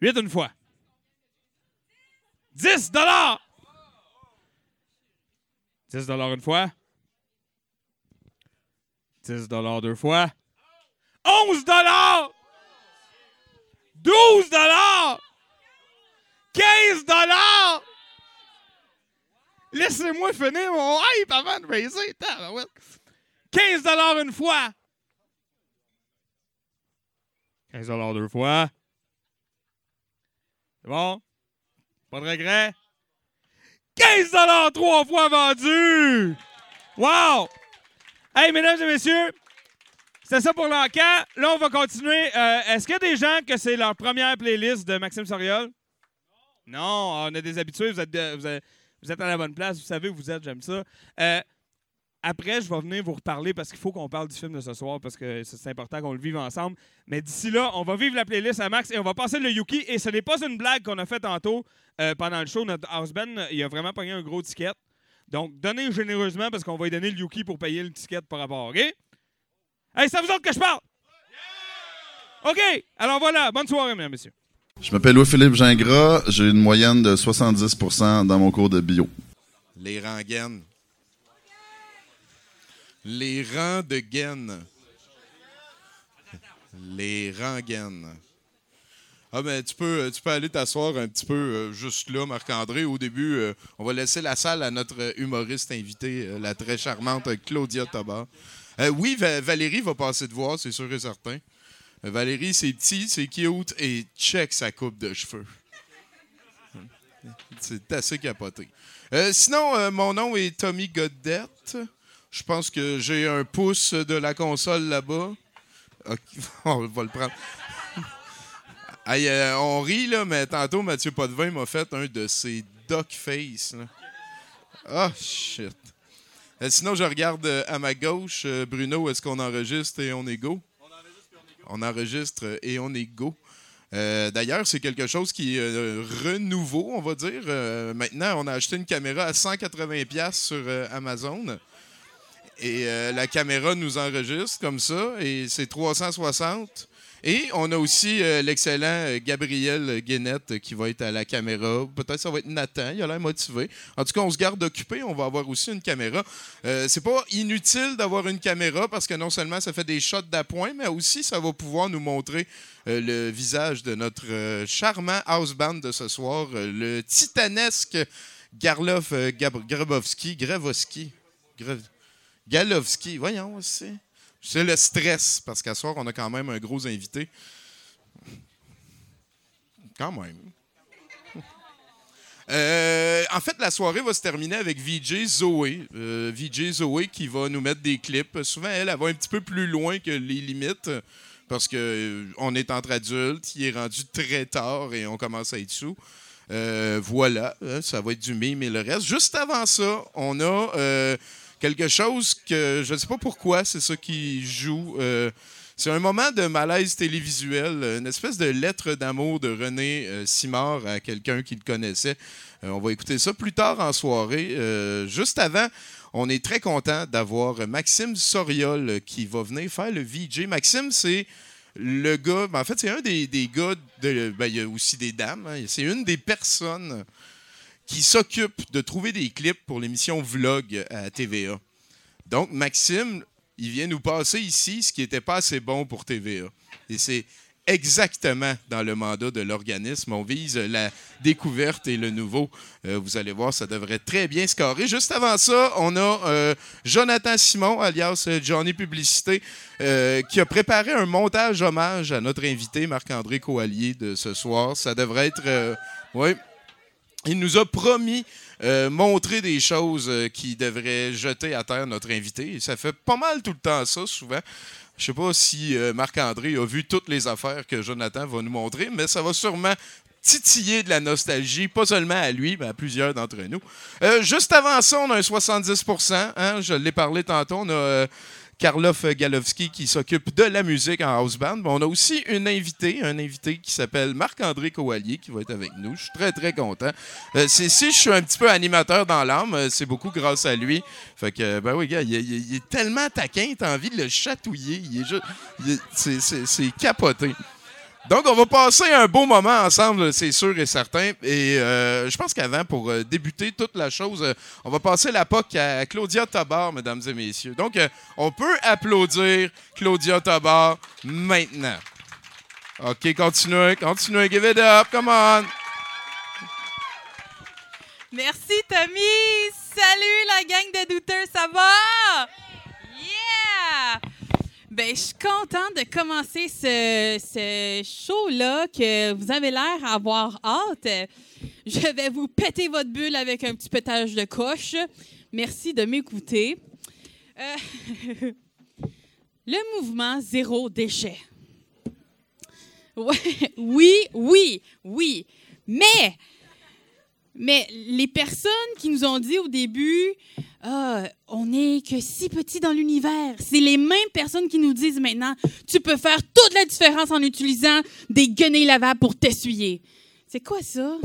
8 une fois. 10 dollars. 10 dollars une fois. 10 dollars deux fois. 11 dollars. 12 dollars. 15 dollars! Laissez-moi finir mon hype avant de raiser. tabarouette. 15 dollars une fois. 15 deux fois. C'est bon? Pas de regret? 15 trois fois vendu! Wow! Hey, mesdames et messieurs, c'est ça pour l'encan. Là, on va continuer. Euh, Est-ce qu'il y a des gens que c'est leur première playlist de Maxime Soriol? Non, on a des habitués. Vous êtes, vous êtes, vous êtes à la bonne place. Vous savez où vous êtes. J'aime ça. Euh, après, je vais venir vous reparler parce qu'il faut qu'on parle du film de ce soir parce que c'est important qu'on le vive ensemble. Mais d'ici là, on va vivre la playlist à Max et on va passer le Yuki. Et ce n'est pas une blague qu'on a fait tantôt euh, pendant le show. Notre house il a vraiment pogné un gros ticket. Donc, donnez généreusement parce qu'on va lui donner le Yuki pour payer le ticket par rapport. OK? Hey, à vous autres que je parle! OK! Alors voilà, bonne soirée, mesdames et messieurs. Je m'appelle Louis-Philippe Gingras, j'ai une moyenne de 70% dans mon cours de bio. Les rengaines. Les rangs de gaines. Les rengaines. Ah ben tu peux, tu peux aller t'asseoir un petit peu euh, juste là, Marc-André. Au début, euh, on va laisser la salle à notre humoriste invité, euh, la très charmante Claudia Tobar. Euh, oui, Va- Valérie va passer de voir, c'est sûr et certain. Valérie, c'est petit, c'est cute et check sa coupe de cheveux. C'est assez capoté. Euh, sinon, euh, mon nom est Tommy Godette. Je pense que j'ai un pouce de la console là-bas. On va le prendre. Euh, on rit, là, mais tantôt, Mathieu Potvin m'a fait un de ses duck face. Ah, shit. Sinon, je regarde à ma gauche, Bruno, est-ce qu'on enregistre et on est go? On enregistre et on est go. Euh, D'ailleurs, c'est quelque chose qui est euh, renouveau, on va dire. Euh, maintenant, on a acheté une caméra à 180$ sur Amazon. Et la caméra nous enregistre comme ça. Et c'est 360. Et on a aussi euh, l'excellent euh, Gabriel Guénette qui va être à la caméra. Peut-être ça va être Nathan, il a l'air motivé. En tout cas, on se garde occupé, on va avoir aussi une caméra. Euh, c'est pas inutile d'avoir une caméra parce que non seulement ça fait des shots d'appoint, mais aussi ça va pouvoir nous montrer euh, le visage de notre charmant house band de ce soir, le titanesque Garlov Grabowski, Gravowski, Gra- Galovski, voyons, c'est. C'est le stress, parce qu'à soir, on a quand même un gros invité. Quand même. Euh, en fait, la soirée va se terminer avec VJ Zoé. Euh, VJ Zoé qui va nous mettre des clips. Souvent, elle, elle va un petit peu plus loin que les limites parce que euh, est entre adultes, il est rendu très tard et on commence à être sous. Euh, voilà, hein, ça va être du mime et le reste. Juste avant ça, on a quelque chose que je ne sais pas pourquoi, c'est ça qui joue. Euh, c'est un moment de malaise télévisuel, une espèce de lettre d'amour de René euh, Simard à quelqu'un qu'il connaissait. Euh, on va écouter ça plus tard en soirée. Juste avant, on est très content d'avoir Maxime Soriol qui va venir faire le VJ. Maxime, c'est le gars, ben, en fait, c'est un des, des gars, de, ben, il y a aussi des dames, hein. c'est une des personnes qui s'occupe de trouver des clips pour l'émission Vlog à TVA. Donc, Maxime, il vient nous passer ici ce qui n'était pas assez bon pour TVA. Et c'est exactement dans le mandat de l'organisme. On vise la découverte et le nouveau. Euh, vous allez voir, ça devrait très bien scorer. Juste avant ça, on a euh, Jonathan Simon, alias Johnny Publicité, euh, qui a préparé un montage hommage à notre invité Marc-André Coallier de ce soir. Ça devrait être... oui, il nous a promis euh, montrer des choses euh, qui devraient jeter à terre notre invité. Ça fait pas mal tout le temps ça, souvent. Je sais pas si euh, Marc-André a vu toutes les affaires que Jonathan va nous montrer, mais ça va sûrement titiller de la nostalgie, pas seulement à lui, mais à plusieurs d'entre nous. Euh, juste avant ça, on a un 70% hein, je l'ai parlé tantôt. On a Karloff Galowski qui s'occupe de la musique en house band. On a aussi une invitée, un invité qui s'appelle Marc-André Coallier qui va être avec nous. Je suis très, très content. Euh, si je suis un petit peu animateur dans l'âme, euh, c'est beaucoup grâce à lui. Fait que, ben oui, gars, il, est- tellement taquin, t'as envie de le chatouiller. Il est juste, c'est capoté. Donc, on va passer un beau moment ensemble, c'est sûr et certain. Et euh, je pense qu'avant, pour euh, débuter toute la chose, euh, on va passer la POC à Claudia Tabar, mesdames et messieurs. Donc, on peut applaudir Claudia Tabar maintenant. OK, continuez, continuez, give it up, come on. Merci, Tommy! Salut, la gang de douteurs, ça va? Ben, je suis contente de commencer ce, ce show-là que vous avez l'air avoir hâte. Je vais vous péter votre bulle avec un petit pétage de coche. Merci de m'écouter. Euh, le mouvement zéro déchet. Oui, oui, oui. Mais, mais les personnes qui nous ont dit au début, ah, on n'est que si petit dans l'univers, c'est les mêmes personnes qui nous disent maintenant, tu peux faire toute la différence en utilisant des guenilles lavables pour t'essuyer. C'est quoi ça?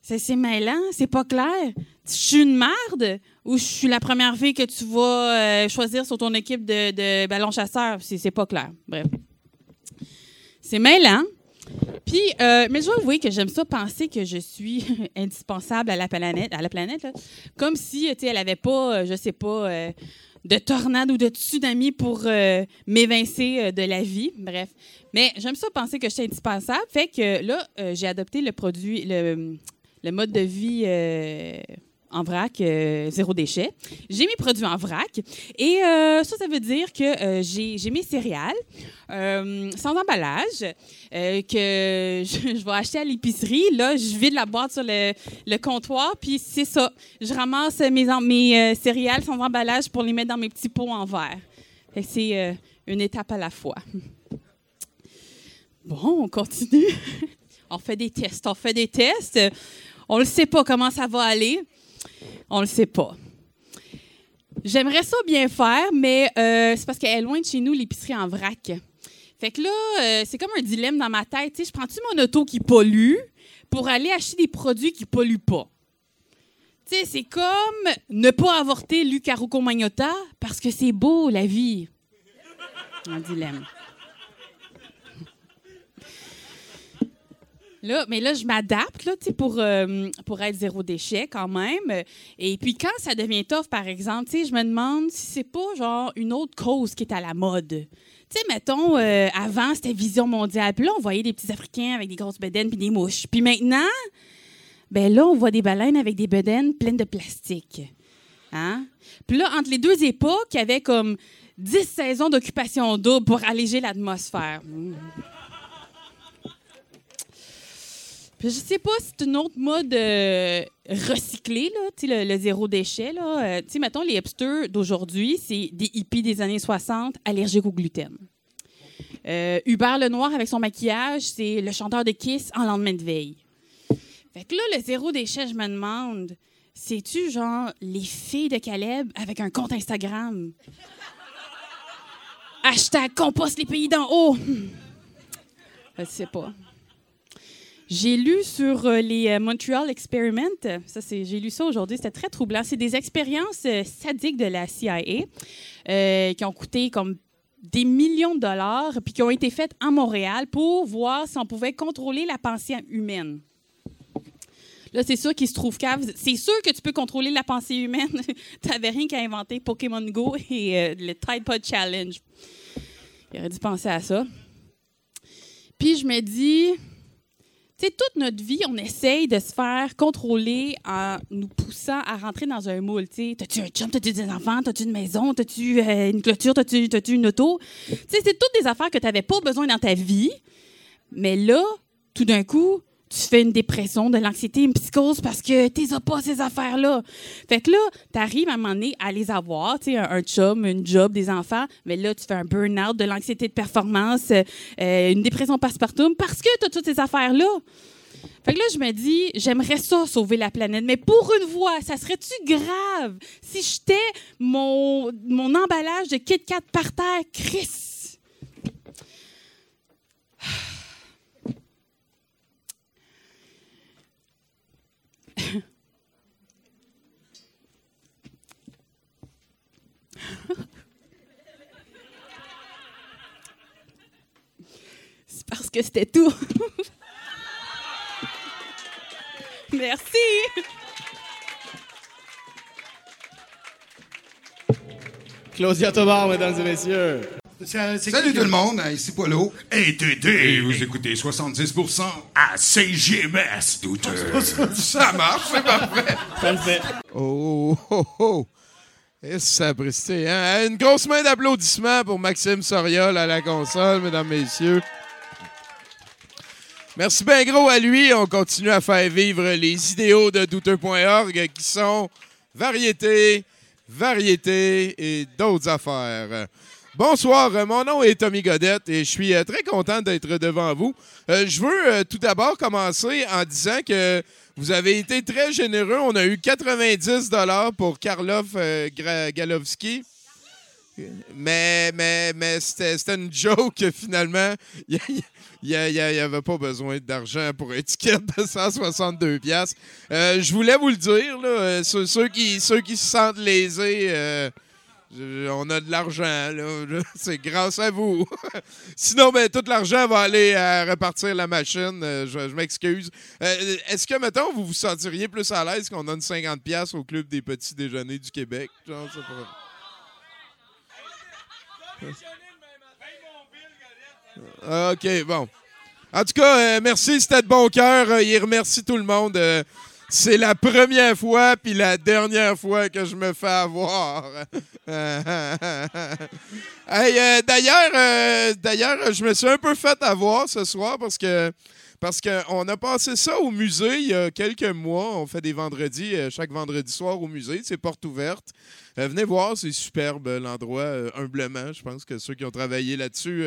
C'est, mêlant? C'est pas clair? Je suis une marde? Ou je suis la première fille que tu vas euh, choisir sur ton équipe de, de ballon chasseur? C'est pas clair. Bref. C'est mêlant. Puis, euh, mais je dois avouer que j'aime ça penser que je suis indispensable à la planète, à la planète là. comme si, elle avait pas, euh, je sais pas, euh, de tornade ou de tsunami pour euh, m'évincer de la vie. Bref, mais j'aime ça penser que je suis indispensable. Fait que là, j'ai adopté le produit, le mode de vie. En vrac, euh, zéro déchet. J'ai mes produits en vrac. Et euh, ça, ça veut dire que euh, j'ai mes céréales sans emballage que je, je vais acheter à l'épicerie. Là, je vide la boîte sur le, comptoir, puis c'est ça. Je ramasse mes, mes céréales sans emballage pour les mettre dans mes petits pots en verre. C'est une étape à la fois. Bon, on continue. on fait des tests, on fait des tests. On ne sait pas comment ça va aller. On le sait pas. J'aimerais ça bien faire, mais euh, c'est parce qu'elle est loin de chez nous, l'épicerie en vrac. Fait que là, euh, c'est comme un dilemme dans ma tête. Tu sais, je prends-tu mon auto qui pollue pour aller acheter des produits qui polluent pas? C'est comme ne pas avorter Luc Aruco Magnotta parce que c'est beau, la vie. Un dilemme. Là, mais là, je m'adapte là, pour, euh, pour être zéro déchet quand même. Et puis quand ça devient tough, par exemple, je me demande si c'est pas genre une autre cause qui est à la mode. Mettons, euh, avant, c'était Vision mondiale. Puis là, on voyait des petits Africains avec des grosses bedaines puis des mouches. Puis maintenant, ben là, on voit des baleines avec des bedaines pleines de plastique. Hein? Puis là, entre les deux époques, il y avait comme 10 saisons d'occupation double pour alléger l'atmosphère. Mmh. Puis je sais pas si c'est une autre mode euh, recyclée, là, le, le zéro déchet. Là. Euh, mettons, les hipsters d'aujourd'hui, c'est des hippies des années 60 allergiques au gluten. Euh, Hubert Lenoir, avec son maquillage, c'est le chanteur de Kiss en lendemain de veille. Fait que là, le zéro déchet, je me demande, c'est-tu genre les filles de Caleb avec un compte Instagram? Hashtag compost les pays d'en haut. Hmm. Je sais pas. J'ai lu sur euh, les euh, Montreal Experiment, ça j'ai lu ça aujourd'hui, c'était très troublant. C'est des expériences euh, sadiques de la CIA qui ont coûté comme des millions de dollars puis qui ont été faites en Montréal pour voir si on pouvait contrôler la pensée humaine. Là, c'est sûr qu'il se trouve cave. C'est sûr que tu peux contrôler la pensée humaine. tu n'avais rien qu'à inventer Pokémon Go et le Tide Pod Challenge. Il aurait dû penser à ça. Puis je me dis, toute notre vie, on essaye de se faire contrôler en nous poussant à rentrer dans un moule. T'as-tu un chum, t'as-tu des enfants, t'as-tu une maison, t'as-tu euh, une clôture, t'as-tu, une auto? C'est toutes des affaires que tu n'avais pas besoin dans ta vie. Mais là, tout d'un coup, tu fais une dépression, de l'anxiété, une psychose parce que tu n'as pas ces affaires-là. Fait que là, tu arrives à un moment donné à les avoir, tu sais, un, chum, une job, des enfants, mais là, tu fais un burn-out, de l'anxiété de performance, euh, une dépression passe-partout parce que tu as toutes ces affaires-là. Fait que là, je me dis, j'aimerais ça sauver la planète, mais pour une fois, ça serait-tu grave? Si j'étais mon, mon emballage de Kit Kat par terre, Chris? C'est parce que c'était tout. Merci. Claudia Tobar, mesdames et messieurs. Salut tout le monde, ici Polo. Et Tété. Vous écoutez 70% à CGMS, douteux. Ça marche, c'est parfait. Ça le fait. Oh, oh, oh. Et sapristi, hein? Une grosse main d'applaudissements pour Maxime Soriol à la console, mesdames, messieurs. Merci bien gros à lui. On continue à faire vivre les idéaux de douteux.org qui sont variété, variété et d'autres affaires. Bonsoir, euh, mon nom est Tommy Godette et je suis euh, très content d'être devant vous. Euh, je veux tout d'abord commencer en disant que vous avez été très généreux. On a eu 90 dollars pour Karloff Galowski. Mais, mais, mais c'était une joke finalement. Il n'y avait pas besoin d'argent pour étiquette de 162 pièces. je voulais vous le dire, là, ceux, qui, ceux qui se sentent lésés, on a de l'argent. C'est grâce à vous. Sinon, ben, tout l'argent va aller à repartir la machine. Euh, je m'excuse. Euh, Est-ce que, mettons, vous vous sentiriez plus à l'aise qu'on donne 50$ piastres au Club des petits déjeuners du Québec? Genre, Ah, OK, bon. En tout cas, euh, merci, c'était de bon cœur. Il remercie tout le monde. C'est la première fois puis la dernière fois que je me fais avoir. Euh, d'ailleurs, euh, d'ailleurs, je me suis un peu fait avoir ce soir parce que parce qu'on a passé ça au musée il y a quelques mois. On fait des vendredis, euh, chaque vendredi soir au musée. C'est porte ouverte. Euh, venez voir, c'est superbe euh, l'endroit, euh, humblement. Je pense que ceux qui ont travaillé là-dessus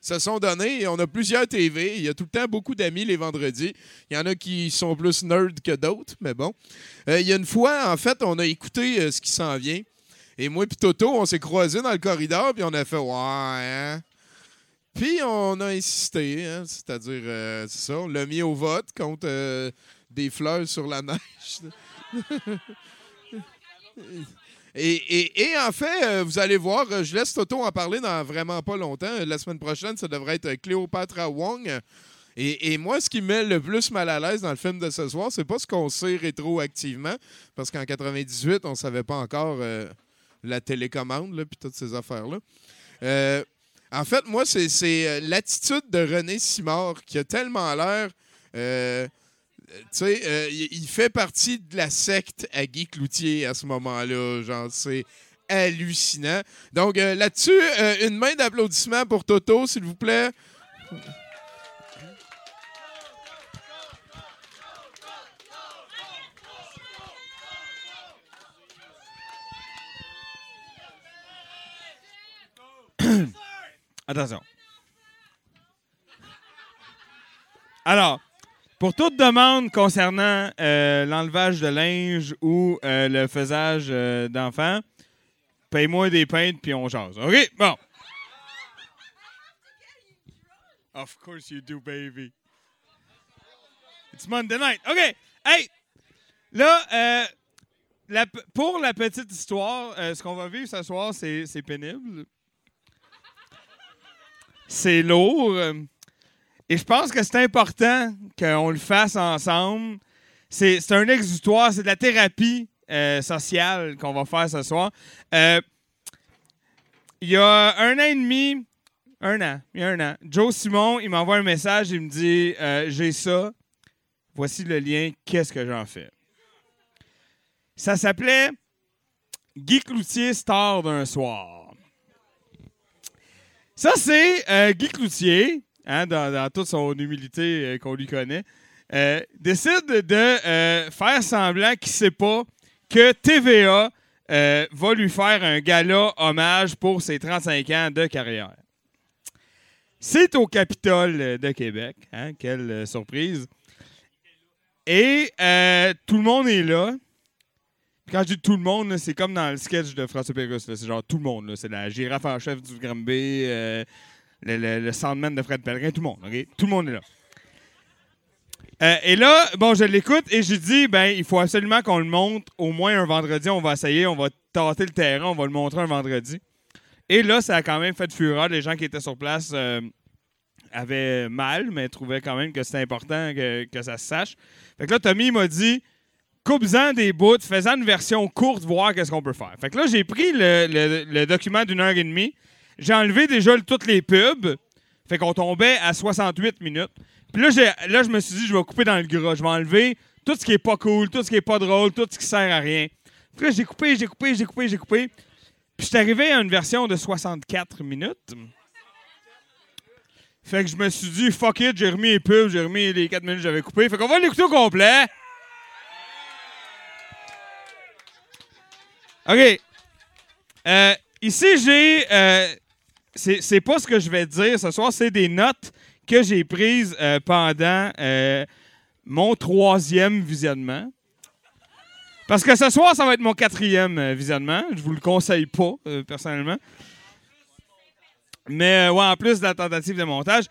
se sont donnés. On a plusieurs TV. Il y a tout le temps beaucoup d'amis les vendredis. Il y en a qui sont plus nerds que d'autres, mais bon. Il y a une fois, en fait, on a écouté ce qui s'en vient. Et moi et Toto, on s'est croisés dans le corridor, puis on a fait « Ouais, hein? Puis on a insisté, hein, c'est-à-dire, c'est ça, on l'a mis au vote contre des fleurs sur la neige. et, en fait, euh, vous allez voir, euh, je laisse Toto en parler dans vraiment pas longtemps. Euh, La semaine prochaine, ça devrait être Cléopatra Wong. Et, moi, ce qui me met le plus mal à l'aise dans le film de ce soir, c'est pas ce qu'on sait rétroactivement, parce qu'en 98, on savait pas encore euh, la télécommande, puis toutes ces affaires-là. Euh, en fait, moi, c'est euh, l'attitude de René Simard qui a tellement l'air. euh, tu sais, euh, il fait partie de la secte à Guy Cloutier à ce moment-là. Genre, c'est hallucinant. Donc, euh, là-dessus, euh, une main d'applaudissement pour Toto, s'il vous plaît. Attention. Alors, pour toute demande concernant euh, l'enlevage de linge ou euh, le faisage euh, d'enfants, paye-moi des peintes puis on jase. OK? Bon. Of course you do, baby. It's Monday night. OK. Hey! Là, pour la petite histoire, ce qu'on va vivre ce soir, c'est pénible. C'est lourd. Et je pense que c'est important qu'on le fasse ensemble. C'est un exutoire, c'est de la thérapie euh, sociale qu'on va faire ce soir. Euh, il y a un an et demi, un an, il y a un an, Joe Simon, il m'envoie un message, il me dit euh, J'ai ça, voici le lien, qu'est-ce que j'en fais? Ça s'appelait Guy Cloutier, star d'un soir. Ça, c'est Guy Cloutier, hein, dans, toute son humilité euh, qu'on lui connaît, euh, décide de euh, faire semblant qu'il ne sait pas que TVA va lui faire un gala hommage pour ses 35 ans de carrière. C'est au Capitole de Québec. Hein, quelle surprise. Et tout le monde est là. Quand je dis tout le monde, c'est comme dans le sketch de François Pérusse. C'est genre tout le monde. C'est la girafe en chef du Granby, le, le, le Sandman de Fred Pellerin, tout le monde. ok? Tout le monde est là. Euh, et là, bon, je l'écoute et je dis, ben, il faut absolument qu'on le montre au moins un vendredi. On va essayer, on va tâter le terrain, on va le montrer un vendredi. Et là, ça a quand même fait fureur. Les gens qui étaient sur place euh, avaient mal, mais trouvaient quand même que c'était important que, que ça se sache. Fait que là, Tommy m'a dit, coupe-en des bouts, fais-en une version courte, voir qu'est-ce qu'on peut faire. Fait que là, j'ai pris le, le- le document d'une heure et demie. J'ai enlevé déjà toutes les pubs. Fait qu'on tombait à 68 minutes. Puis là, là, je me suis dit, je vais couper dans le gras. Je vais enlever tout ce qui est pas cool, tout ce qui est pas drôle, tout ce qui sert à rien. cas, j'ai coupé, j'ai coupé, j'ai coupé, j'ai coupé. Puis je suis arrivé à une version de 64 minutes. Fait que je me suis dit, fuck it, j'ai remis les pubs, j'ai remis les 4 minutes que j'avais coupées. Fait qu'on va l'écouter au complet. OK. Euh, ici, j'ai. euh, c'est pas ce que je vais dire ce soir, c'est des notes que j'ai prises euh, pendant euh, mon troisième visionnement. Parce que ce soir, ça va être mon quatrième euh, visionnement. Je vous le conseille pas, personnellement. Mais ouais, en plus de la tentative de montage.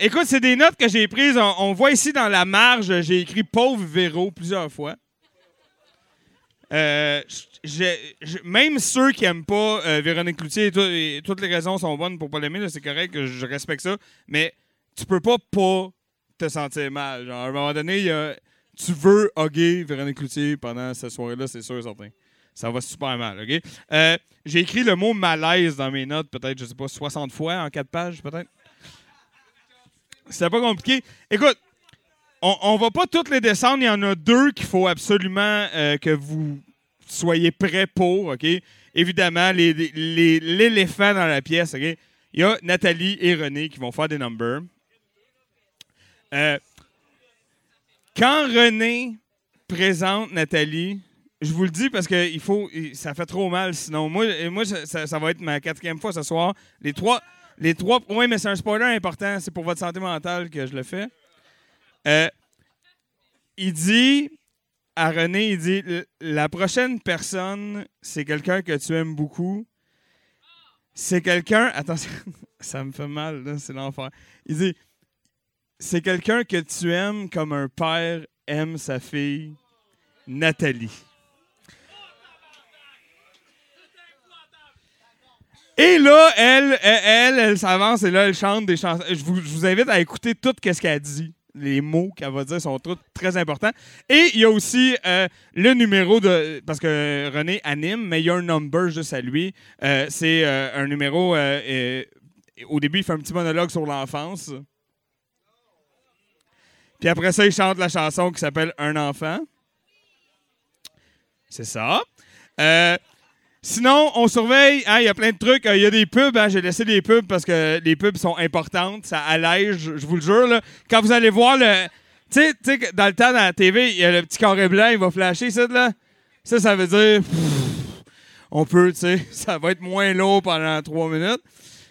Écoute, c'est des notes que j'ai prises. On, on voit ici dans la marge, j'ai écrit pauvre Véro plusieurs fois. Euh, même ceux qui aiment pas euh, Véronique Cloutier, et tout- et toutes les raisons sont bonnes pour pas l'aimer, c'est correct, je respecte ça. Mais tu peux pas pas te sentir mal. À un moment donné, tu veux hugger Véronique Cloutier pendant cette soirée-là, c'est sûr et certain. Ça va super mal? Euh, j'ai écrit le mot malaise dans mes notes, peut-être, je sais pas, 60 fois en 4 pages, peut-être? C'était pas compliqué. Écoute, on, on va pas toutes les descendre. Il y en a deux qu'il faut absolument euh, que vous soyez prêts pour, OK? Évidemment, l'éléphant dans la pièce, OK? Il y a Nathalie et René qui vont faire des numbers. Euh, quand René présente Nathalie, je vous le dis parce que il faut, ça fait trop mal sinon. Moi, moi ça- ça va être ma quatrième fois ce soir. Les trois, les trois, oui, mais c'est un spoiler important. C'est pour votre santé mentale que je le fais. Euh, il dit à René, il dit la prochaine personne, c'est quelqu'un que tu aimes beaucoup. C'est quelqu'un. Attention, ça me fait mal, c'est l'enfer. Il dit c'est quelqu'un que tu aimes comme un père aime sa fille, Nathalie. Et là, elle, elle, elle, elle s'avance et là, elle chante des chansons. Je vous, je vous invite à écouter tout ce qu'elle dit. Les mots qu'elle va dire sont très importants. Et il y a aussi euh, le numéro de. Parce que René anime, mais il y a un number juste à lui. Euh, C'est euh, un numéro. au début, il fait un petit monologue sur l'enfance. Puis après ça, il chante la chanson qui s'appelle Un enfant. C'est ça. Sinon, on surveille. hein, Il y a plein de trucs. Euh, Il y a des pubs. hein, J'ai laissé des pubs parce que les pubs sont importantes. Ça allège, je vous le jure. là. Quand vous allez voir le. Tu sais- dans le temps, dans la TV, il y a le petit carré blanc, il va flasher ça, là. Ça, ça veut dire. on peut, tu sais, ça va être moins lourd pendant trois minutes.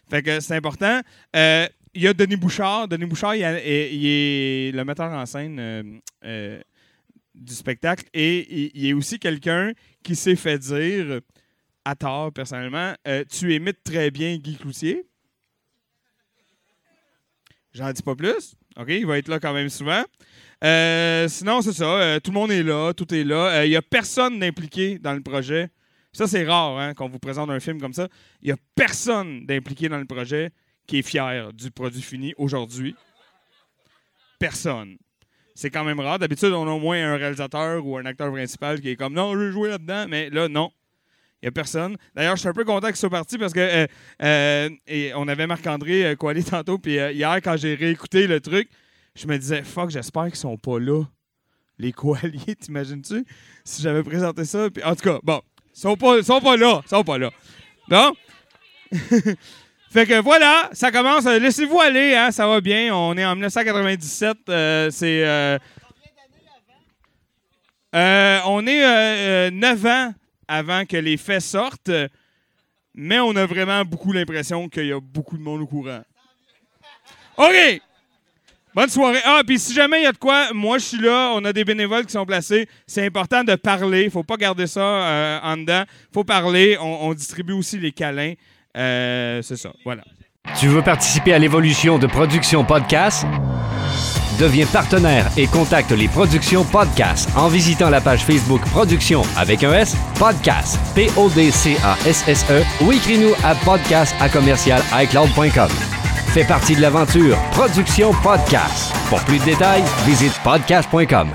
Fait que c'est important. Euh, il y a Denis Bouchard. Denis Bouchard, il, est le metteur en scène euh, du spectacle et il est aussi quelqu'un qui s'est fait dire, à tort personnellement, euh, tu imites très bien Guy Cloutier. J'en dis pas plus. OK, il va être là quand même souvent. Euh, sinon, c'est ça. euh, tout le monde est là, tout est là. Il n'y a personne d'impliqué dans le projet. Ça, c'est rare hein, qu'on vous présente un film comme ça. Il n'y a personne d'impliqué dans le projet qui est fier du produit fini aujourd'hui. Personne. C'est quand même rare. D'habitude, on a au moins un réalisateur ou un acteur principal qui est comme non, je veux jouer là-dedans, mais là, non. Il n'y a personne. D'ailleurs, je suis un peu content qu'ils soient partis parce que euh, euh, on avait Marc-André euh, Coalé tantôt, puis hier, quand j'ai réécouté le truc, je me disais, fuck, j'espère qu'ils sont pas là. Les coaliers, t'imagines-tu? Si j'avais présenté ça. Puis, en tout cas, bon, ils sont pas, sont pas là. Ils sont pas là. Bon? fait que voilà, ça commence. Laissez-vous aller, hein, ça va bien. On est en 1997. euh, c'est. euh, on est euh, 9 ans avant que les faits sortent, mais on a vraiment beaucoup l'impression qu'il y a beaucoup de monde au courant. OK! Bonne soirée. Ah, puis si jamais il y a de quoi, moi je suis là, on a des bénévoles qui sont placés. C'est important de parler. Faut pas garder ça euh, en dedans. Faut parler. On, distribue aussi les câlins. Euh, c'est ça. Voilà. Tu veux participer à l'évolution de Production Podcast? Deviens partenaire et contacte les Productions Podcast en visitant la page Facebook Productions avec un S, Podcast, P-O-D-C-A-S-S-E ou écris-nous à podcast à commercial iCloud.com. Fais partie de l'aventure Production Podcast. Pour plus de détails, visite podcast.com.